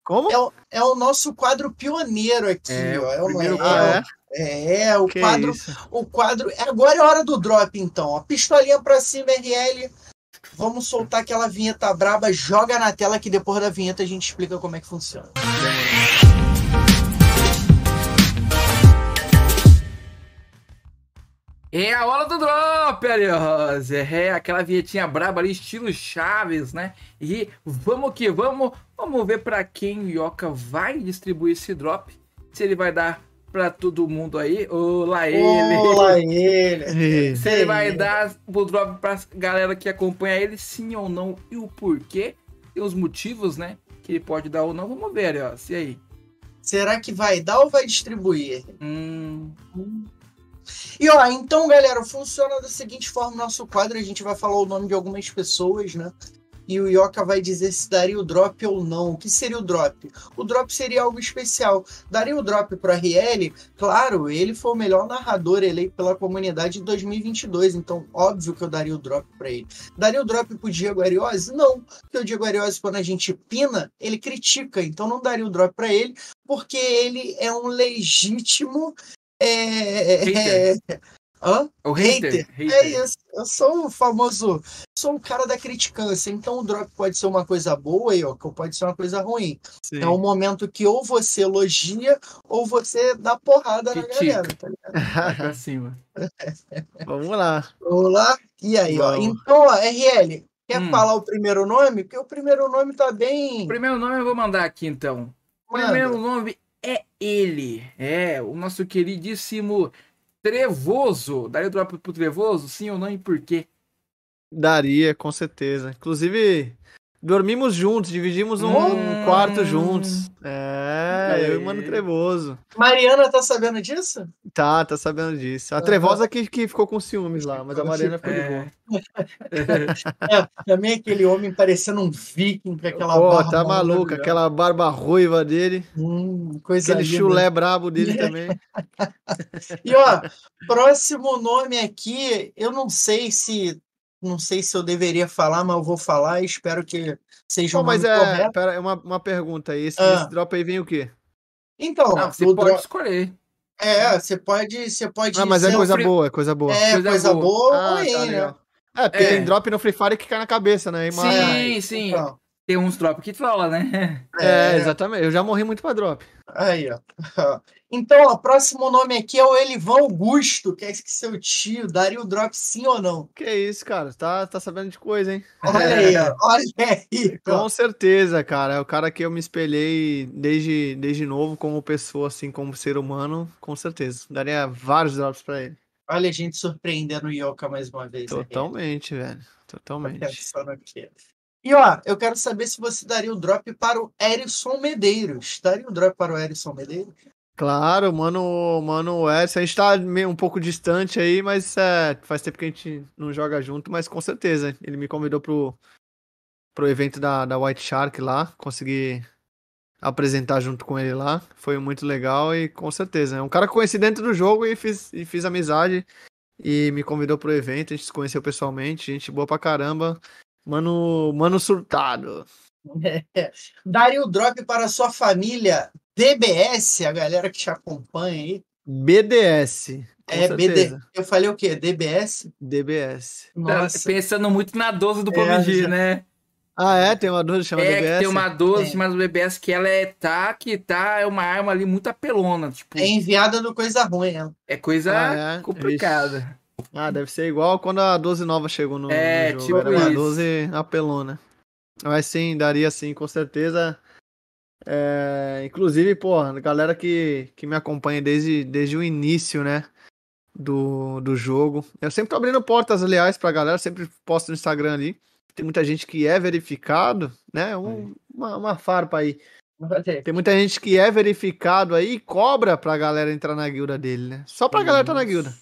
Speaker 3: Como?
Speaker 2: É, o- é o nosso quadro pioneiro aqui,
Speaker 1: É,
Speaker 2: ó.
Speaker 1: o
Speaker 2: É, o-
Speaker 1: primeiro
Speaker 2: é,
Speaker 3: é?
Speaker 2: é, o
Speaker 3: Que
Speaker 2: quadro.
Speaker 3: isso?
Speaker 2: O quadro. Agora é hora do drop, então. Ó. Pistolinha pra cima, RL. Vamos soltar aquela vinheta braba, joga na tela que depois da vinheta a gente explica como é que funciona.
Speaker 1: É a hora do drop, aliás. É aquela vinhetinha braba ali, estilo Chaves, né? E vamos que vamos. Vamos ver pra quem o Yoka vai distribuir esse drop. Se ele vai dar pra todo mundo aí. Olá ele.
Speaker 2: Olá, ele.
Speaker 1: Se ele vai dar o drop pra galera que acompanha ele, sim ou não, e o porquê. E os motivos, né? Que ele pode dar ou não. Vamos ver, ó. E aí?
Speaker 2: Será que vai dar ou vai distribuir?
Speaker 1: Hum,
Speaker 2: E ó, então, galera, funciona da seguinte forma: nosso quadro, a gente vai falar o nome de algumas pessoas, né? e o Yoka vai dizer se daria o drop ou não. O que seria o drop? O drop seria algo especial. Daria o drop para RL? Claro, ele foi o melhor narrador eleito pela comunidade em 2022, então óbvio que eu daria o drop para ele. Daria o drop pro Diego Ariose? Não, porque o Diego Ariose quando a gente pina, ele critica, então não daria o drop para ele, porque ele é um legítimo é, é, Hã?
Speaker 1: O hater.
Speaker 2: hater. hater. É isso. Eu sou o famoso. Sou o cara da criticância. Então o drop pode ser uma coisa boa, ou pode ser uma coisa ruim. Sim. É um momento que ou você elogia ou você dá porrada Critica. na galera, tá ligado?
Speaker 1: pra cima.
Speaker 3: Vamos lá.
Speaker 2: Vamos lá? E aí, Vamos. ó. Então, ó, RL, quer hum. falar o primeiro nome? Porque o primeiro nome tá bem.
Speaker 1: O primeiro nome eu vou mandar aqui, então. O primeiro nome é ele. É, o nosso queridíssimo Trevoso. Daria o drop pro Trevoso? Sim ou não e por quê?
Speaker 3: Daria, com certeza. Inclusive, dormimos juntos, dividimos um hum... quarto juntos. É, é, eu e o Mano Trevoso.
Speaker 2: Mariana tá sabendo disso?
Speaker 3: Tá, tá sabendo disso. A Trevosa que, que ficou com ciúmes lá, mas a Mariana ficou é. de boa.
Speaker 2: É, também aquele homem parecendo um viking com aquela
Speaker 3: Pô, barba. tá maluco, aquela barba ruiva dele.
Speaker 2: Hum, coisa
Speaker 3: aquele linda. chulé brabo dele também.
Speaker 2: e ó, próximo nome aqui, eu não sei se não sei se eu deveria falar, mas eu vou falar e espero que seja
Speaker 3: um mas é, pera, uma, uma pergunta aí. Esse, ah. esse, drop aí vem o quê?
Speaker 2: Então,
Speaker 1: não, você pode drop... escolher.
Speaker 2: É, você pode, você pode.
Speaker 3: Ah, mas é coisa free... boa, é coisa boa.
Speaker 2: É, coisa, coisa boa, boa ah, ruim, tá
Speaker 3: né? É, porque é. tem drop no Free Fire que cai na cabeça, né?
Speaker 1: Mas... Sim, sim. Então. Tem uns drop que fala, né?
Speaker 3: É, exatamente. Eu já morri muito pra drop.
Speaker 2: Aí, ó. Então, o próximo nome aqui é o Elivan Augusto, que é seu tio. Daria o drop sim ou não?
Speaker 3: Que isso, cara. Tá, tá sabendo de coisa, hein?
Speaker 2: Olha aí, ó. Olha aí.
Speaker 3: Com certeza, cara. É o cara que eu me espelhei desde, desde novo como pessoa, assim, como ser humano. Com certeza. Daria vários drops pra ele.
Speaker 2: Olha a gente surpreendendo o Yoka mais uma vez.
Speaker 3: Totalmente, aqui. velho. Totalmente.
Speaker 2: E ó, eu quero saber se você daria o drop para o Erison Medeiros. Daria o drop para o Erison Medeiros?
Speaker 3: Claro, mano, mano, é, a gente tá meio um pouco distante aí, mas é, faz tempo que a gente não joga junto, mas com certeza. Ele me convidou pro, pro evento da, da White Shark lá, consegui apresentar junto com ele lá. Foi muito legal e com certeza. É um cara que conheci dentro do jogo e fiz, e fiz amizade e me convidou pro evento, a gente se conheceu pessoalmente, gente boa pra caramba. Mano, mano surtado.
Speaker 2: É. Daria o drop para sua família DBS, a galera que te acompanha aí.
Speaker 3: BDS.
Speaker 2: É, BD. Eu falei o quê? DBS?
Speaker 3: DBS.
Speaker 1: Nossa. Pensando muito na 12 do PUBG, é, né?
Speaker 3: Ah, é? Tem uma 12 chamada é,
Speaker 1: DBS? tem uma 12 é. chamada DBS que ela é tá, que tá, é uma arma ali muito apelona. Tipo,
Speaker 2: é enviada do coisa ruim, ela.
Speaker 1: É coisa ah, é? complicada.
Speaker 3: Ah, deve ser igual quando a 12 nova chegou no, é, no jogo. Tipo Era uma 12 apelona. Mas sim, daria sim, com certeza. É, inclusive, pô, galera que, que me acompanha desde, desde o início, né? Do, do jogo. Eu sempre tô abrindo portas, aliás, pra galera, sempre posto no Instagram ali. Tem muita gente que é verificado, né? Um, uma, uma farpa aí. Tem muita gente que é verificado aí e cobra pra galera entrar na guilda dele, né? Só pra galera estar tá na guilda.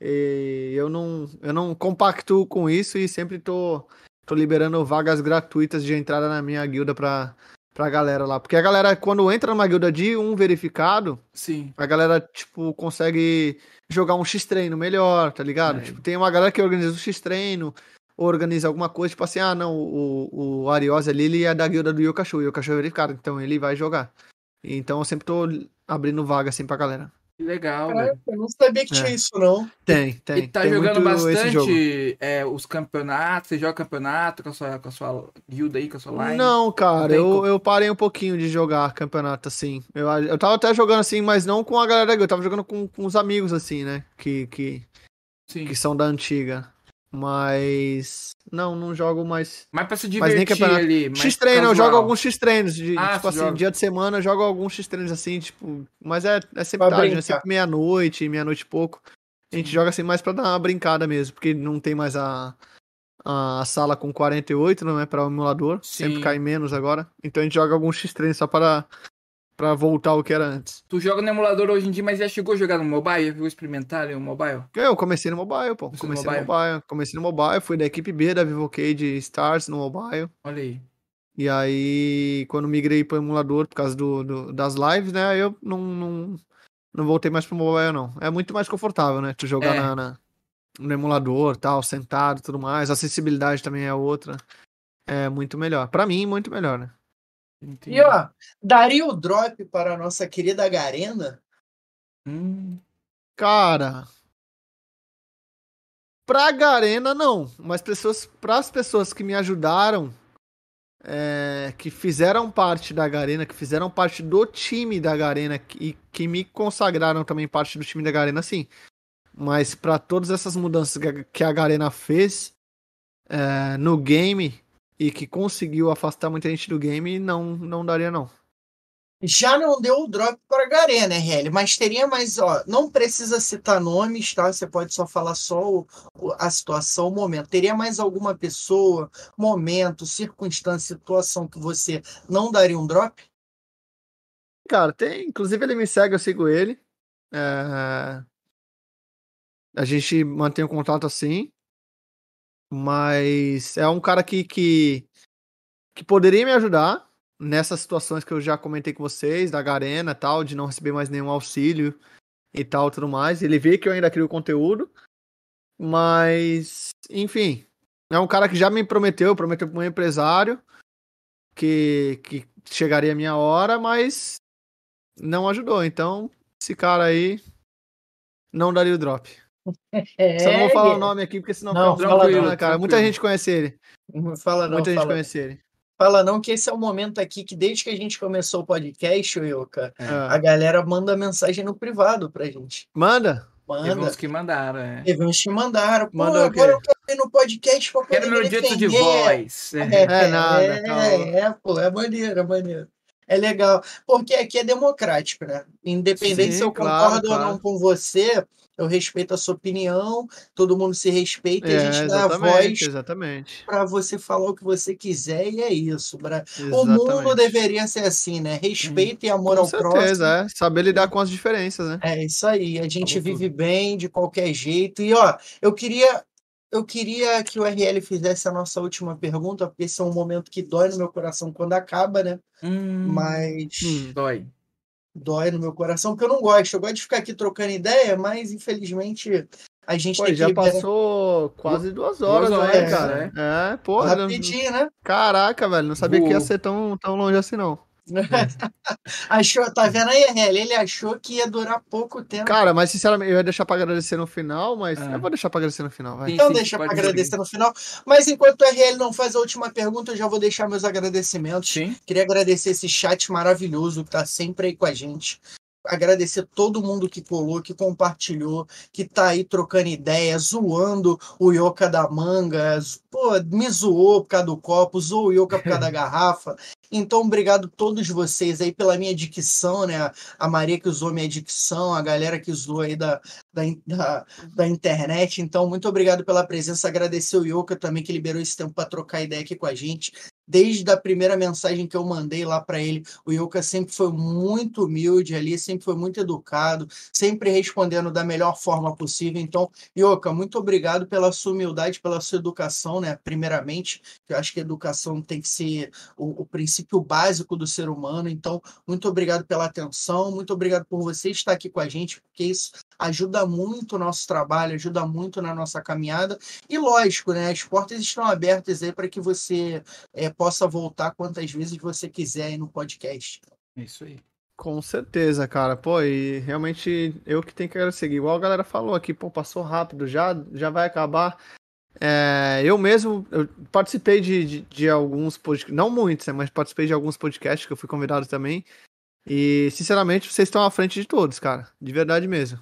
Speaker 3: E eu não, eu não compactuo com isso e sempre tô, tô liberando vagas gratuitas de entrada na minha guilda pra, pra galera lá. Porque a galera, quando entra numa guilda de um verificado,
Speaker 1: Sim.
Speaker 3: a galera, tipo, consegue jogar um X-treino melhor, tá ligado? É. Tipo, tem uma galera que organiza o X-treino, organiza alguma coisa, tipo assim, ah, não, o, o Ariose ali, ele é da guilda do Yokashu, o Yokashu é verificado, então ele vai jogar. Então eu sempre tô abrindo vaga, assim, pra galera.
Speaker 1: Que legal, Caraca,
Speaker 2: Eu não sabia que tinha é. isso, não.
Speaker 3: Tem, tem.
Speaker 1: E tá
Speaker 3: tem
Speaker 1: jogando bastante é, os campeonatos? Você joga campeonato com a sua, com a sua guilda aí, com a sua line?
Speaker 3: Não, cara, eu, eu parei um pouquinho de jogar campeonato, assim. Eu, eu tava até jogando assim, mas não com a galera da guilda, eu tava jogando com, com os amigos, assim, né? Que, que, Sim. que são da antiga. Mas. Não, não jogo mais.
Speaker 1: Mas pra se divertir ali.
Speaker 3: X-treino, eu jogo alguns X-treinos. De, ah, tipo assim, joga. dia de semana eu jogo alguns X-treinos assim, tipo. Mas é, é sempre pra tarde, né? Sempre meia-noite, meia-noite e pouco. A gente Sim. joga assim mais pra dar uma brincada mesmo, porque não tem mais a, a sala com 48, não é? Pra o emulador. Sim. Sempre cai menos agora. Então a gente joga alguns X-treinos só para pra voltar ao que era antes.
Speaker 1: Tu joga no emulador hoje em dia, mas já chegou a jogar no mobile? Já chegou a experimentar ali o mobile?
Speaker 3: Eu comecei no mobile, pô.
Speaker 1: No
Speaker 3: Comecei no
Speaker 1: mobile?
Speaker 3: mobile. Comecei no mobile, fui da equipe B da Vivocade Stars no mobile.
Speaker 1: Olha aí.
Speaker 3: E aí, quando migrei pro emulador por causa do, do- das lives, né? Eu não, não, não voltei mais pro mobile, não. É muito mais confortável, né? Tu jogar
Speaker 1: É.
Speaker 3: na, na- no emulador, tal, sentado e tudo mais. A acessibilidade também é outra. É muito melhor. Pra mim, muito melhor, né?
Speaker 1: Entendi.
Speaker 2: E ó, daria o drop para a nossa querida Garena?
Speaker 1: Hum,
Speaker 3: Cara. Pra Garena, não. Mas pessoas, pras pessoas que me ajudaram, é, que fizeram parte da Garena, que fizeram parte do time da Garena e que me consagraram também parte do time da Garena, sim. Mas pra todas essas mudanças que a- que a Garena fez é, no game e que conseguiu afastar muita gente do game, não, não daria, não.
Speaker 2: Já não deu o drop para Garena, RL, mas teria mais, ó, não precisa citar nomes, tá? Você pode só falar só o- o- a situação, o momento. Teria mais alguma pessoa, momento, circunstância, situação que você não daria um drop?
Speaker 3: Cara, tem. Inclusive ele me segue, eu sigo ele. É, A gente mantém o contato assim. Mas é um cara que, que, que poderia me ajudar nessas situações que eu já comentei com vocês, da Garena tal, de não receber mais nenhum auxílio e tal, tudo mais. Ele vê que eu ainda crio conteúdo. Mas, enfim. É um cara que já me prometeu, prometeu para um empresário que, que chegaria a minha hora, mas não ajudou. Então, esse cara aí não daria o drop.
Speaker 2: É,
Speaker 3: Só não vou falar o nome aqui, porque senão
Speaker 2: Não,
Speaker 3: fica um
Speaker 2: fala
Speaker 3: problema,
Speaker 2: não,
Speaker 3: né, cara? Muita
Speaker 1: tranquilo.
Speaker 3: gente conhece ele.
Speaker 2: Não fala não,
Speaker 3: Muita gente
Speaker 2: fala,
Speaker 3: conhece ele.
Speaker 2: fala não, que esse é o momento aqui que desde que a gente começou o podcast, Yoka,
Speaker 1: é.
Speaker 2: A galera manda mensagem no privado pra gente.
Speaker 3: Manda.
Speaker 1: Teve
Speaker 2: Manda.
Speaker 1: uns que mandaram, é.
Speaker 2: Teve uns que mandaram. Pô,
Speaker 3: Mandou o
Speaker 2: agora eu quero ir no podcast pra poder
Speaker 1: Quero meu
Speaker 2: me
Speaker 1: dito de voz. É.
Speaker 3: É nada, calma.
Speaker 2: É, é, pô, é maneiro, é maneiro. É legal, porque aqui é democrático, né? Independente
Speaker 3: Sim,
Speaker 2: se eu
Speaker 3: claro,
Speaker 2: concordo ou
Speaker 3: claro.
Speaker 2: não com você, eu respeito a sua opinião, todo mundo se respeita e a
Speaker 3: É,
Speaker 2: gente dá a voz para você falar o que você quiser e é isso. Bra- O mundo deveria ser assim, né? Respeito e amor
Speaker 3: Com
Speaker 2: ao próximo.
Speaker 3: certeza, é. Saber lidar com as diferenças, né?
Speaker 2: É isso aí, a gente
Speaker 1: Falou
Speaker 2: vive bem de qualquer jeito. E ó, eu queria eu queria que o RL fizesse a nossa última pergunta, porque esse é um momento que dói no meu coração quando acaba, né?
Speaker 1: Hum,
Speaker 2: Mas
Speaker 3: Hum.
Speaker 1: Dói.
Speaker 2: Dói no meu coração, porque eu não gosto. Eu gosto de ficar aqui trocando ideia, mas infelizmente a gente
Speaker 3: Pô,
Speaker 2: tem
Speaker 3: já
Speaker 2: que liberar
Speaker 3: passou quase duas horas
Speaker 1: Duas
Speaker 3: aí,
Speaker 1: horas,
Speaker 3: cara. É, pô.
Speaker 2: rapidinho, né?
Speaker 3: Caraca, velho. Não sabia que ia ser tão, tão longe assim, não.
Speaker 2: Achou, tá vendo aí, RL? Ele achou que ia durar pouco tempo.
Speaker 3: Cara, mas sinceramente, eu ia deixar pra agradecer no final, mas
Speaker 1: Ah.
Speaker 3: eu vou deixar pra agradecer no final, vai.
Speaker 2: Então
Speaker 1: sim,
Speaker 2: deixa para
Speaker 1: pode
Speaker 2: agradecer no final. Mas enquanto o RL não faz a última pergunta, eu já vou deixar meus agradecimentos.
Speaker 1: Sim.
Speaker 2: Queria agradecer esse chat maravilhoso que tá sempre aí com a gente. Agradecer todo mundo que colou, que compartilhou, que tá aí trocando ideia, zoando o Yoka da manga, pô, me zoou por causa do copo, zoou o Yoka por causa da garrafa. Então, obrigado a todos vocês aí pela minha dicção, né? A Maria que usou minha dicção, a galera que usou aí da, da, da, da internet. Então, muito obrigado pela presença. Agradecer o Yoka também que liberou esse tempo para trocar ideia aqui com a gente. Desde a primeira mensagem que eu mandei lá para ele, o Yoka sempre foi muito humilde ali, sempre foi muito educado, sempre respondendo da melhor forma possível. Então, Yoka, muito obrigado pela sua humildade, pela sua educação, né? Primeiramente, eu acho que a educação tem que ser o, o princípio básico do ser humano. Então, muito obrigado pela atenção, muito obrigado por você estar aqui com a gente, porque isso ajuda muito o nosso trabalho, ajuda muito na nossa caminhada. E lógico, né? As portas estão abertas aí para que você eh, possa voltar quantas vezes você quiser aí no podcast.
Speaker 1: É isso aí.
Speaker 3: Com certeza, cara. Pô, e realmente eu que tenho que agradecer. Igual a galera falou aqui, pô, passou rápido, já, já vai acabar. É, eu mesmo eu participei de, de, de alguns podcasts, não muitos, né, mas participei de alguns podcasts que eu fui convidado também. E, sinceramente, vocês estão à frente de todos, cara. De verdade mesmo.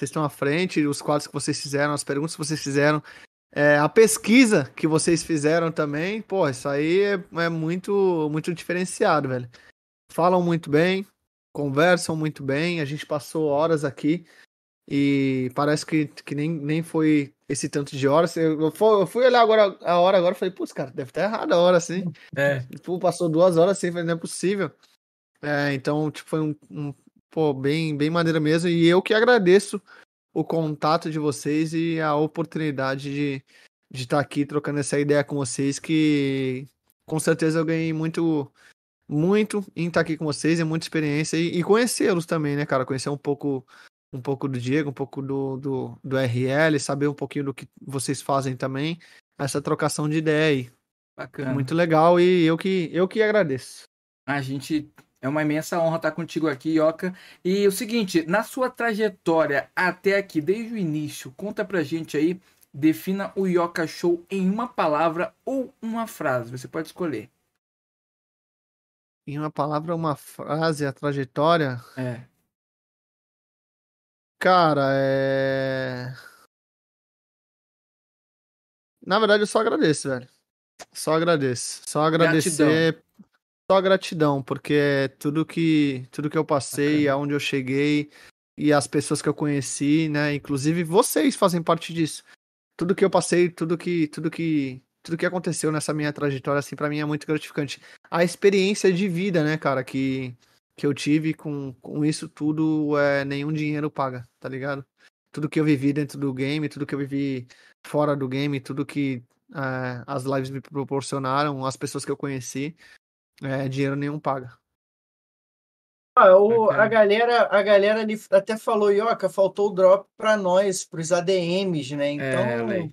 Speaker 3: Vocês estão à frente, os quadros que vocês fizeram, as perguntas que vocês fizeram, é, a pesquisa que vocês fizeram também, pô, isso aí é, é muito, muito diferenciado, velho. Falam muito bem, conversam muito bem, a gente passou horas aqui e parece que, que nem, nem foi esse tanto de horas. Eu, eu fui, olhar agora a hora agora e falei, putz, cara, deve estar errado a hora, assim.
Speaker 1: É.
Speaker 3: Pô, passou duas horas assim, falei, não é possível. É, então, tipo, foi um, um pô, bem, bem maneiro mesmo. E eu que agradeço o contato de vocês e a oportunidade de de estar aqui trocando essa ideia com vocês, que com certeza eu ganhei muito, muito em estar aqui com vocês, é muita experiência e, e conhecê-los também, né, cara? Conhecer um pouco um pouco do Diego, um pouco do, do, do RL, saber um pouquinho do que vocês fazem também, essa trocação de ideia aí.
Speaker 1: Bacana.
Speaker 3: Muito legal e eu que, eu que agradeço.
Speaker 1: A gente é uma imensa honra estar contigo aqui, Ioca. E o seguinte, na sua trajetória até aqui, desde o início, conta pra gente aí, defina o Ioca Show em uma palavra ou uma frase. Você pode escolher.
Speaker 3: Em uma palavra, uma frase, a trajetória?
Speaker 1: É.
Speaker 3: Cara, é. Na verdade, eu só agradeço, velho. Só agradeço. Só agradecer. Gratidão. Só gratidão, porque tudo que tudo que eu passei, aonde eu cheguei e as pessoas que eu conheci, né? Inclusive vocês fazem parte disso. Tudo que eu passei, tudo que tudo que tudo que aconteceu nessa minha trajetória assim para mim é muito gratificante. A experiência de vida, né, cara, que que eu tive com, com isso tudo, é, nenhum dinheiro paga, tá ligado? Tudo que eu vivi dentro do game, tudo que eu vivi fora do game, tudo que é, as lives me proporcionaram, as pessoas que eu conheci, é, dinheiro nenhum paga.
Speaker 2: Ah, o, a galera, a galera ali até falou, Ioca, faltou o drop para nós, para os ADMs, né? Então.
Speaker 1: É,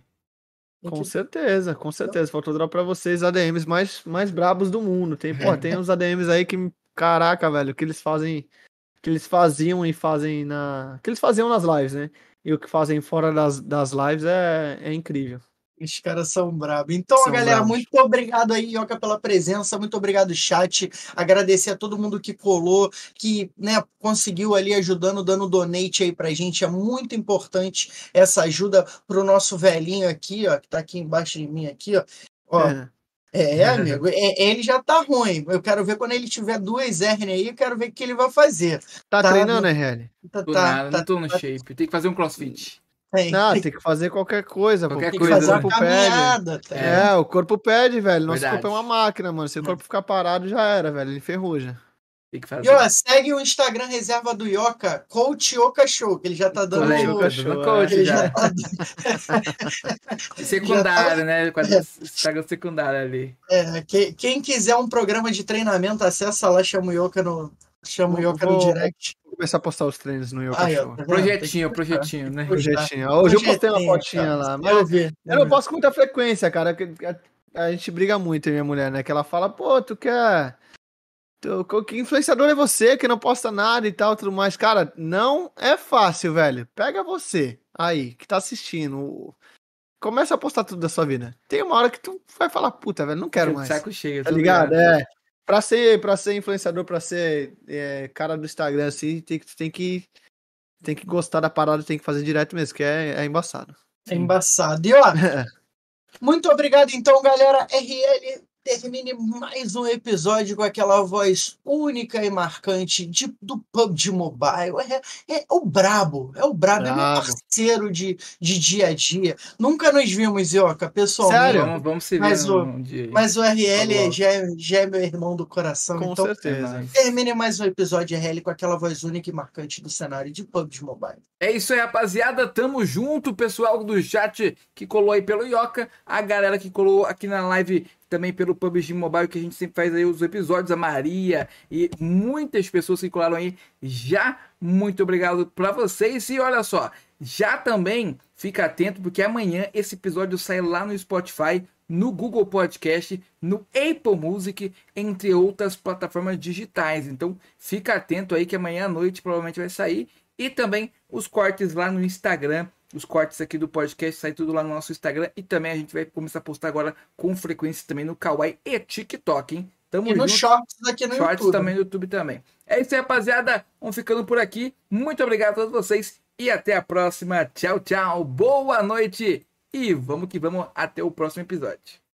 Speaker 3: com certeza, com certeza. Faltou drop para vocês, ADMs mais, mais brabos do mundo. Tem, pô, tem uns ADMs aí que caraca, velho, o que eles fazem, que eles faziam e fazem na, que eles faziam nas lives, né? E o que fazem fora das, das lives é, é incrível.
Speaker 2: Os caras são bravos. Então, são galera, bravos. muito obrigado aí, Ioca, pela presença. Muito obrigado, chat. Agradecer a todo mundo que colou, que né, conseguiu ali ajudando, dando donate aí pra gente. É muito importante essa ajuda pro nosso velhinho aqui, ó, que tá aqui embaixo de mim aqui, ó. Ó, é. É, amigo, é, ele já tá ruim. Eu quero ver quando ele tiver duas hernias aí, eu quero ver o que ele vai fazer.
Speaker 3: Tá, tá treinando, RL?
Speaker 1: Tá, tá, nada, tá, não tô no tá, shape. Tem que fazer um crossfit.
Speaker 3: Tem, não, tem, tem que fazer qualquer coisa.
Speaker 1: Qualquer
Speaker 3: tem
Speaker 1: coisa.
Speaker 3: Que fazer o corpo
Speaker 2: pede.
Speaker 3: Tá é, o corpo pede, velho. Nosso Verdade. corpo é uma máquina, mano. Se o corpo ficar parado, já era, velho. Ele enferruja.
Speaker 2: Tem que fazer. E ó, segue o Instagram reserva do Yoka, Coach Yoka Show, que ele já tá dando.
Speaker 1: Coach Yoka Show, coach, ele já. já tá... secundário, né? É. Instagram secundário ali.
Speaker 2: É, que, quem quiser um programa de treinamento, acessa lá, chama o Yoka no. Chama o Yoka no direct.
Speaker 3: Começar a postar os treinos no Yoka Show.
Speaker 1: Tá projetinho, projetinho, né?
Speaker 3: Projetinho. Hoje eu postei uma fotinha lá. Mas eu, vi, eu não posto com muita frequência, cara. A, a gente briga muito, minha mulher, né? Que ela fala, pô, tu quer que influenciador é você que não posta nada e tal, tudo mais. Cara, não é fácil, velho. Pega você aí que tá assistindo. Começa a postar tudo da sua vida. Tem uma hora que tu vai falar, puta, velho, não quero mais.
Speaker 1: Saco cheio,
Speaker 3: tá ligado? ligado? É. Pra ser, pra ser influenciador, pra ser é, cara do Instagram, assim, tem, tem que tem que gostar da parada, tem que fazer direto mesmo, que é, é embaçado.
Speaker 2: É embaçado. E ó, muito obrigado então, galera. RL termine mais um episódio com aquela voz única e marcante de, do PUBG Mobile. É, é, o Brabo, é o Brabo, brabo. é meu parceiro de, de dia a dia. Nunca nos vimos, Ioca, pessoalmente.
Speaker 1: Sério? Vamos, vamos se ver
Speaker 2: mas
Speaker 1: um,
Speaker 2: um dia. Mas o RL é, já, é, já é meu irmão do coração.
Speaker 3: Com
Speaker 2: então,
Speaker 3: certeza.
Speaker 2: Termine mais um episódio RL com aquela voz única e marcante do cenário de PUBG Mobile.
Speaker 1: É isso aí, rapaziada. Tamo junto, pessoal do chat que colou aí pelo Ioca, a galera que colou aqui na live também pelo PUBG Mobile, que a gente sempre faz aí os episódios, a Maria e muitas pessoas que colaram aí. Já muito obrigado para vocês. E olha só, já também fica atento, porque amanhã esse episódio sai lá no Spotify, no Google Podcast, no Apple Music, entre outras plataformas digitais. Então fica atento aí que amanhã à noite provavelmente vai sair. E também os cortes lá no Instagram os cortes aqui do podcast sai tudo lá no nosso Instagram e também a gente vai começar a postar agora com frequência também no Kawaii e TikTok, hein?
Speaker 2: Tamo e no Shorts aqui no
Speaker 1: shorts
Speaker 2: YouTube.
Speaker 1: também no YouTube também. É isso aí, rapaziada. Vamos ficando por aqui. Muito obrigado a todos vocês e até a próxima. Tchau, tchau. Boa noite e vamos que vamos até o próximo episódio.